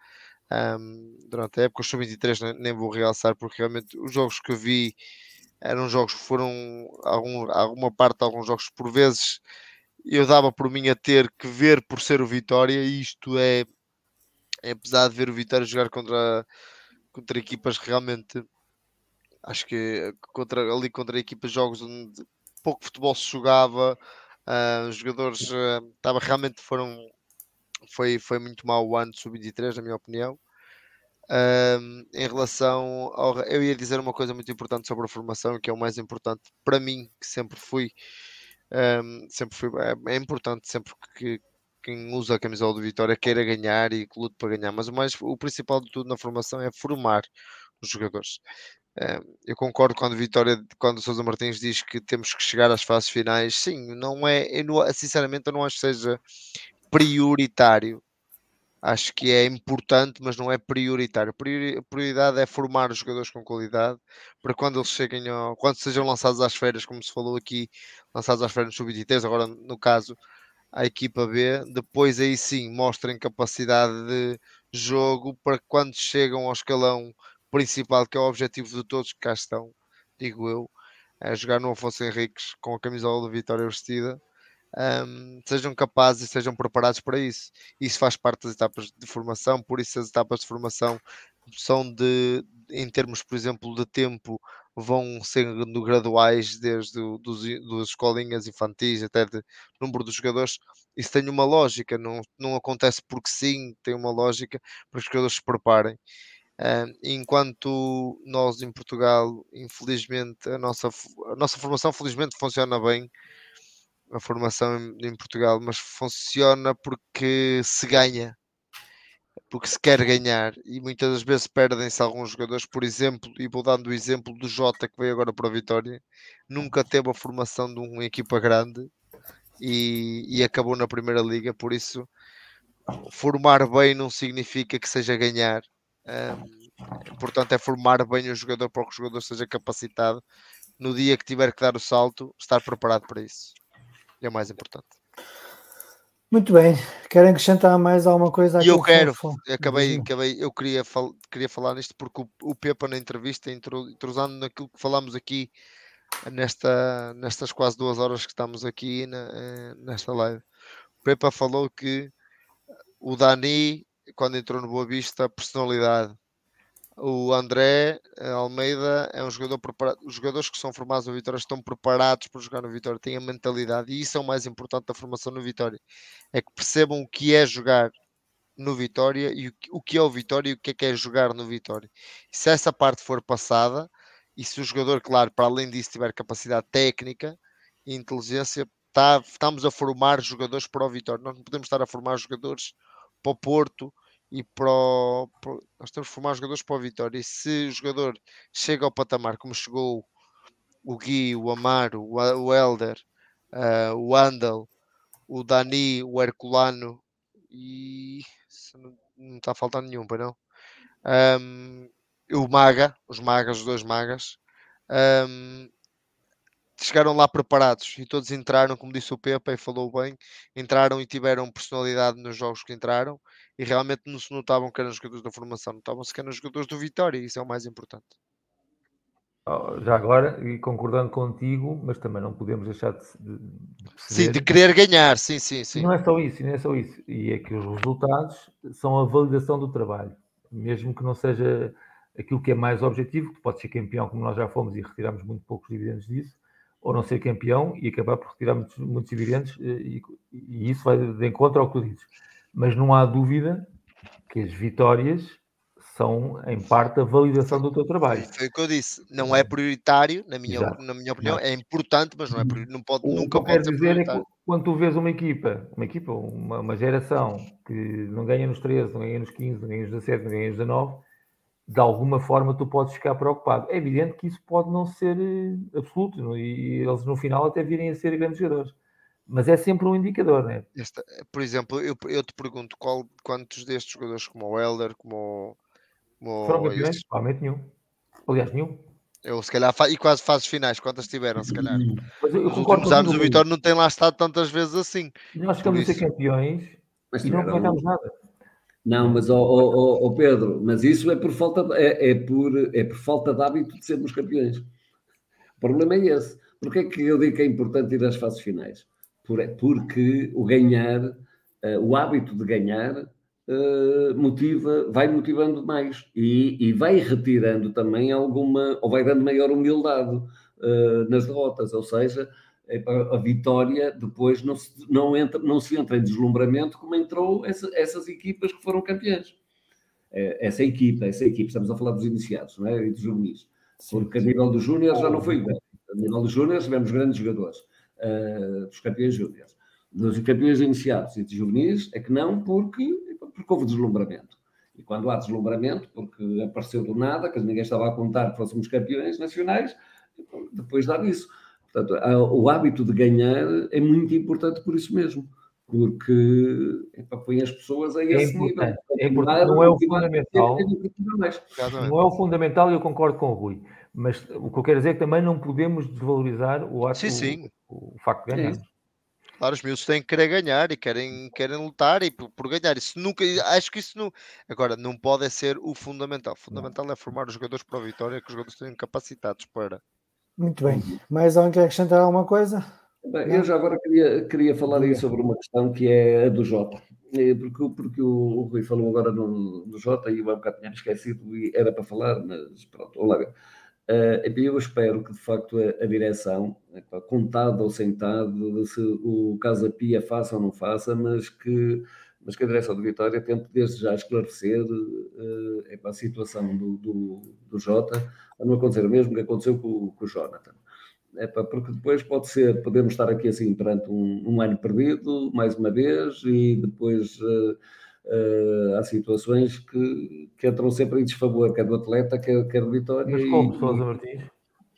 Um, durante a época, o sub-23 nem, nem, vou realçar porque realmente os jogos que vi eram jogos que foram algum, alguma parte alguns jogos por vezes eu dava por mim a ter que ver por ser o Vitória e isto é, é apesar de ver o Vitória jogar contra, contra equipas realmente acho que contra, ali contra equipas jogos onde pouco futebol se jogava, uh, os jogadores uh, realmente foram foi, foi muito mau o ano de sub-23, na minha opinião. Uh, em relação ao. Eu ia dizer uma coisa muito importante sobre a formação, que é o mais importante para mim, que sempre fui. Um, sempre fui é, é, importante sempre que quem usa a camisola do Vitória queira ganhar e que lute para ganhar, mas o, mais, o principal de tudo na formação é formar os jogadores eu concordo quando Vitória, quando o Sousa Martins diz que temos que chegar às fases finais. Sim, não é, eu não, sinceramente, eu não acho que seja prioritário acho que é importante, mas não é prioritário. Prioridade é formar os jogadores com qualidade para quando eles cheguem ao, quando sejam lançados às férias, como se falou aqui, lançados às férias no sub-23, agora no caso a equipa B, depois aí sim mostrem capacidade de jogo para quando chegam ao escalão principal, que é o objetivo de todos que cá estão, digo eu, é jogar no Afonso Henriques com a camisola de Vitória vestida um, sejam capazes e sejam preparados para isso. Isso faz parte das etapas de formação, por isso as etapas de formação são de, em termos, por exemplo, de tempo, vão sendo graduais desde dos, das escolinhas infantis até de número de jogadores. Isso tem uma lógica, não, não acontece porque sim, tem uma lógica para que os jogadores se preparem. Enquanto nós em Portugal, infelizmente, a nossa, a nossa formação felizmente funciona bem, a formação em, em, Portugal, mas funciona porque se ganha, porque se quer ganhar e muitas das vezes perdem-se alguns jogadores, por exemplo, e vou dando o exemplo do Jota que veio agora para a Vitória, nunca teve a formação de uma equipa grande e, e acabou na Primeira Liga, por isso formar bem não significa que seja ganhar. Um, portanto, é formar bem o jogador para que o jogador seja capacitado no dia que tiver que dar o salto, estar preparado para isso é o mais importante. Muito bem, querem acrescentar mais alguma coisa? E eu quero, acabei, acabei, eu queria, fal, queria falar nisto porque o, o Pepa na entrevista, entrosando naquilo que falámos aqui nesta, nestas quase duas horas que estamos aqui na, eh, nesta live, o Pepa falou que o Dani, quando entrou no Boa Vista, personalidade, o André eh, Almeida é um jogador preparado. Os jogadores que são formados no Vitória estão preparados para jogar no Vitória, têm a mentalidade, e isso é o mais importante da formação no Vitória: é que percebam o que é jogar no Vitória e o que é o Vitória e o que é que é jogar no Vitória. E se essa parte for passada, e se o jogador, claro, para além disso, tiver capacidade técnica e inteligência, tá, estamos a formar jogadores para o Vitória. Nós não podemos estar a formar jogadores para o Porto e para, o, para nós temos que formar jogadores para o Vitória. E se o jogador chega ao patamar como chegou o Gui, o Amaro, o Helder, uh, o Andal, o Dani, o Herculano e não, não está a faltar nenhum, para não. Um, o Maga, os Magas, os dois Magas. Um, chegaram lá preparados e todos entraram, como disse o Pepe e falou bem, entraram e tiveram personalidade nos jogos que entraram e realmente não se notavam que eram jogadores da formação, notavam-se que eram jogadores do Vitória e isso é o mais importante. Oh, já agora, e concordando contigo, mas também não podemos deixar de, de. Sim, de querer ganhar, sim, sim, sim. Não é só isso, não é só isso. E é que os resultados são a validação do trabalho. Mesmo que não seja aquilo que é mais objetivo, que pode ser campeão, como nós já fomos e retiramos muito poucos dividendos disso, ou não ser campeão e acabar por retirar muitos, muitos dividendos, eh, e, e, isso vai de encontro ao que tu dizes. Mas não há dúvida que as vitórias são, em parte, a validação do teu trabalho. Foi o que eu disse. Não é prioritário, na minha, na minha opinião, é importante, mas não é não pode, o nunca pode ser dizer é que quando tu vês uma equipa, uma equipa, uma, uma geração que não ganha nos 13, não ganha nos 15, não ganha nos 17, não ganha nos 19, de alguma forma tu podes ficar preocupado. É evidente que isso pode não ser eh, absoluto e eles no final até virem a ser grandes jogadores. Mas é sempre um indicador, né? Esta, por exemplo, eu, eu te pergunto qual, quantos destes jogadores, como o Helder, como, como Foram campeões? Provavelmente nenhum. Aliás, nenhum. Eu, se calhar, e quase fases finais, quantas tiveram, se calhar? Mas eu, eu Nos últimos anos o Vitória não tem lá estado tantas vezes assim. Nós ficamos a ser campeões mas, e não comentamos nada. Não, mas oh, oh, oh, Pedro, mas isso é por falta de, é, é, por, é por falta de hábito de sermos campeões. O problema é esse. Porquê é que eu digo que é importante ir às fases finais? Por, porque o ganhar, uh, o hábito de ganhar, uh, motiva, vai motivando mais e, e, vai retirando também alguma, ou vai dando maior humildade uh, nas derrotas, ou seja, a vitória depois não se, não, entra, não se entra em deslumbramento como entrou essa, essas equipas que foram campeãs. É, essa equipa, essa equipa, estamos a falar dos iniciados não é? e dos juvenis, porque a nível dos júniores já não foi bem. A nível dos júniores tivemos grandes jogadores, uh, dos campeões júniores. Dos campeões iniciados e dos juvenis é que não, porque, porque houve deslumbramento. E quando há deslumbramento, porque apareceu do nada, que ninguém estava a contar que fôssemos campeões nacionais, depois dá isso. Portanto, o hábito de ganhar é muito importante por isso mesmo. porque põe as pessoas a É esse nível. importante, é importante, não é o fundamental. Exatamente. Não é o fundamental e eu concordo com o Rui. Mas o que eu quero dizer é que também não podemos desvalorizar o, ato, Sim, sim. o, o facto de É ganhar. isso. Claro, os miúdos têm que querer ganhar e querem, querem lutar e por, por ganhar. Isso nunca, acho que isso não. Agora, não pode é ser o fundamental. O fundamental é formar os jogadores para a vitória, que os jogadores estejam capacitados para. Muito bem. Mais alguém quer acrescentar alguma coisa? Bem, eu já agora queria, queria falar aí sobre uma questão que é a do Jota. Eh, Porque, o- porque o, Rui falou agora no, no Jota e eu há bocado tinha esquecido e era para falar, mas pronto, vou lá ver. Eh, eu espero que de facto a, a direção, contado ou sentado, se o Casa Pia faça ou não faça, mas que, mas que a direção de Vitória tente desde já esclarecer epá, a situação do, do, do Jota, para não acontecer o mesmo que aconteceu com, o- com o Jonathan. Epá, porque depois pode ser, podemos estar aqui assim perante um, um ano perdido, mais uma vez, e depois eh, eh, há situações que, que entram sempre em desfavor, quer do atleta, quer, quer do Vitória. Mas e- como, Sousa Martins?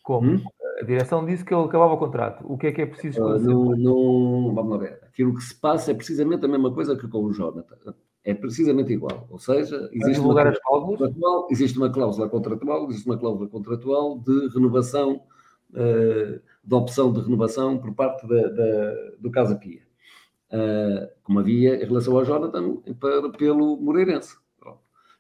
Como? Hum? A direção disse que ele acabava o contrato. O que é que é preciso esclarecer? não, não, vamos lá ver. Aquilo que se passa é precisamente a mesma coisa que com o Jonathan. É precisamente igual. Ou seja, existe uma, contratual, existe uma cláusula contratual, existe uma cláusula contratual de renovação, eh, de opção de renovação por parte da, da- do Casa Pia. Eh, como havia em relação ao Jonathan para, pelo Moreirense.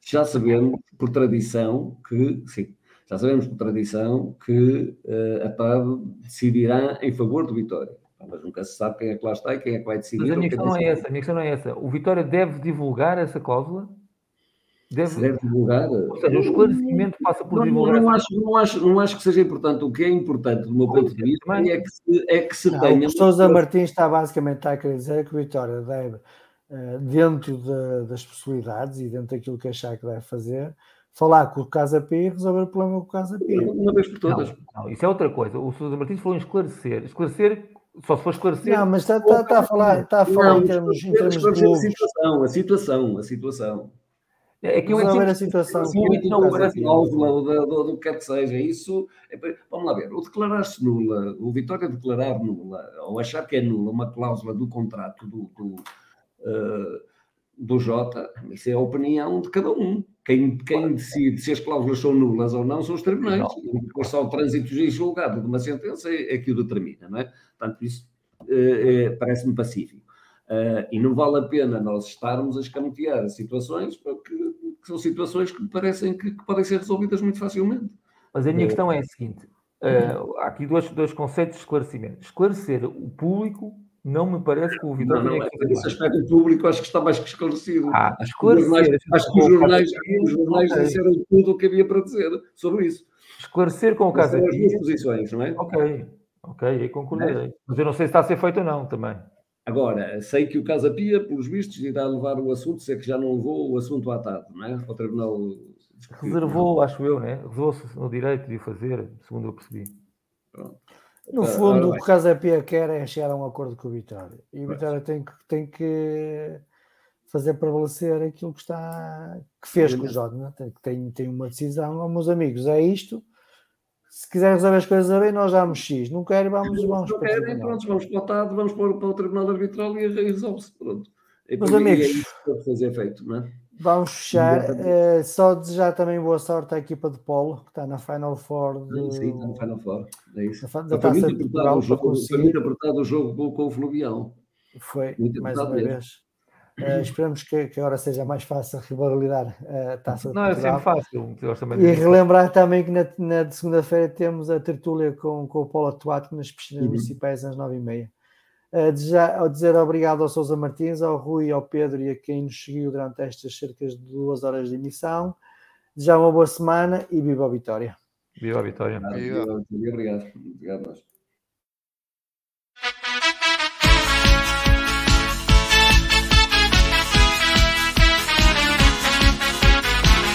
Já sabemos por tradição que, sim, já sabemos por tradição que eh, a PAD decidirá em favor do Vitória. Mas nunca se sabe quem é que lá está e quem é que vai decidir. Mas a minha questão não é essa. A minha questão não é essa. O Vitória deve divulgar essa cláusula? Deve, Se deve divulgar. Ou seja, o esclarecimento passa por Não, divulgar não, acho, não, acho, não acho que seja importante. O que é importante, do meu ponto de vista, também. é que se, é que se Não, tenha. o que Sousa Martins está basicamente está a querer dizer é que o Vitória deve, eh, dentro de- das possibilidades e dentro daquilo que achar que deve fazer, falar com o Casa Pia e resolver o problema com o Casa Pia. Uma vez por todas. Não, não, isso é outra coisa. O Sousa Martins falou em esclarecer. Esclarecer, só se for esclarecer. Não, mas está, está- está a falar, está a falar Não, em termos, em termos de a situação, a situação, a situação. É que eu entendo- a situação Sim, não, Pia. cláusula do, do que quer que seja. Isso, é vamos lá ver, o declarar-se nula, o Vitória declarar nula, ou achar que é nula uma cláusula do contrato do, do, eh, do Jota, isso é a opinião de cada um. Quem, quem decide se as cláusulas são nulas ou não são os tribunais. E depois só o trânsito julgado de uma sentença é, é que o determina, não é? Portanto, isso eh, eh, parece-me pacífico. Eh, e não vale a pena nós estarmos a escamotear situações porque, que são situações que me parecem que, que podem ser resolvidas muito facilmente. Mas a minha questão é a seguinte: eh, há aqui dois, dois conceitos de esclarecimento. Esclarecer o público não me parece que o Não, Vitória não, tenha é, que fazer esse mais. aspecto público acho que está mais que esclarecido. Ah, esclarecer, acho que os jornais, os jornais disseram tudo o que havia para dizer sobre isso. Esclarecer com o Casa São as duas posições, não é? Ok, ok, aí concordarei. Mas eu não sei se está a ser feito ou não também. Agora, sei que o Casa Pia, pelos vistos, irá levar o assunto, se é que já não levou o assunto à TAD, não é? Ao Tribunal. Reservou, acho eu, né? Reservou-se no direito de o fazer, segundo eu percebi. No Ah, fundo, o que o Casa Pia quer é chegar a um acordo com o Vitória. E o Vitória tem que, tem que fazer prevalecer aquilo que está que fez com o Jorge. Né? Tem, tem, tem uma decisão, oh, meus amigos, é isto. Se quiser resolver as coisas bem, nós damos X. Não quer, vamos, vamos Não para querem, tribunal. pronto, vamos para o TAD, vamos para, o- para o Tribunal Arbitral e resolve-se. Pronto. E, Meus mim, amigos. É isso que deve fazer feito, não é? Vamos fechar. Eh, só desejar também boa sorte à equipa de Polo, que está na Final Four. do. Sim, está na Final Four. É isso. Da, da Taça de Portugal. Jogo, foi muito apertado o jogo com o Fluvião. Foi, muito mais uma mesmo. vez. Eh, uh, esperamos que, que agora seja mais fácil rivalidar eh, a taça de Não, Portugal. é sempre fácil. E relembrar também que na, na segunda-feira temos a tertúlia com, com o Polo Atuato nas piscinas uhum. municipais às 9h30 a dizer obrigado ao Sousa Martins, ao Rui, ao Pedro e a quem nos seguiu durante estas cerca de duas horas de emissão. já uma boa semana e viva a Vitória! Viva a Vitória! Viva. Viva. Obrigado. Obrigado, nós.